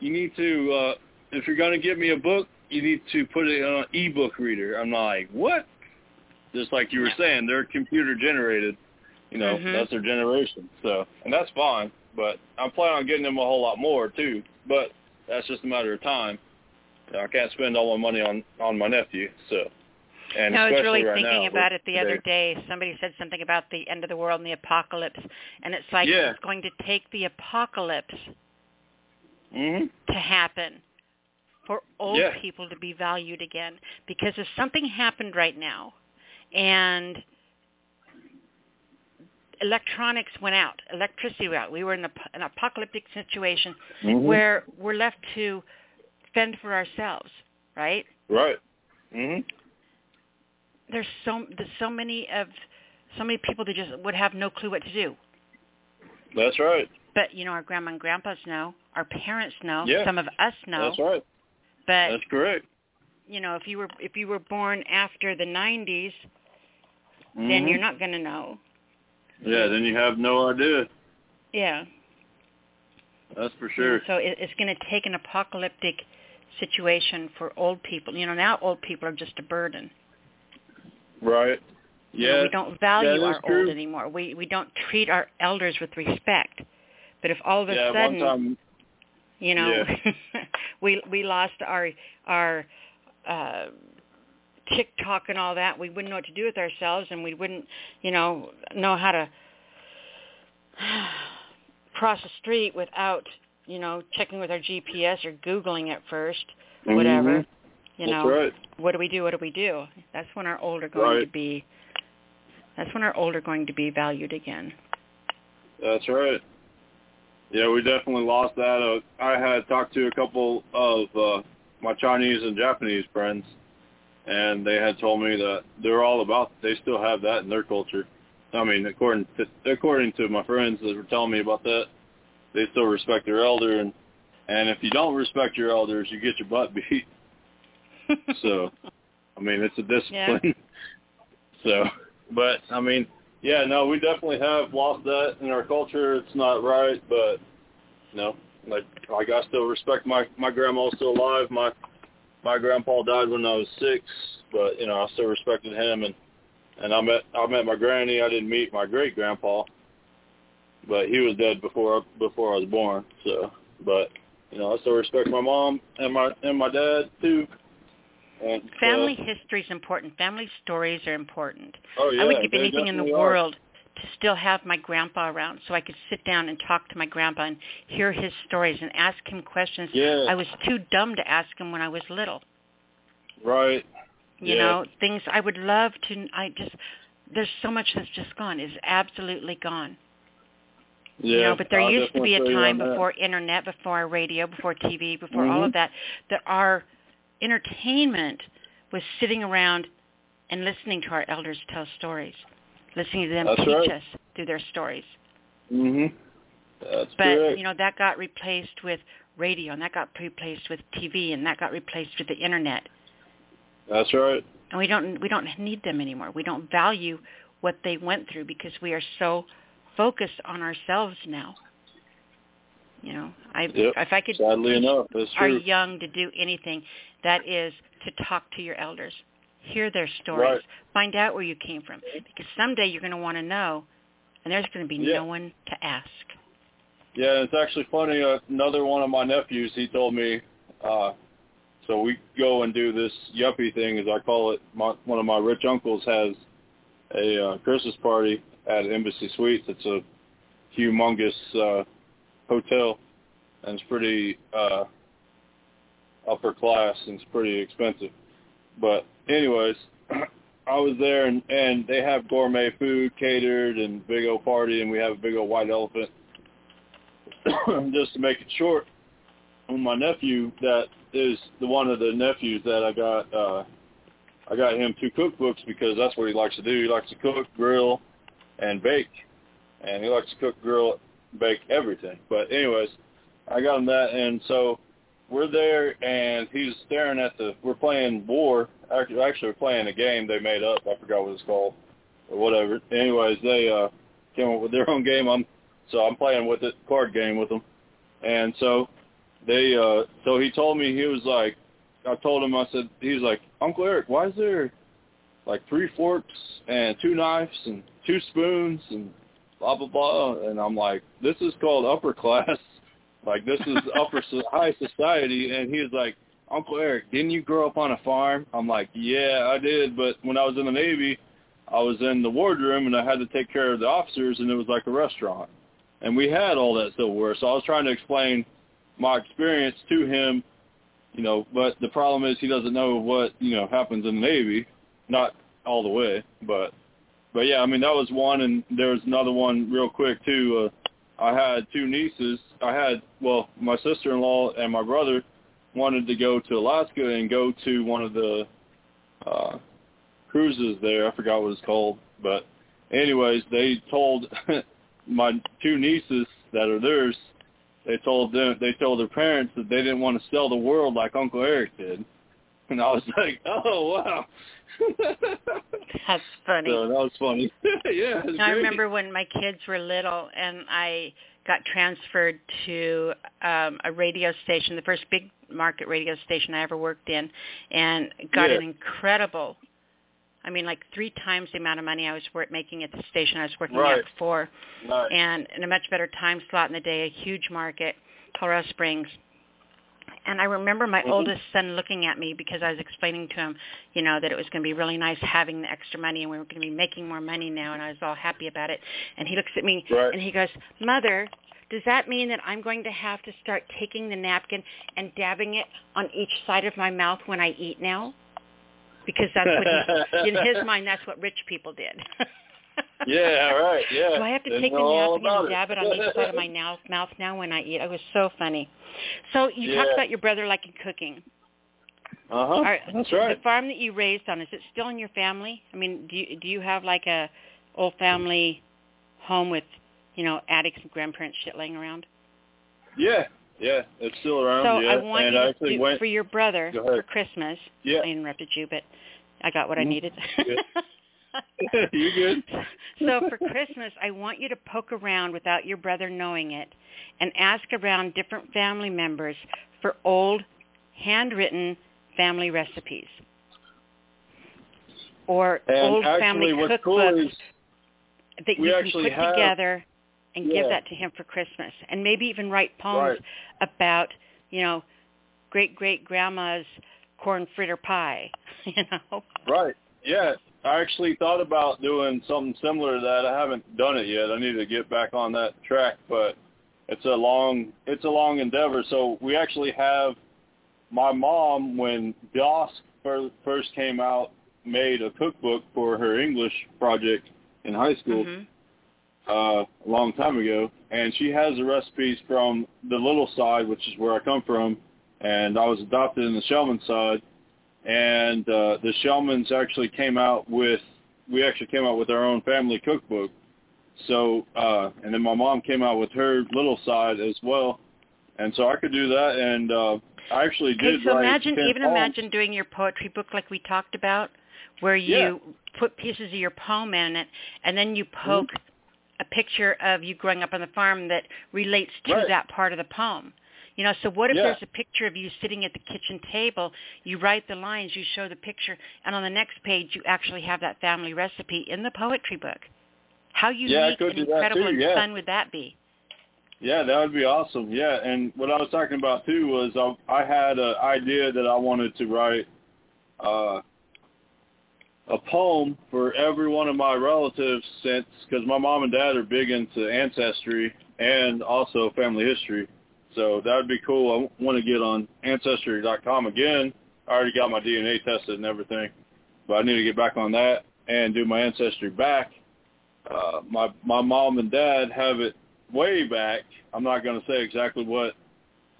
you need to, uh, if you're going to give me a book, you need to put it on an ebook reader. I'm like, what? Just like you were saying, they're computer generated. You know, Mhm. that's their generation. So, and that's fine. But I'm planning on getting them a whole lot more too. But that's just a matter of time. I can't spend all my money on on my nephew. So, and No, I was really right thinking now about it the other day. Somebody said something about the end of the world and the apocalypse, and it's like Yeah. it's going to take the apocalypse Mhm. to happen for old Yeah. people to be valued again. Because if something happened right now, and electronics went out, electricity went out, we were in a, an apocalyptic situation Mhm. where we're left to fend for ourselves, right? Right. Mhm. there's so there's so many of so many people that just would have no clue what to do. That's right. But you know, our grandma and grandpas know, our parents know, Yeah. some of us know. That's right. But That's correct. you know, if you were if you were born after the '90s, then Mhm. you're not going to know. Yeah, then you have no idea. Yeah. That's for sure. So it, it's going to take an apocalyptic situation for old people. You know, now old people are just a burden. Right. You know, Yeah. we don't value our true. old anymore. We we don't treat our elders with respect. But if all of a yeah, sudden time you know Yeah. we we lost our our uh TikTok and all that, we wouldn't know what to do with ourselves and we wouldn't, you know, know how to cross the street without, you know, checking with our GPS or googling it 1st whatever. Mhm. You know, right. what do we do? What do we do? That's when our old are going to Right. be that's when our old are going to be valued again. That's right. Yeah, we definitely lost that. Uh, I had talked to a couple of uh, my Chinese and Japanese friends, and they had told me that they're all about. They still have that in their culture. I mean, according to according to my friends that were telling me about that, they still respect their elder, and and if you don't respect your elders, you get your butt beat. So, I mean, it's a discipline. So, but I mean, yeah, no, we definitely have lost that in our culture. It's not right, but you know, like like I still respect my my grandma's still alive. My my grandpa died when I was six, but you know, I still respected him and and I met I met my granny. I didn't meet my great grandpa, but he was dead before before I was born. So, but you know, I still respect my mom and my and my dad too. And Family uh, history is important. Family stories are important. oh yeah, I would give anything in the are. world to still have my grandpa around so I could sit down and talk to my grandpa and hear his stories and ask him questions Yeah, I was too dumb to ask him when I was little. right. You Yeah. know, things I would love to I just there's so much that's just gone. It's absolutely gone. Yeah, you know, but there I'll used to be a definitely feel you time on that. before internet, before radio, before TV, before all Mhm. of that, that our entertainment was sitting around and listening to our elders tell stories, listening to them That's teach right. us through their stories. Mhm. That's But correct. you know that got replaced with radio, and that got replaced with TV, and that got replaced with the internet. That's right. And we don't we don't need them anymore. We don't value what they went through because we are so focused on ourselves now. You know, I Yep. if I could Sadly enough, that's our true. young to do anything, that is to talk to your elders, hear their stories, Right. find out where you came from, because someday you're going to want to know, and there's going to be Yeah. no one to ask. Yeah, it's actually funny. Uh, another one of my nephews, he told me. Uh, so we go and do this yuppie thing, as I call it. My, one of my rich uncles has a uh, Christmas party at Embassy Suites. It's a humongous uh, hotel, and it's pretty uh, upper class, and it's pretty expensive. But anyways, I was there, and and they have gourmet food catered, and big old party, and we have a big old white elephant just to make it short, my nephew that is the one of the nephews that I got uh I got him two cookbooks because that's what he likes to do. He likes to cook, grill, and bake. And he likes to cook, grill, bake everything. But anyways, I got him that and so we're there and he's staring at the we're playing war. Actually we're playing a game they made up. I forgot what it's called. Or whatever. Anyways, they uh came up with their own game. I'm so I'm playing with it, card game with them. And so they uh so he told me he was like I told him I said he was like, Uncle Eric, why is there like three forks and two knives and two spoons and blah blah blah and I'm like, This is called upper class. Like this is upper so- high society and he's like, Uncle Eric, didn't you grow up on a farm? I'm like, Yeah, I did, but when I was in the Navy I was in the wardroom and I had to take care of the officers and it was like a restaurant. And we had all that silverware. So I was trying to explain my experience to him, you know, but the problem is he doesn't know what, you know, happens in the Navy. Not all the way, but but yeah, I mean that was one and there was another one real quick too. Uh I had two nieces. I had well, my sister in law and my brother wanted to go to Alaska and go to one of the uh cruises there. I forgot what it's called. But anyways, they told my two nieces that are theirs, they told them they told their parents that they didn't want to sell the world like Uncle Eric did. And I was like, Oh wow That's funny. So that was funny. yeah. Was I remember when my kids were little and I got transferred to um a radio station, the first big market radio station I ever worked in and got Yeah. an incredible I mean like three times the amount of money I was wor- making at the station I was working Right. at before and in a much better time slot in the day, a huge market, Colorado Springs. And I remember my Mhm. oldest son looking at me because I was explaining to him, you know, that it was going to be really nice having the extra money and we were going to be making more money now and I was all happy about it. And he looks at me Right. and he goes, "Mother, does that mean that I'm going to have to start taking the napkin and dabbing it on each side of my mouth when I eat now?" Because that's what he, in his mind that's what rich people did. Yeah, right, yeah. Do I have to take the napkin and dab it on each side of my mouth now when I eat? It was so funny. So you Yeah. talked about your brother liking cooking. Uh huh. Are- That's right. The farm that you raised on is it still in your family? I mean, do you, do you have like a old family home with, you know, attics and grandparents shit laying around? Yeah, yeah. It's still around. so yeah. I want and you I to do went. for your brother for Christmas. Yeah. I interrupted you, but I got what I Mhm. needed. you good? so for Christmas, I want you to poke around without your brother knowing it and ask around different family members for old handwritten family recipes. or And old actually, family cookbooks cool is that you can put have- together and give that to him for Christmas, and maybe even write poems Right. about you know great great grandma's corn fritter pie. You know. Right. Yeah. I actually thought about doing something similar to that. I haven't done it yet. I need to get back on that track, but it's a long it's a long endeavor. So we actually have my mom when DOS first came out made a cookbook for her English project in high school Mhm. uh, a long time ago, and she has the recipes from the little side, which is where I come from, and I was adopted in the Shellman side, and uh, the Shellmans actually came out with we actually came out with our own family cookbook. So uh, and then my mom came out with her little side as well, and so I could do that, and uh, I actually did. Okay, so imagine even poems. imagine doing your poetry book like we talked about, where you Yeah. put pieces of your poem in it, and then you Mm-hmm. poke a picture of you growing up on the farm that relates to Right. that part of the poem. You know, so what if Yeah. there's a picture of you sitting at the kitchen table, you write the lines, you show the picture, and on the next page you actually have that family recipe in the poetry book. How Yeah, unique could and incredible too, and yeah. fun would that be? Yeah, that would be awesome. Yeah, and what I was talking about too was I, I had an idea that I wanted to write uh, a poem for every one of my relatives since because my mom and dad are big into ancestry and also family history. So that would be cool. I want to get on ancestry.com again. I already got my DNA tested and everything, but I need to get back on that and do my ancestry back. Uh, my my mom and dad have it way back. I'm not going to say exactly what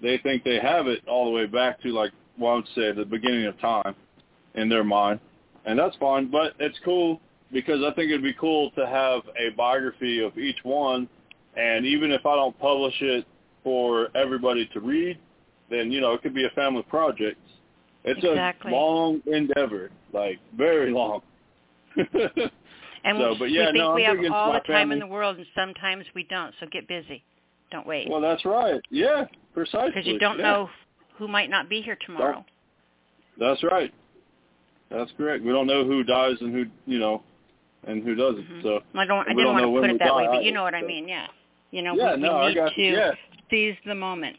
they think they have it all the way back to like well, I would say the beginning of time in their mind, and that's fine. But it's cool because I think it'd be cool to have a biography of each one, and even if I don't publish it for everybody to read, then you know it could be a family project. It's Exactly. a long endeavor, like very long. And So, but yeah, we think no, I'm we have all the time in the world, and sometimes we don't. So get busy. Don't wait. Well, that's right. Yeah, precisely. because you don't Yeah. know who might not be here tomorrow. That's right. That's correct. We don't know who dies and who you know, and who doesn't. Mhm. So I don't. I didn't want to put it that way, but you know what I mean. Yeah. You know, yeah, we, no, we I need got to. Yeah, seize the moment.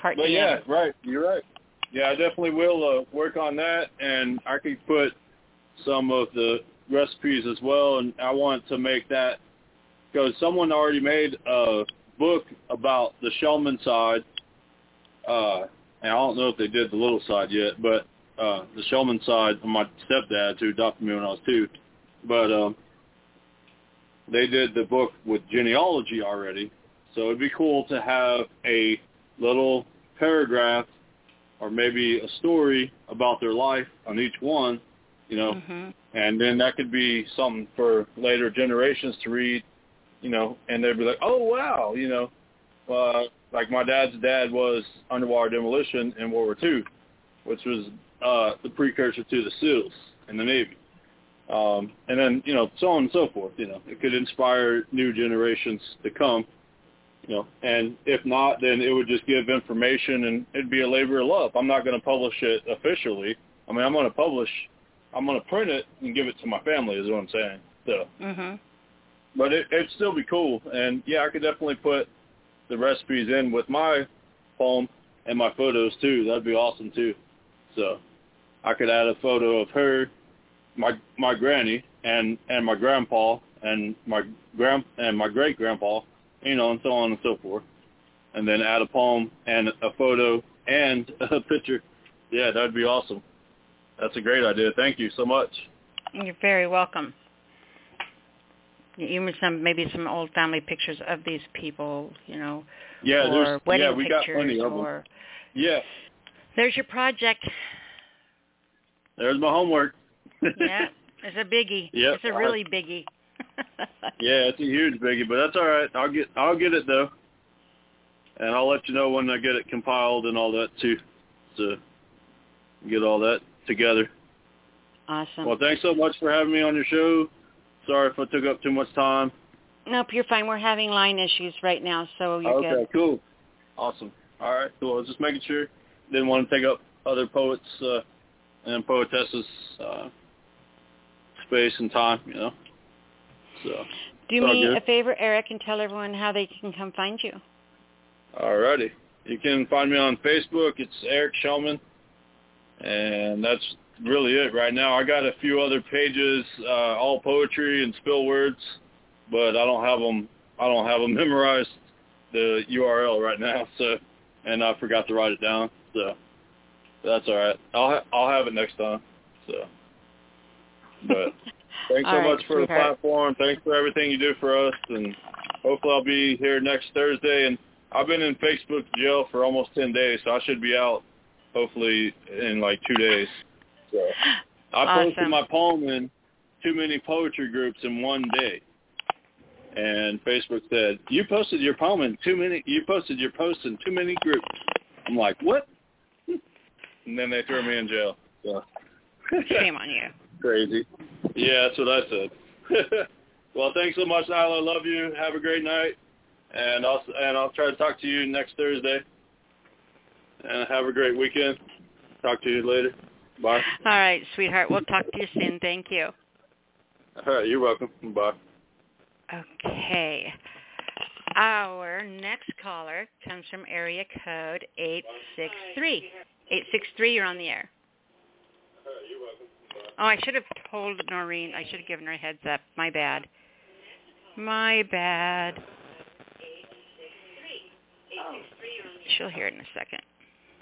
Cart but yeah, right. You're right. Yeah, I definitely will uh, work on that, and I could put some of the recipes as well. And I want to make that because someone already made a book about the Shellman side. Uh, and I don't know if they did the little side yet, but uh, the Shellman side of my stepdad who adopted me when I was two. But um, they did the book with genealogy already, so it'd be cool to have a little paragraph or maybe a story about their life on each one, you know, Mhm. and then that could be something for later generations to read, you know, and they'd be like, oh wow, you know, uh, like my dad's dad was underwater demolition in World War II, which was uh, the precursor to the SEALs in the Navy. Um, and then, you know, so on and so forth, you know, it could inspire new generations to come, you know, and if not, then it would just give information and it'd be a labor of love. I'm not going to publish it officially. I mean, I'm going to publish, I'm going to print it and give it to my family is what I'm saying. So, Mhm. but it, it'd still be cool. And yeah, I could definitely put the recipes in with my poem and my photos too. That'd be awesome too. So I could add a photo of her, my my granny, and and my grandpa, and my grand and my great grandpa, you know, and so on and so forth. And then add a poem and a photo and a picture. Yeah, that'd be awesome. That's a great idea. Thank you so much. You're very welcome. Even some maybe some old family pictures of these people, you know, Yeah, or there's wedding yeah, we got plenty of them. or Yeah, there's your project. there's my homework. yeah, it's a biggie. Yep. It's a really biggie. Yeah, it's a huge biggie, but that's all right. I'll get I'll get it though, and I'll let you know when I get it compiled and all that too, to get all that together. Awesome. Well, thanks so much for having me on your show. Sorry if I took up too much time. Nope, you're fine. We're having line issues right now, so you're okay, good. cool, awesome. All right, cool. I was just making sure. Didn't want to take up other poets uh, and poetesses' uh, space and time, you know. So. Do me good. a favor, Eric, and tell everyone how they can come find you. Alrighty. You can find me on Facebook. It's Eric Shellman, and that's really it right now. I got a few other pages, uh, Allpoetry and Spillwords, but I don't have them. I don't have them memorized the URL right now. So, and I forgot to write it down. So that's all right. I'll ha- I'll have it next time. So, but thanks so right, much for sweetheart. the platform. Thanks for everything you do for us, and hopefully I'll be here next Thursday. And I've been in Facebook jail for almost ten days, so I should be out hopefully in like two days. So I Awesome. posted my poem in too many poetry groups in one day. And Facebook said, You posted your poem in too many you posted your post in too many groups. I'm like, What? And then they threw me in jail. So Shame on you. Crazy. Yeah, that's what I said. well, thanks so much, Nyla. I love you. Have a great night. And I'll and I'll try to talk to you next Thursday. And have a great weekend. Talk to you later. Bye. All right, sweetheart. We'll talk to you soon. Thank you. All right, you're welcome. Bye. Okay. Our next caller comes from area code 863. 863, you're on the air. Oh, I should have told Noreen. I should have given her a heads up. My bad. My bad. She'll hear it in a second.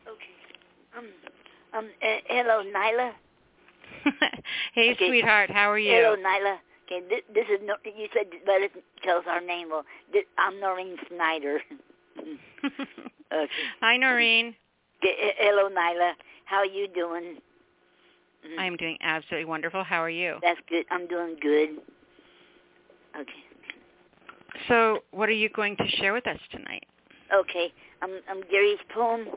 Okay. Um, um, uh, hello, Nyla. hey, Okay. sweetheart. How are you? Hello, Nyla. Okay, this, this is no, you said let us tell us our name. Well, this, I'm Noreen Snyder. okay. Hi, Noreen. Okay, hello, Nyla. How are you doing? Mhm. I'm doing absolutely wonderful. How are you? That's good. I'm doing good. Okay. So, what are you going to share with us tonight? Okay. I'm I'm Gary's poem.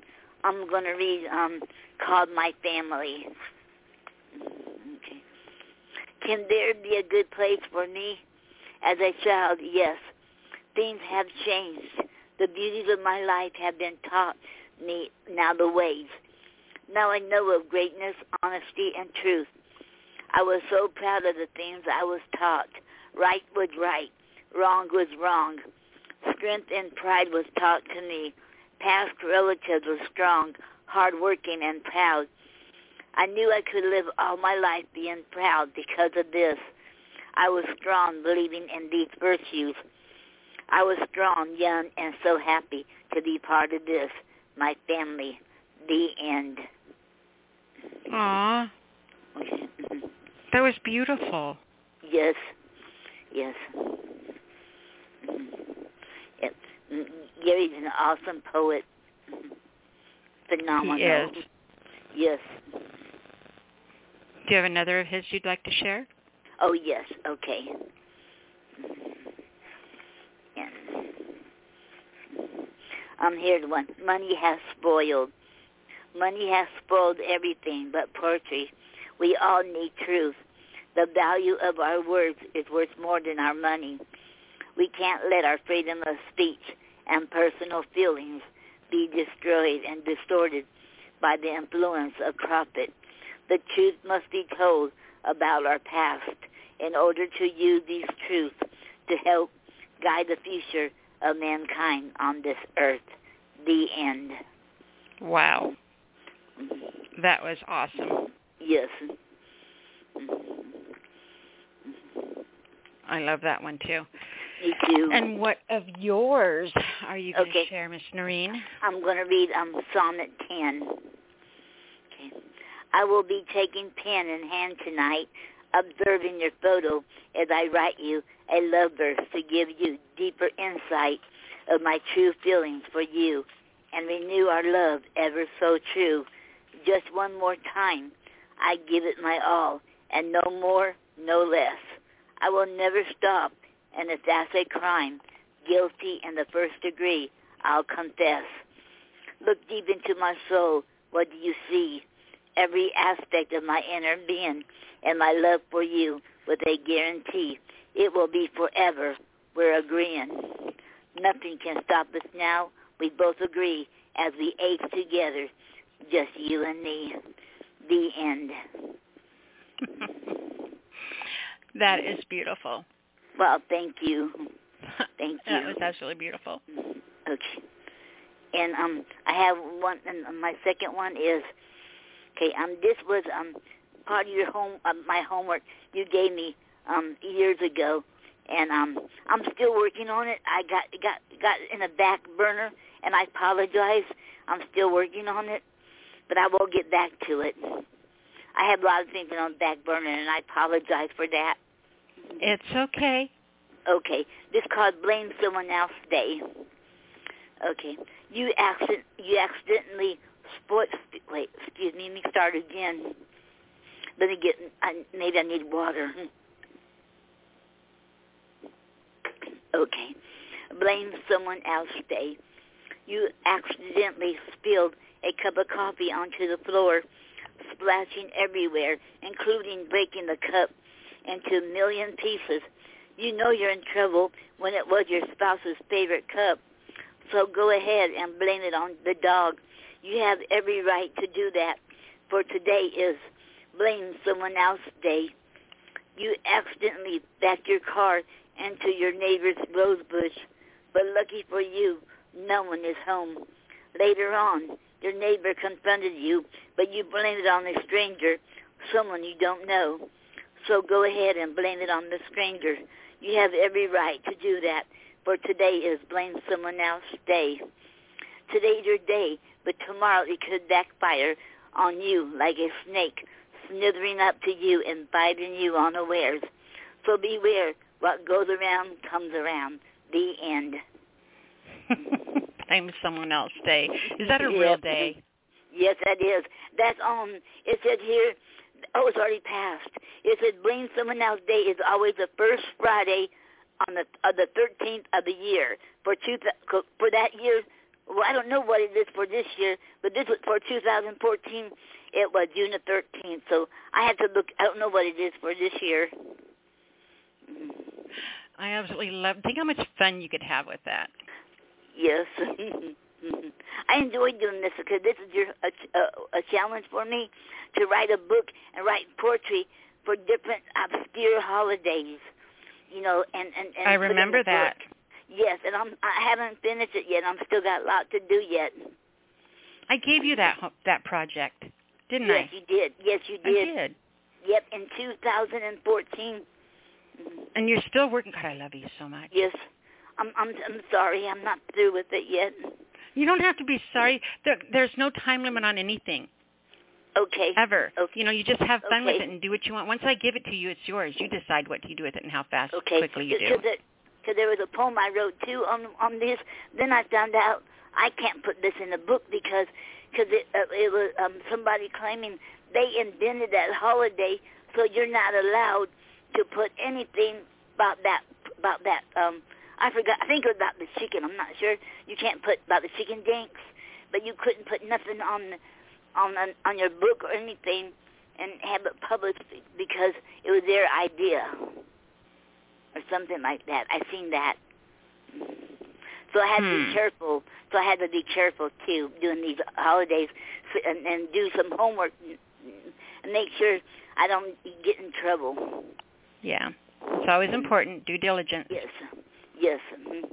I'm going to read um called My Family. Okay. Can there be a good place for me? As a child, yes. Things have changed. The beauties of my life have been taught me now the ways. Now I know of greatness, honesty, and truth. I was so proud of the things I was taught. Right was right. Wrong was wrong. Strength and pride was taught to me. Past relatives were strong, hardworking, and proud. I knew I could live all my life being proud because of this. I was strong, believing in these virtues. I was strong, young, and so happy to be part of this, my family. The end. Aw, that was beautiful. Yes. Yes. Yep. Mm, Gary's an awesome poet. Phenomenal. He is. Yes. Do you have another of his you'd like to share? Oh, yes. Okay. Yes. Um, here's one. Money has spoiled. Money has spoiled everything but poetry. We all need truth. The value of our words is worth more than our money. We can't let our freedom of speech and personal feelings be destroyed and distorted by the influence of profit. The truth must be told about our past in order to use these truths to help guide the future of mankind on this earth. The end. Wow. That was awesome. Yes. I love that one too. Me too. And what of yours are you going Okay. to share, Miss Noreen? I'm going to read um, Sonnet 10. Okay. I will be taking pen in hand tonight, observing your photo as I write you a love verse to give you deeper insight of my true feelings for you and renew our love ever so true. Just one more time, I give it my all, and no more, no less. I will never stop, and if that's a crime, guilty in the first degree, I'll confess. Look deep into my soul. What do you see? Every aspect of my inner being and my love for you with a guarantee. It will be forever. We're agreeing. Nothing can stop us now. We both agree as we age together, just you and me. The end. That is beautiful. Well, thank you. Thank you. that was absolutely beautiful. Okay. And um, I have one. And my second one is okay. Um, this was um part of your home, uh, my homework you gave me um years ago, and um I'm still working on it. I got got got in a back burner, and I apologize. I'm still working on it, but I will get back to it. I have a lot of things on the back burner, and I apologize for that. It's okay. Okay, this called blame someone else day. Okay, you accident you accidentally spoiled. Wait, excuse me. Let me start again. Let me get. I, maybe I need water. Okay, blame someone else day. You accidentally spilled a cup of coffee onto the floor, splashing everywhere, including breaking the cup into a million pieces. You know you're in trouble when it was your spouse's favorite cup. So go ahead and blame it on the dog. You have every right to do that, for today is blame someone else day. You accidentally backed your car into your neighbor's rose bush, but lucky for you, no one is home. Later on, your neighbor confronted you, but you blamed it on a stranger, someone you don't know. So go ahead and blame it on the stranger. You have every right to do that, for today is blame someone else day. Today's your day, but tomorrow it could backfire on you like a snake, slithering up to you and biting you unawares. So beware, what goes around comes around. The end. blame someone else day. Is that a real day? Yes, that is. That's um. It said here. Oh, it's already passed. It said blame someone else day is always the first Friday on the uh, the thirteenth of the year for two for that year. Well, I don't know what it is for this year, but this was for 2014. It was June the 13th, so I had to look. I don't know what it is for this year. I absolutely love. Think how much fun you could have with that. Yes. I enjoy doing this because this is your a, a, a challenge for me to write a book and write poetry for different obscure holidays. You know, and and, and I remember that. Book. Yes, and I'm I haven't finished it yet. I'm still got a lot to do yet. I gave you that that project, didn't yes, I? Yes, you did. Yes, you did. I did. Yep, in 2014. And you're still working. God, I love you so much. Yes, I'm. I'm. I'm sorry. I'm not through with it yet. You don't have to be sorry. There, there's no time limit on anything. Okay. Ever. Okay. You know, you just have fun okay. with it and do what you want. Once I give it to you, it's yours. You decide what you do with it and how fast, okay. quickly you do. Because there was a poem I wrote too on on this. Then I found out I can't put this in the book because because it uh, it was um, somebody claiming they invented that holiday, so you're not allowed to put anything about that about that. Um, I forgot. I think it was about the chicken. I'm not sure. You can't put about the chicken dinks, but you couldn't put nothing on on on your book or anything and have it published because it was their idea or something like that. I seen that. So I had to Hmm. be careful. So I had to be careful too doing these holidays and, and do some homework and make sure I don't get in trouble. Yeah. It's always important. Due diligence. Yes. Yes. Mm-hmm.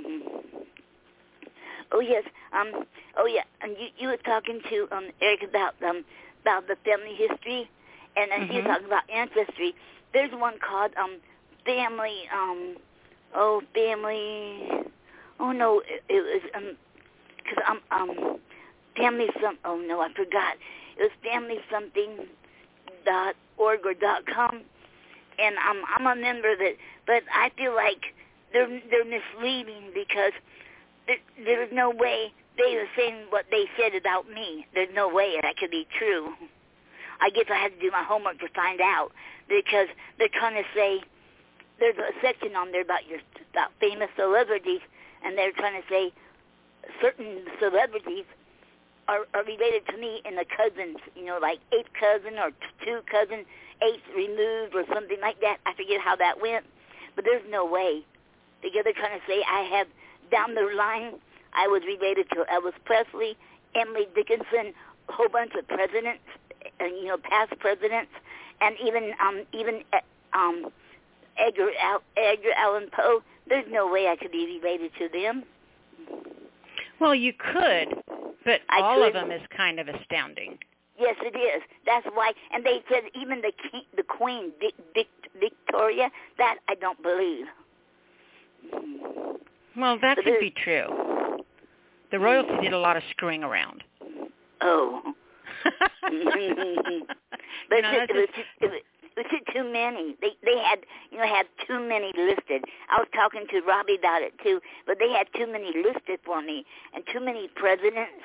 Mm-hmm. Oh yes. Um. Oh yeah. And you you were talking to um Eric about um about the family history, and and you Mhm. were talking about ancestry. There's one called um family um oh family oh no it, it was um because I'm um family some oh no I forgot it was family something dot org or dot com and I'm I'm a member of it but I feel like they're they're misleading because there, there's no way they were saying what they said about me. There's no way that could be true. I guess I had to do my homework to find out because they're trying to say there's a section on there about your about famous celebrities, and they're trying to say certain celebrities are, are related to me in the cousins, you know, like eighth cousin or two cousin, eighth removed or something like that. I forget how that went, but there's no way they're trying to say I have down the line I was related to Elvis Presley, Emily Dickinson, a whole bunch of presidents, and you know, past presidents, and even um even uh, um, Edgar Al- Edgar Allan Poe. There's no way I could be related to them. Well, you could, but I all of them is kind of astounding. Yes, it is. That's why. And they said even the king, the Queen Vic, Vic, Victoria. That I don't believe. Well, that But could be true. The hmm. royalty did a lot of screwing around. Oh. but You know, it, was just- it, was, it was too, too many. They they had you know had too many listed. I was talking to Robbie about it too, but they had too many listed for me and too many presidents.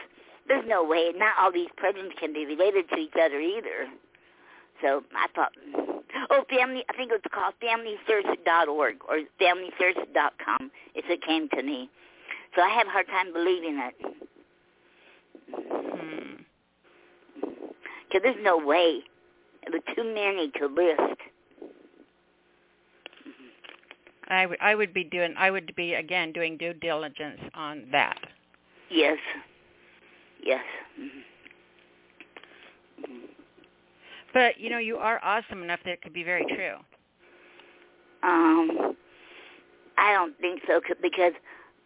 There's no way. Not all these presidents can be related to each other either. So I thought, hmm. Oh, family. I think it was called FamilySearch.org or FamilySearch.com. If it came to me, so I have a hard time believing it. Hmm. Because there's no way. Was too many to list. I would I would be doing I would be again doing due diligence on that. Yes. Yes. Mhm. But you know, you are awesome enough that it could be very true. Um, I don't think so because,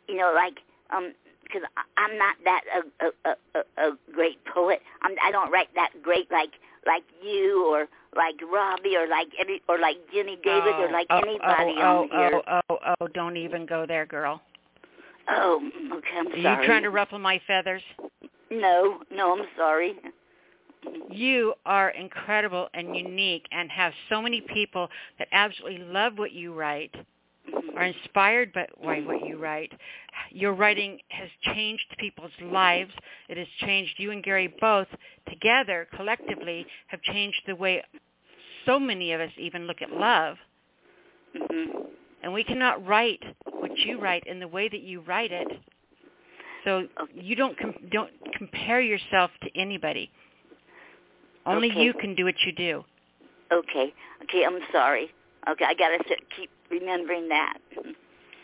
you know, like, um, because I'm not that a, a a a great poet. I'm I don't write that great like like you or like Robbie or like every or like Jimmy David or Oh, like oh, anybody oh, on here. Oh, oh, oh, don't even go there, girl. Oh, okay. I'm Are sorry. you trying to ruffle my feathers? No, no, I'm sorry. You are incredible and unique and have so many people that absolutely love what you write, are inspired by what you write. Your writing has changed people's lives. It has changed you and Gary both together, collectively, have changed the way so many of us even look at love. hmm And we cannot write what you write in the way that you write it. So you don't com- don't compare yourself to anybody. Only Okay. you can do what you do. Okay, okay. I'm sorry. Okay, I gotta sit, keep remembering that.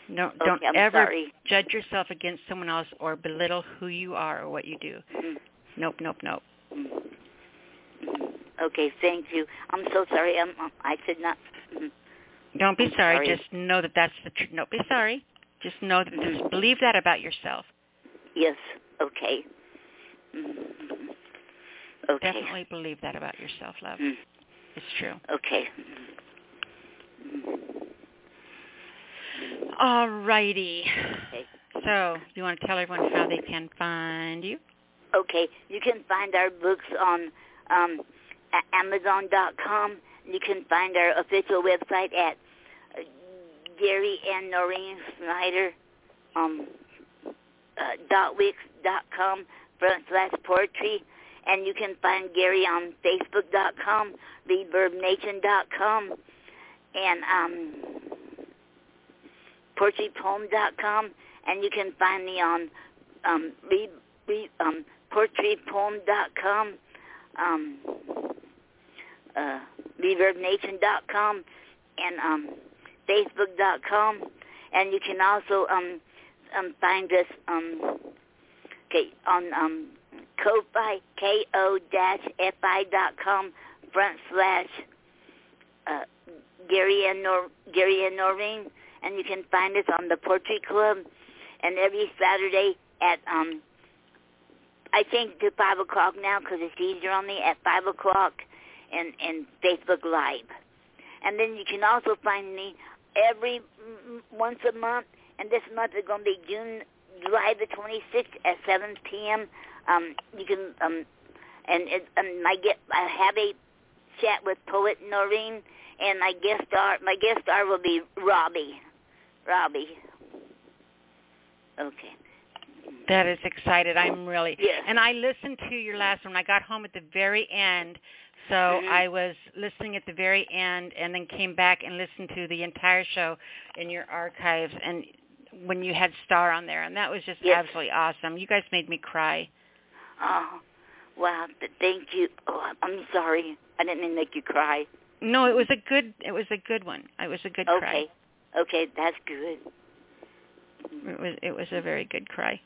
No, Okay, don't I'm ever sorry. judge yourself against someone else or belittle who you are or what you do. Mhm. Nope, nope, nope. Mhm. Okay, thank you. I'm so sorry. I'm, I'm- should not. mhm. Don't be sorry. sorry. Just know that that's the truth. Don't be sorry. Just know that. Just believe that about yourself. Yes. Okay. Okay. Definitely believe that about yourself, love. Mm. It's true. Okay. All righty. Okay. So, you want to tell everyone how they can find you? Okay. You can find our books on um, Amazon.com. You can find our official website at uh, Gary and Noreen Snyder um, uh, dot wix dot com front slash poetry, and you can find Gary on Facebook.com, ReverbNation.com, and um, PoetryPoem.com, and you can find me on um, re, re, um, PoetryPoem.com, um, uh, ReverbNation.com, and um, Facebook.com, and you can also um, um, find us um, okay on um, Ko-Fi, K-O-F-I dot com front slash uh, Gary and Nor- Gary and and you can find us on the Poetry Club, and every Saturday at um, I changed to five o'clock now because it's easier on me at five o'clock, and and Facebook Live, and then you can also find me every once a month, and this month is going to be June July the 26th at 7 p.m. Um, you can um, and it, um, I get I have a chat with poet Noreen, and my guest star my guest star will be Robbie. Robbie. Okay. That is excited. I'm really. Yeah. And I listened to your last one. I got home at the very end, so Mhm. I was listening at the very end, and then came back and listened to the entire show in your archives, and when you had Star on there, and that was just Yes. absolutely awesome. You guys made me cry. Oh, wow. Th- Thank you. Oh, I'm sorry. I didn't mean to make you cry. No, it was a good. It was a good one. It was a good cry. Okay. Okay, that's good. It was. It was a very good cry.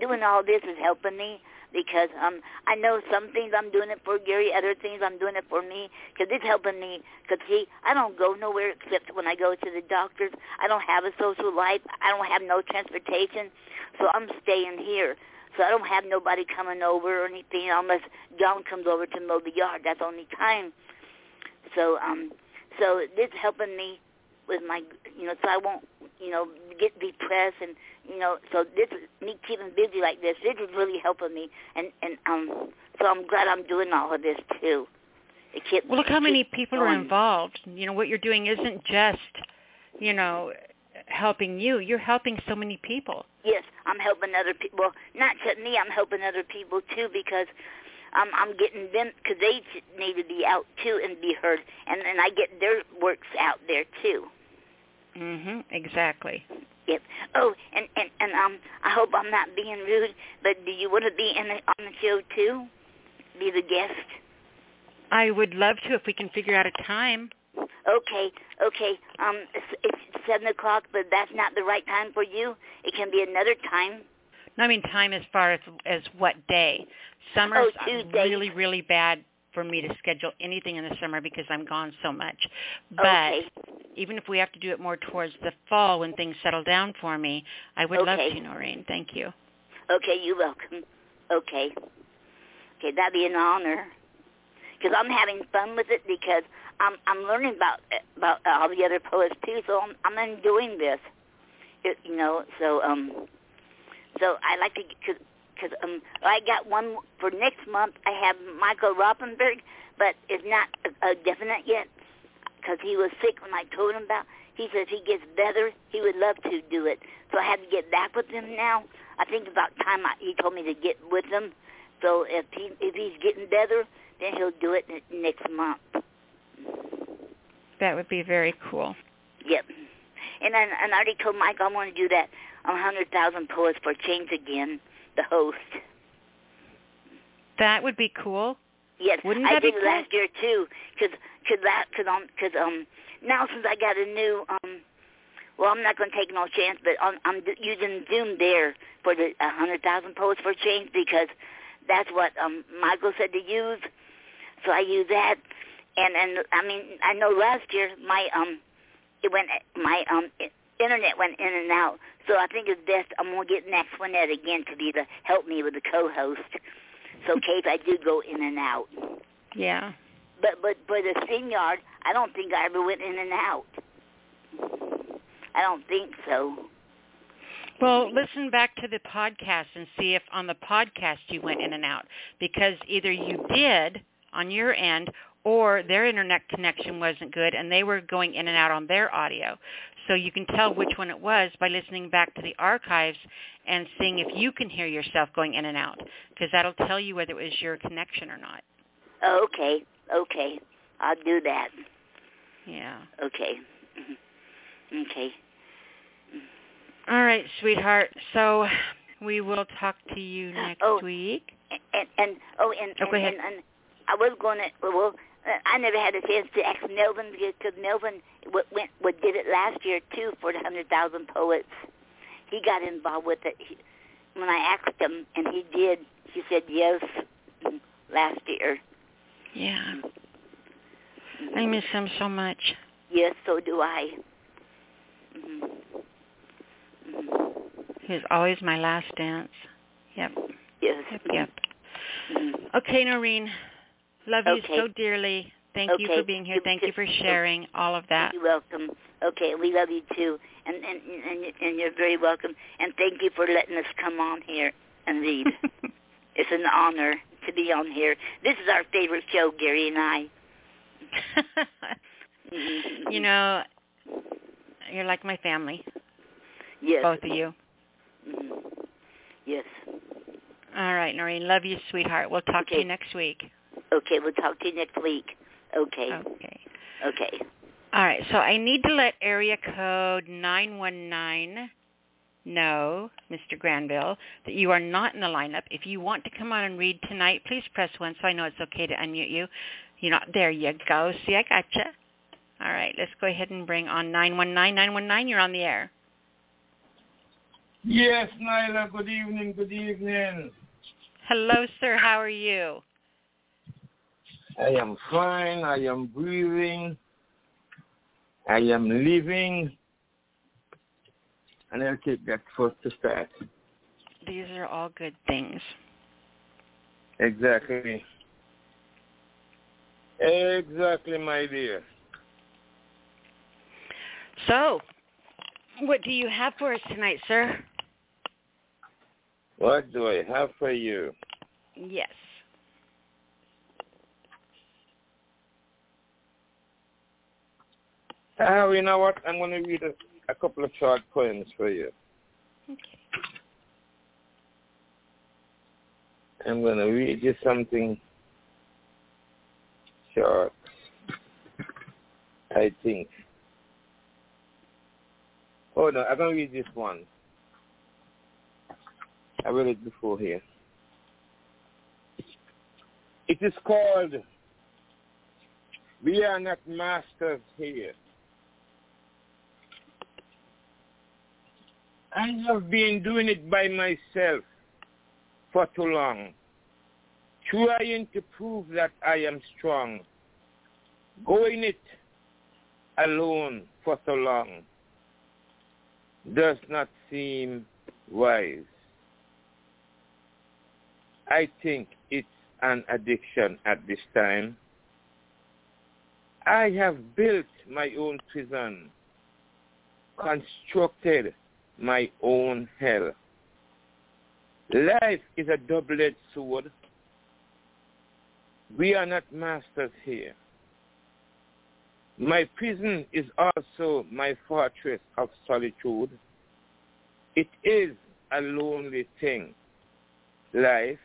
Doing all this is helping me because um I know some things I'm doing it for Gary, other things I'm doing it for me because it's helping me. Because see, I don't go nowhere except when I go to the doctors. I don't have a social life. I don't have no transportation, so I'm staying here. So I don't have nobody coming over or anything unless John comes over to mow the yard. That's the only time. So um, so this helping me with my, you know, so I won't, you know, get depressed and, you know, so this me keeping busy like this. This is really helping me, and and um, so I'm glad I'm doing all of this too. It keeps, well, look how many people going. are involved. You know what you're doing isn't just, you know, helping you. You're helping so many people. Yes, I'm helping other people. Well, not just me. I'm helping other people too because um, I'm getting them because they need to be out too and be heard, and and I get their works out there too. Mhm. Exactly. Yep. Oh, and and and um, I hope I'm not being rude, but do you want to be in the, on the show too? Be the guest. I would love to if we can figure out a time. Okay, okay. Um, it's, it's seven o'clock, but that's not the right time for you. It can be another time. No, I mean time as far as as what day. Summer's Oh, really really bad for me to schedule anything in the summer because I'm gone so much. But Okay. even if we have to do it more towards the fall when things settle down for me, I would love Okay. to, Noreen. Thank you. Okay, you're welcome. Okay. Okay, that'd be an honor. Because I'm having fun with it because I'm I'm learning about about all the other poets too. So I'm I'm enjoying this. It, you know, so um, so I like to because um I got one for next month. I have Michael Rothenberg, but it's not uh, uh, definite yet because he was sick when I told him about. He says he gets better. He would love to do it. So I had to get back with him now. I think about time I, he told me to get with him. So if he if he's getting better, then he'll do it next month. That would be very cool. Yep. And then and I already told Mike I want to do that hundred thousand poets for change again. The host. That would be cool. Yes, Wouldn't I that be did it cool? last year too. Cause cause that cause um cause um now since I got a new um well I'm not gonna take no chance but I'm I'm d- using Zoom there for the hundred thousand poets for change because that's what um Michael said to use. So I use that and and I mean I know last year my um it went my um i- internet went in and out. So I think it's best I'm gonna get Maxwinette again to be the help me with the co-host. So case I do go in and out. Yeah. But but for the StreamYard, I don't think I ever went in and out. I don't think so. Well, listen back to the podcast and see if on the podcast you went in and out because either you did on your end or their internet connection wasn't good and they were going in and out on their audio. So you can tell which one it was by listening back to the archives and seeing if you can hear yourself going in and out because that'll tell you whether it was your connection or not. Oh, okay, okay, I'll do that. Yeah. Okay, Mhm. okay. All right, sweetheart. So we will talk to you next Oh. week. And and, oh, and Oh, and, go ahead. and and I was going to well. Uh, I never had a chance to ask Melvin because Melvin w- went what did it last year too for the hundred thousand poets. He got involved with it. He, when I asked him, and he did, he said yes mm, last year. Yeah. I miss him so much. Yes, so do I. Mhm. Mhm. He was always my last dance. Yep. Yes. Yep. Yep. Mhm. Okay, Noreen. Love you so dearly. Thank you for being here. Thank you for sharing all of that. You're welcome. Okay, we love you too, and and and and you're very welcome. And thank you for letting us come on here and read. it's an honor to be on here. This is our favorite show, Gary and I. You know, you're like my family, yes. both of you. Mhm. Yes. All right, Noreen. Love you, sweetheart. We'll talk to you next week. Okay, we'll talk to you next week. Okay. Okay. Okay. All right. So I need to let area code 919 know, Mr. Granville, that you are not in the lineup. If you want to come on and read tonight, please press 1 so I know it's okay to unmute you. You're not there. You go. See, I gotcha. All right. Let's go ahead and bring on 919. 919, you're on the air. Yes, Nyla, good evening, good evening. Hello, sir. How are you? I am fine. I am breathing. I am living. And I'll take that first to start. These are all good things. Exactly. Exactly, my dear. So, what do you have for us tonight, sir? What do I have for you? Yes. Uh, you know what? I'm going to read a, a couple of short poems for you. Okay. I'm going to read you something short, I think. Oh, no, I'm going to read this one. I read it before here. It is called We Are Not Masters Here. I have been doing it by myself for too long, trying to prove that I am strong, going it alone for so long does not seem wise. I think it's an addiction at this time. I have built my own prison, constructed my own hell. Life is a double-edged sword. We are not masters here. My prison is also my fortress of solitude. It is a lonely thing, life.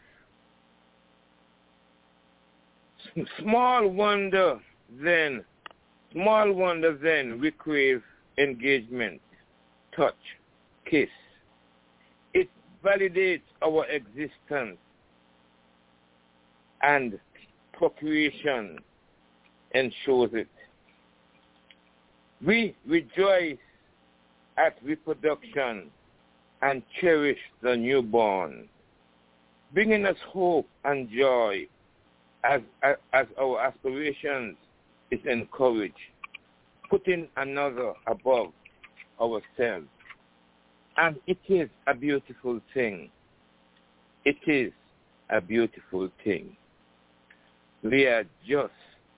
Small wonder then, small wonder then we crave engagement, touch, kiss. It validates our existence and procreation ensures it. We rejoice at reproduction and cherish the newborn, bringing us hope and joy as, as, as our aspirations is encouraged, putting another above ourselves. And it is a beautiful thing. It is a beautiful thing. We are just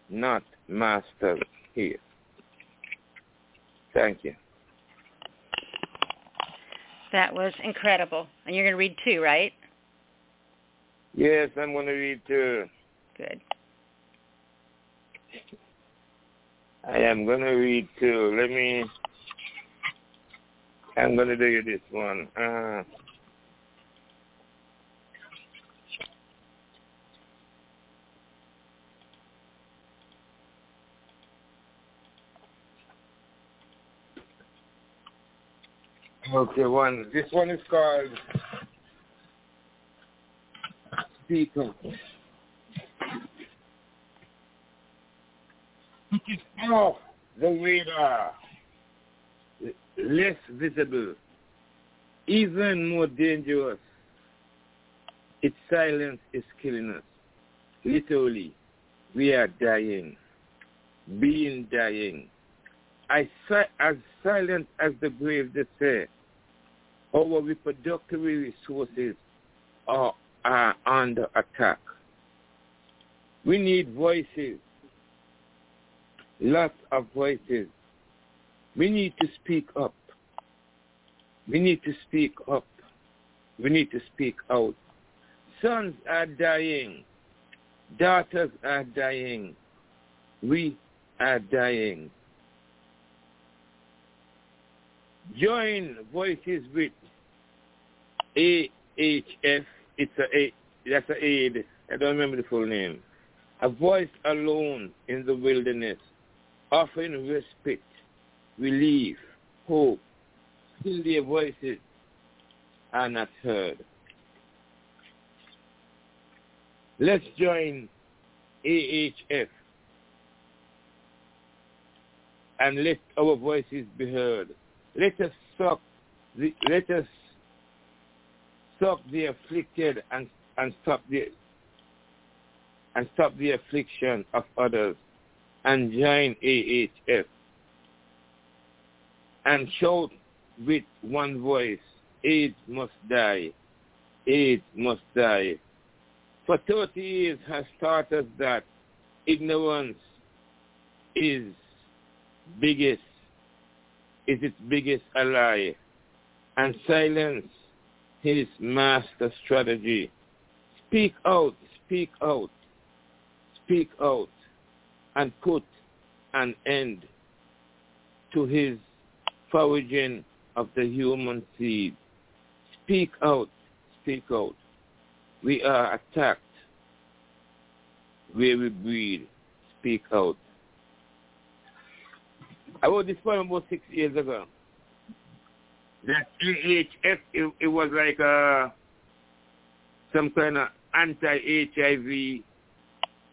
not masters here. Thank you. That was incredible. And you're going to read two, right? Yes, I'm going to read two. Good. I am going to read two. Let me, I'm going to do you this one. Uh, Okay, one. This one is called is off the radar, less visible, even more dangerous. Its silence is killing us. Literally, we are dying, being dying. As, as silent as the grave, they say, our reproductive resources are, are under attack. We need voices, lots of voices. We need to speak up. We need to speak up. We need to speak out. Sons are dying. Daughters are dying. We are dying. Join voices with AHF. It's a, a that's a aid. I don't remember the full name. A voice alone in the wilderness, offering respite, relief, hope. Still their voices are not heard. Let's join AHF and let our voices be heard. Let us suck the, let us stop the afflicted and and stop the and stop the affliction of others and join AHF and shout with one voice, AIDS must die, AIDS must die. For 30 years has taught us that ignorance is biggest, is its biggest ally, and silence his master strategy. Speak out, speak out, speak out, and put an end to his foraging of the human seed. Speak out, speak out. We are attacked where we breathe. Speak out. I wrote this poem about six years ago. That AHF, it, it was like uh, some kind of anti-HIV.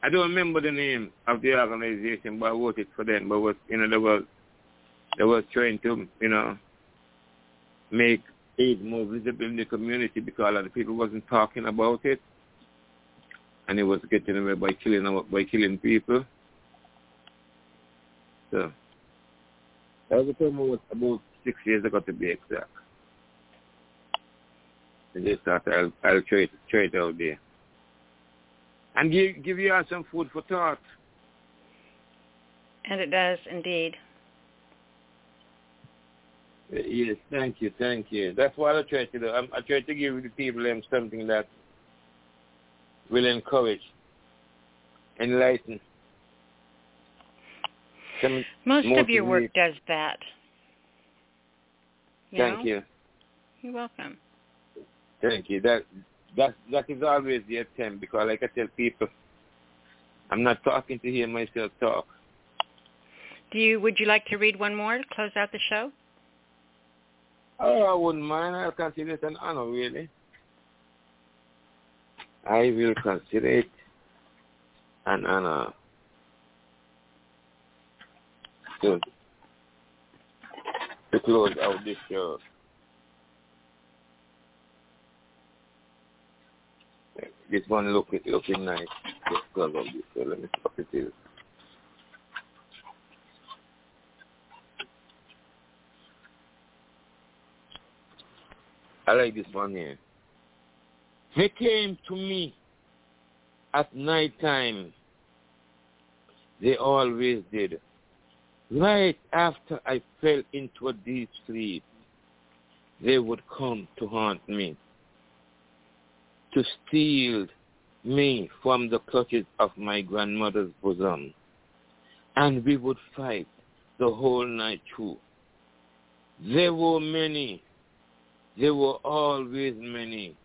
I don't remember the name of the organization, but I wrote it for them. But was you know they was they was trying to you know make AIDS more visible in the community because a lot of people wasn't talking about it, and it was getting away by killing by killing people. So that was a time was about six years ago to be exact. And just thought I'll I'll try it try it out there. And give give you some food for thought. And it does indeed. Yes, thank you, thank you. That's what I try to do. I'm, I try to give the people them something that will encourage, enlighten. Some Most of your work does that. You Thank know? you, You're welcome. thank you. That that that is always the attempt because, like I tell people, I'm not talking to hear myself talk. Do you? Would you like to read one more to close out the show? Oh, I wouldn't mind. I'll consider it an honor, really. I will consider it an honor. To, to close out this show. This one look looking nice. Just close out this. Let me what it is. I like this one here. He came to me at night time. They always did. Right after I fell into a deep sleep, they would come to haunt me, to steal me from the clutches of my grandmother's bosom. And we would fight the whole night through. There were many there were always many.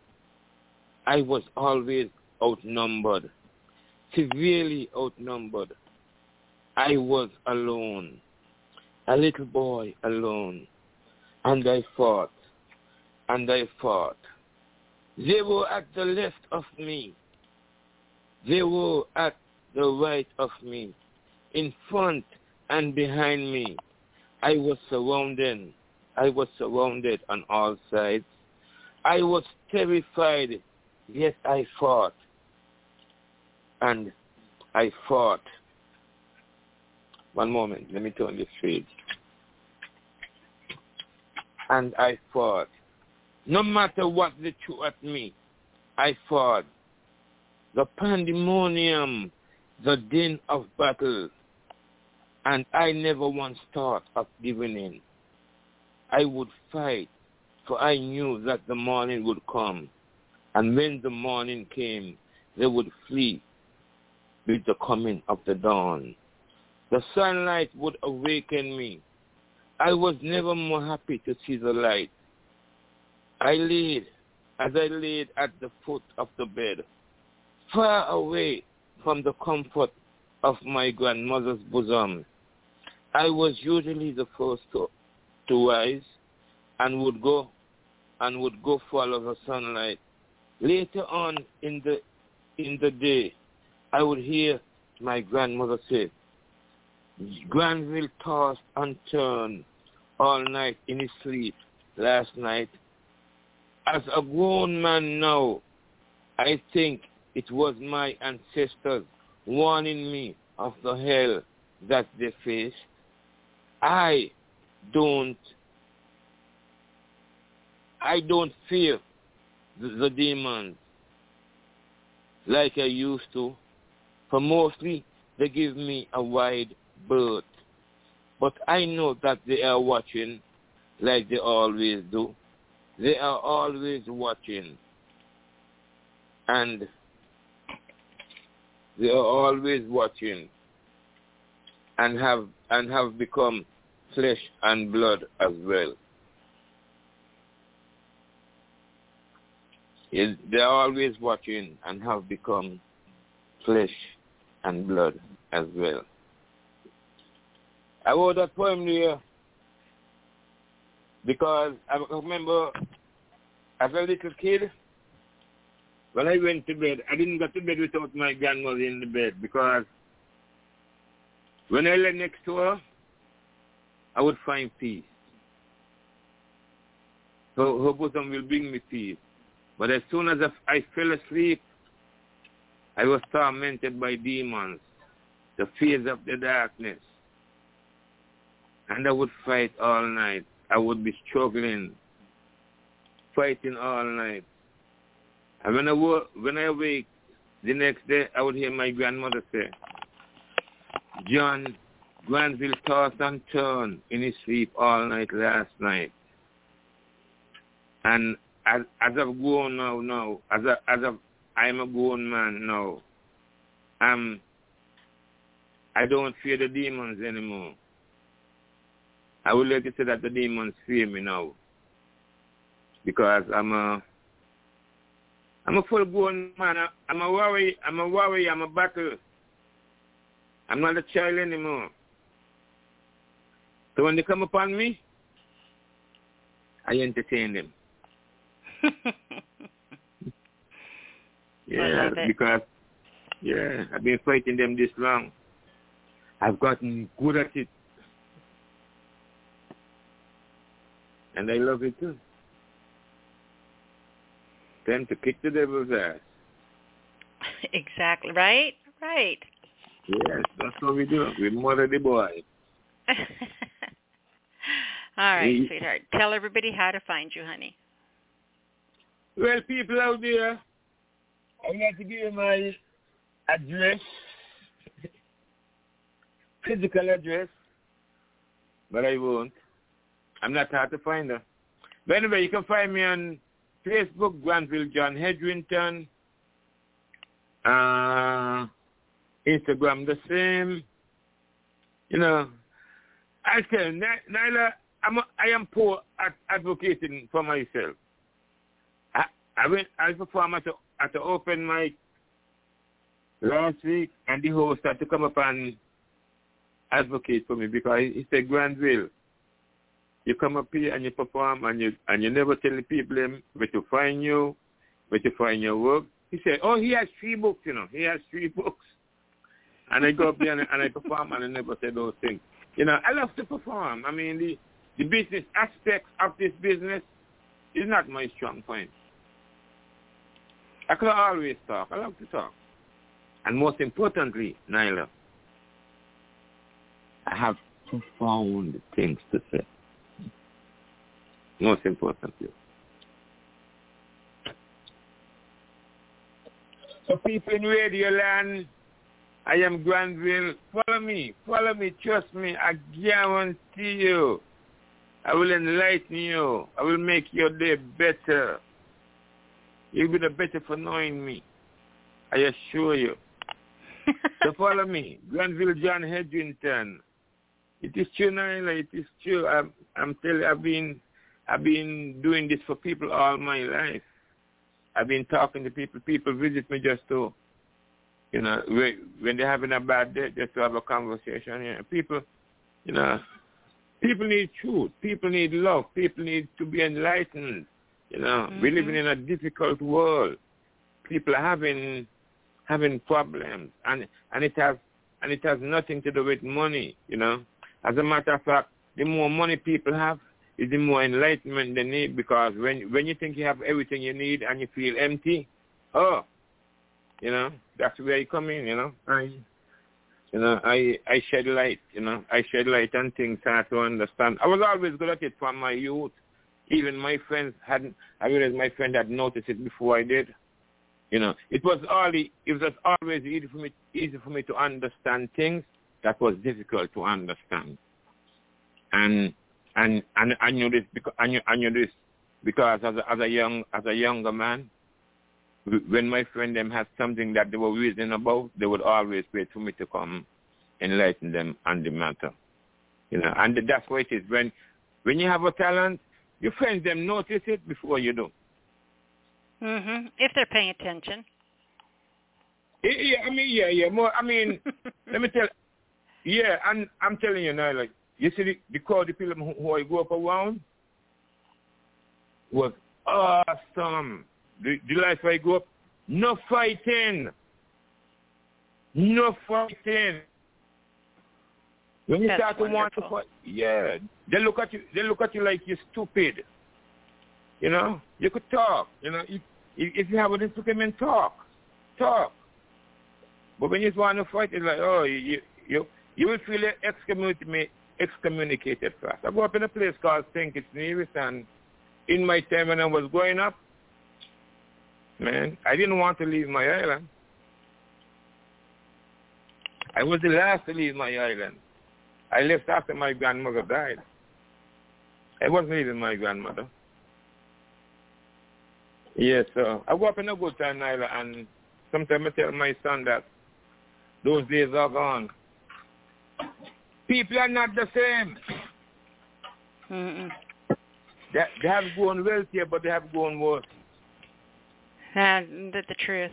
I was always outnumbered, severely outnumbered. I was alone, a little boy alone, and I fought, and I fought. They were at the left of me. They were at the right of me, in front and behind me. I was surrounded I was surrounded on all sides. I was terrified, yet I fought. And I fought. One moment, let me turn this page. And I fought. No matter what they threw at me, I fought. The pandemonium, the din of battle, and I never once thought of giving in. I would fight, for I knew that the morning would come. And when the morning came, they would flee with the coming of the dawn. The sunlight would awaken me. I was never more happy to see the light. I laid, as I laid at the foot of the bed, far away from the comfort of my grandmother's bosom. I was usually the first to to rise and would go and would go follow the sunlight. Later on in the in the day I would hear my grandmother say, Granville tossed and turned all night in his sleep last night. As a grown man now, I think it was my ancestors warning me of the hell that they faced. I don't I don't fear the, the demons like I used to. For mostly they give me a wide berth. But I know that they are watching like they always do. They are always watching. And they are always watching and have and have become flesh and blood as well. They are always watching and have become flesh and blood as well. I wrote that poem there because I remember as a little kid, when I went to bed, I didn't go to bed without my grandmother in the bed because when I lay next to her, I would find peace. Her, her bosom will bring me peace. But as soon as I fell asleep, I was tormented by demons, the fears of the darkness. And I would fight all night. I would be struggling, fighting all night. And when I, wo- when I awake the next day, I would hear my grandmother say, John Granville tossed and turned in his sleep all night last night. And as, as I've grown now, now, as a, as a, I'm a grown man now, I'm, I don't fear the demons anymore. I would like to say that the demons fear me now. Because I'm a, I'm a full grown man. I'm a worry. I'm a worry. I'm a battle. I'm not a child anymore. So when they come upon me, I entertain them. yeah, because yeah, I've been fighting them this long. I've gotten good at it. And I love it too. Time to kick the devil's ass. Exactly. Right? Right. Yes, that's what we do. We murder the boy. All right, sweetheart. Tell everybody how to find you, honey. Well, people out there, I'm going to give you my address, physical address, but I won't. I'm not hard to find her. But anyway, you can find me on Facebook, Granville John Hedrington. Uh, Instagram the same. You know, I tell you, Nyla, I'm a, I am poor at advocating for myself. I I went I performed at the at the open mic last week, and the host had to come up and advocate for me because he said, Granville, you come up here and you perform and you and you never tell the people where to find you, where to find your work. He said, oh, he has three books, you know. He has three books. And I go up there and, and I perform and I never say those things. You know, I love to perform. I mean, the, the business aspects of this business is not my strong point. I could always talk. I love to talk. And most importantly, Nyla, I have profound things to say. Most importantly. So people in Radio Land, I am Granville. Follow me. Follow me. Trust me. I guarantee you. I will enlighten you. I will make your day better. You'll be the better for knowing me. I assure you. so follow me. Granville John Hedrington. It is true, Nyla. It is true. I'm, I'm telling you, I've been, I've been doing this for people all my life. I've been talking to people. People visit me just to, you know, when they're having a bad day, just to have a conversation. You know, people, you know, people need truth. People need love. People need to be enlightened. You know, mm-hmm. we're living in a difficult world. People are having having problems, and and it has and it has nothing to do with money. You know, as a matter of fact, the more money people have, is the more enlightenment they need because when when you think you have everything you need and you feel empty, oh, you know, that's where you come in, you know. I, you know, I I shed light, you know, I shed light on things I had to understand. I was always good at it from my youth. Even my friends hadn't. I realized my friend had noticed it before I did. You know, it was only it was always easy for me easy for me to understand things that was difficult to understand. And and and I knew this because I knew, I knew this because as a, as a young as a younger man, when my friend them had something that they were reasoning about, they would always wait for me to come enlighten them on the matter. You know, and that's what it is. When when you have a talent, your friends them notice it before you do. Mhm. If they're paying attention. Yeah, I mean, yeah, yeah. More, I mean, let me tell. Yeah, and I'm telling you now, like you see, the, the crowd, the people who, who I grew up around was awesome. The, the life I grew up, no fighting, no fighting. When you That's start to want to fight, yeah, they look at you. They look at you like you're stupid. You know, you could talk. You know, if if you have a disagreement, talk, talk. But when you want to fight, it's like, oh, you you you will feel excommunicated excommunicated fast. I grew up in a place called St. Kitts Nevis, and in my time when I was growing up, man, I didn't want to leave my island. I was the last to leave my island. I left after my grandmother died. I wasn't leaving my grandmother. Yes, so I grew up in a good time, Nyla, and sometimes I tell my son that those days are gone. People are not the same. Mm-mm. They, they have grown wealthier, but they have grown worse. And the, the truth.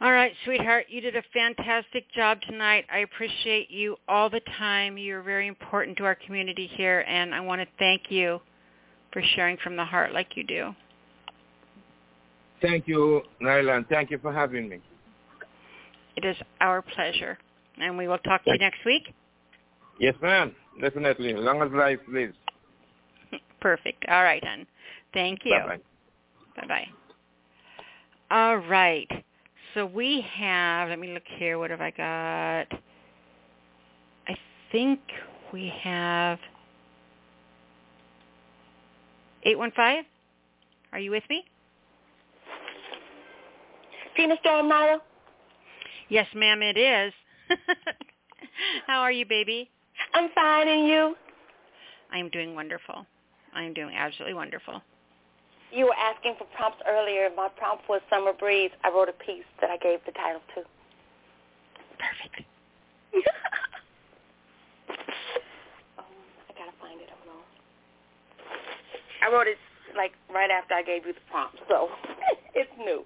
All right, sweetheart, you did a fantastic job tonight. I appreciate you all the time. You're very important to our community here, and I want to thank you for sharing from the heart like you do. Thank you, Nyla, and thank you for having me. It is our pleasure. And we will talk to you next week. Yes, ma'am. Definitely. As long as life lives. Perfect. All right, hon. Thank you. Bye-bye. Bye-bye. All right. So we have, let me look here. What have I got? I think we have 815. Are you with me? Tina Storm Nyla? Yes, ma'am, it is. How are you, baby? I'm fine, and you? I'm doing wonderful. I'm doing absolutely wonderful. You were asking for prompts earlier. My prompt was Summer Breeze. I wrote a piece that I gave the title to. Perfect. um, I gotta find it. Hold on. I wrote it like right after I gave you the prompt, so it's new.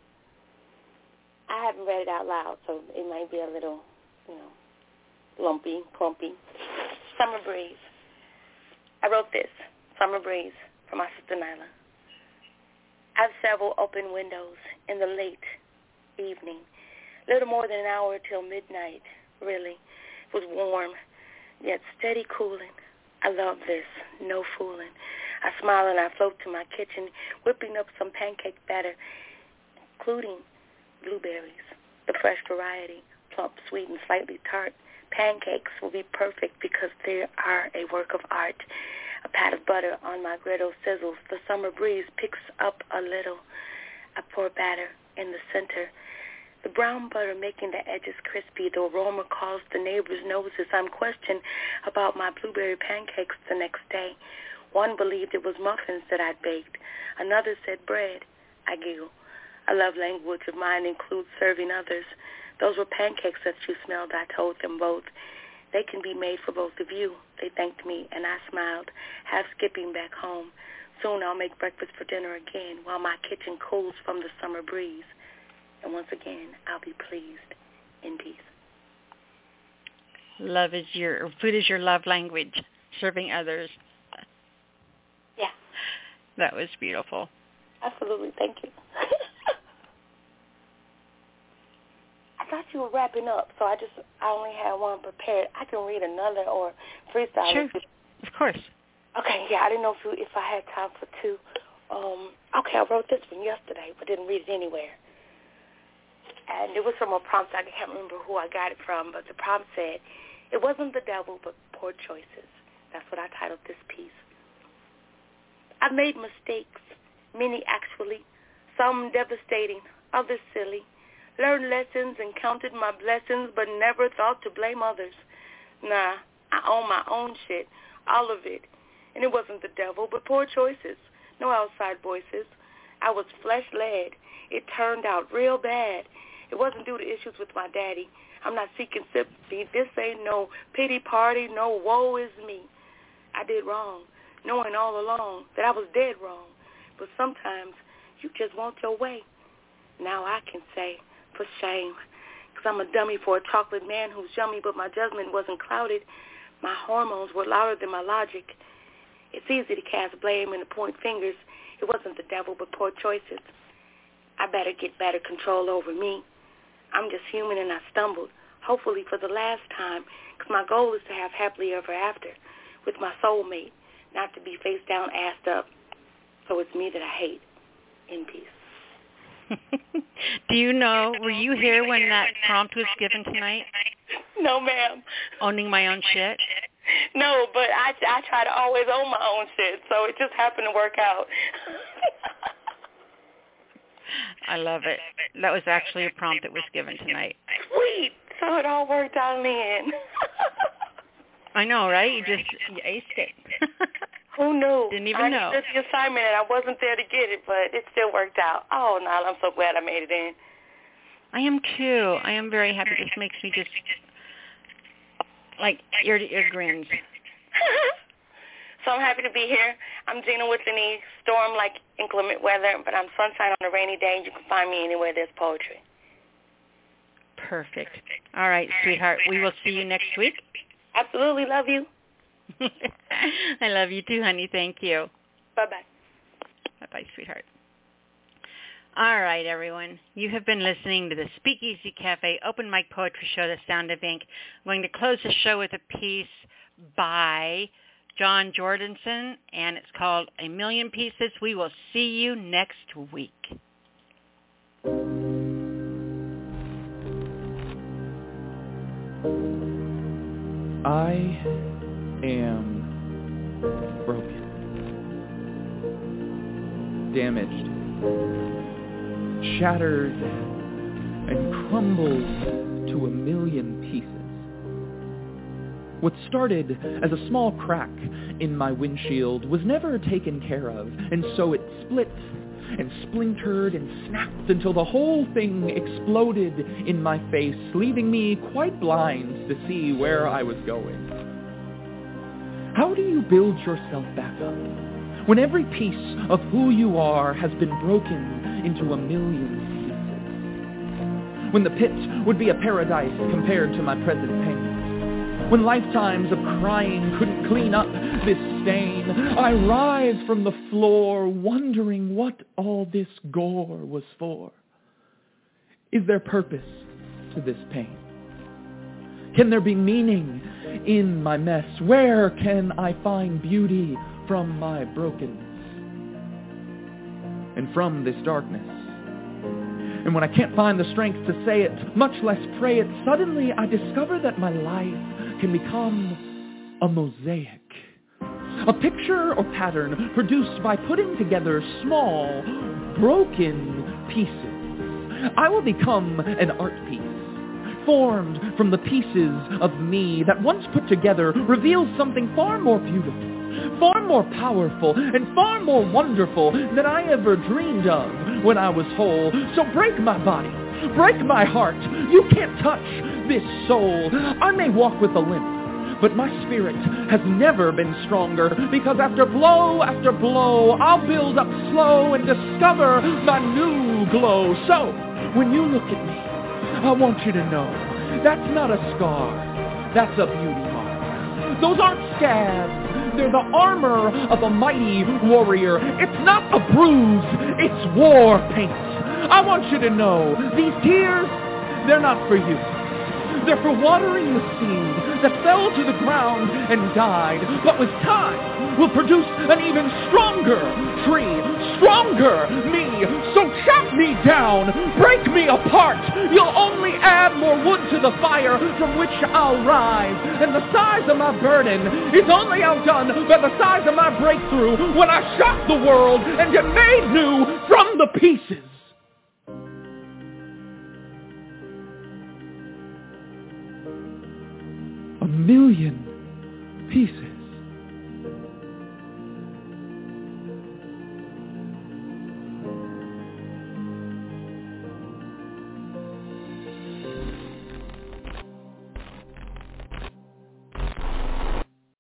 I haven't read it out loud, so it might be a little, you know, lumpy, clumpy. Summer Breeze. I wrote this, Summer Breeze, for my sister Nyla. I have several open windows in the late evening. Little more than an hour till midnight, really. It was warm, yet steady cooling. I love this, no fooling. I smile and I float to my kitchen, whipping up some pancake batter, including blueberries, the fresh variety, plump, sweet, and slightly tart. Pancakes will be perfect because they are a work of art. A pat of butter on my griddle sizzles. The summer breeze picks up a little. I pour batter in the center. The brown butter making the edges crispy. The aroma calls the neighbors' noses. I'm questioned about my blueberry pancakes the next day. One believed it was muffins that I'd baked. Another said bread. I giggle. A love language of mine includes serving others. Those were pancakes that you smelled, I told them both. They can be made for both of you. They thanked me, and I smiled, half skipping back home. Soon I'll make breakfast for dinner again while my kitchen cools from the summer breeze. And once again, I'll be pleased in peace. Love is your, food is your love language, serving others. Yeah. That was beautiful. Absolutely. Thank you. I thought you were wrapping up, so I just I only had one prepared. I can read another or freestyle. Sure. Of course. Okay, yeah, I didn't know if you, if I had time for two. Um, okay, I wrote this one yesterday, but didn't read it anywhere. and it was from a prompt. I can't remember who I got it from, but the prompt said, "It wasn't the devil, but poor choices." That's what I titled this piece. I've made mistakes, many actually, some devastating, others silly. Learned lessons and counted my blessings, but never thought to blame others. Nah, I own my own shit, all of it. And it wasn't the devil, but poor choices. No outside voices. I was flesh-led. It turned out real bad. It wasn't due to issues with my daddy. I'm not seeking sympathy. This ain't no pity party, no woe is me. I did wrong, knowing all along that I was dead wrong. But sometimes you just want your way. Now I can say, for shame, because I'm a dummy for a chocolate man who's yummy, but my judgment wasn't clouded. My hormones were louder than my logic. It's easy to cast blame and to point fingers. It wasn't the devil, but poor choices. I better get better control over me. I'm just human and I stumbled, hopefully for the last time, because my goal is to have happily ever after with my soulmate, not to be face down, assed up. So it's me that I hate. In peace. Do you know, were you here when that prompt was given tonight? No, ma'am. Owning my own shit? No, but I I try to always own my own shit, so it just happened to work out. I love it. That was actually a prompt that was given tonight. Sweet. So it all worked out in the end. I know, right? You just you aced it. Who knew? Didn't even I know. I the assignment and I wasn't there to get it, but it still worked out. Oh, Nyla, I'm so glad I made it in. I am too. I am very happy. This makes me just like ear to ear grins. so I'm happy to be here. I'm Gina with any storm like inclement weather, but I'm sunshine on a rainy day. You can find me anywhere there's poetry. Perfect. All right, sweetheart. We will see you next week. Absolutely. Love you. I love you too, honey. Thank you. Bye-bye. Bye-bye, sweetheart. All right, everyone. You have been listening to the Speakeasy Cafe Open Mic Poetry Show, The Sound of Ink. I'm going to close the show with a piece by John Jordanson, and it's called A Million Pieces. We will see you next week. I am broken, damaged, shattered, and crumbled to a million pieces. What started as a small crack in my windshield was never taken care of, and so it split and splintered and snapped until the whole thing exploded in my face, leaving me quite blind to see where I was going. How do you build yourself back up when every piece of who you are has been broken into a million pieces? When the pit would be a paradise compared to my present pain? When lifetimes of crying couldn't clean up this stain, I rise from the floor wondering what all this gore was for. Is there purpose to this pain? Can there be meaning in my mess? Where can I find beauty from my brokenness? And from this darkness? And when I can't find the strength to say it, much less pray it, suddenly I discover that my life can become a mosaic. A picture or pattern produced by putting together small, broken pieces. I will become an art piece, formed from the pieces of me that once put together reveals something far more beautiful, far more powerful, and far more wonderful than I ever dreamed of when I was whole. So break my body, break my heart. You can't touch this soul. I may walk with a limp, but my spirit has never been stronger because after blow after blow, I'll build up slow and discover my new glow. So, when you look at me, I want you to know that's not a scar, that's a beauty mark. Those aren't scabs, they're the armor of a mighty warrior. It's not a bruise, it's war paint. I want you to know these tears, they're not for you. They're for watering the seed that fell to the ground and died, but with time will produce an even stronger tree, stronger me. So chop me down, break me apart. You'll only add more wood to the fire from which I'll rise. And the size of my burden is only outdone by the size of my breakthrough when I shock the world and get made new from the pieces. Million pieces.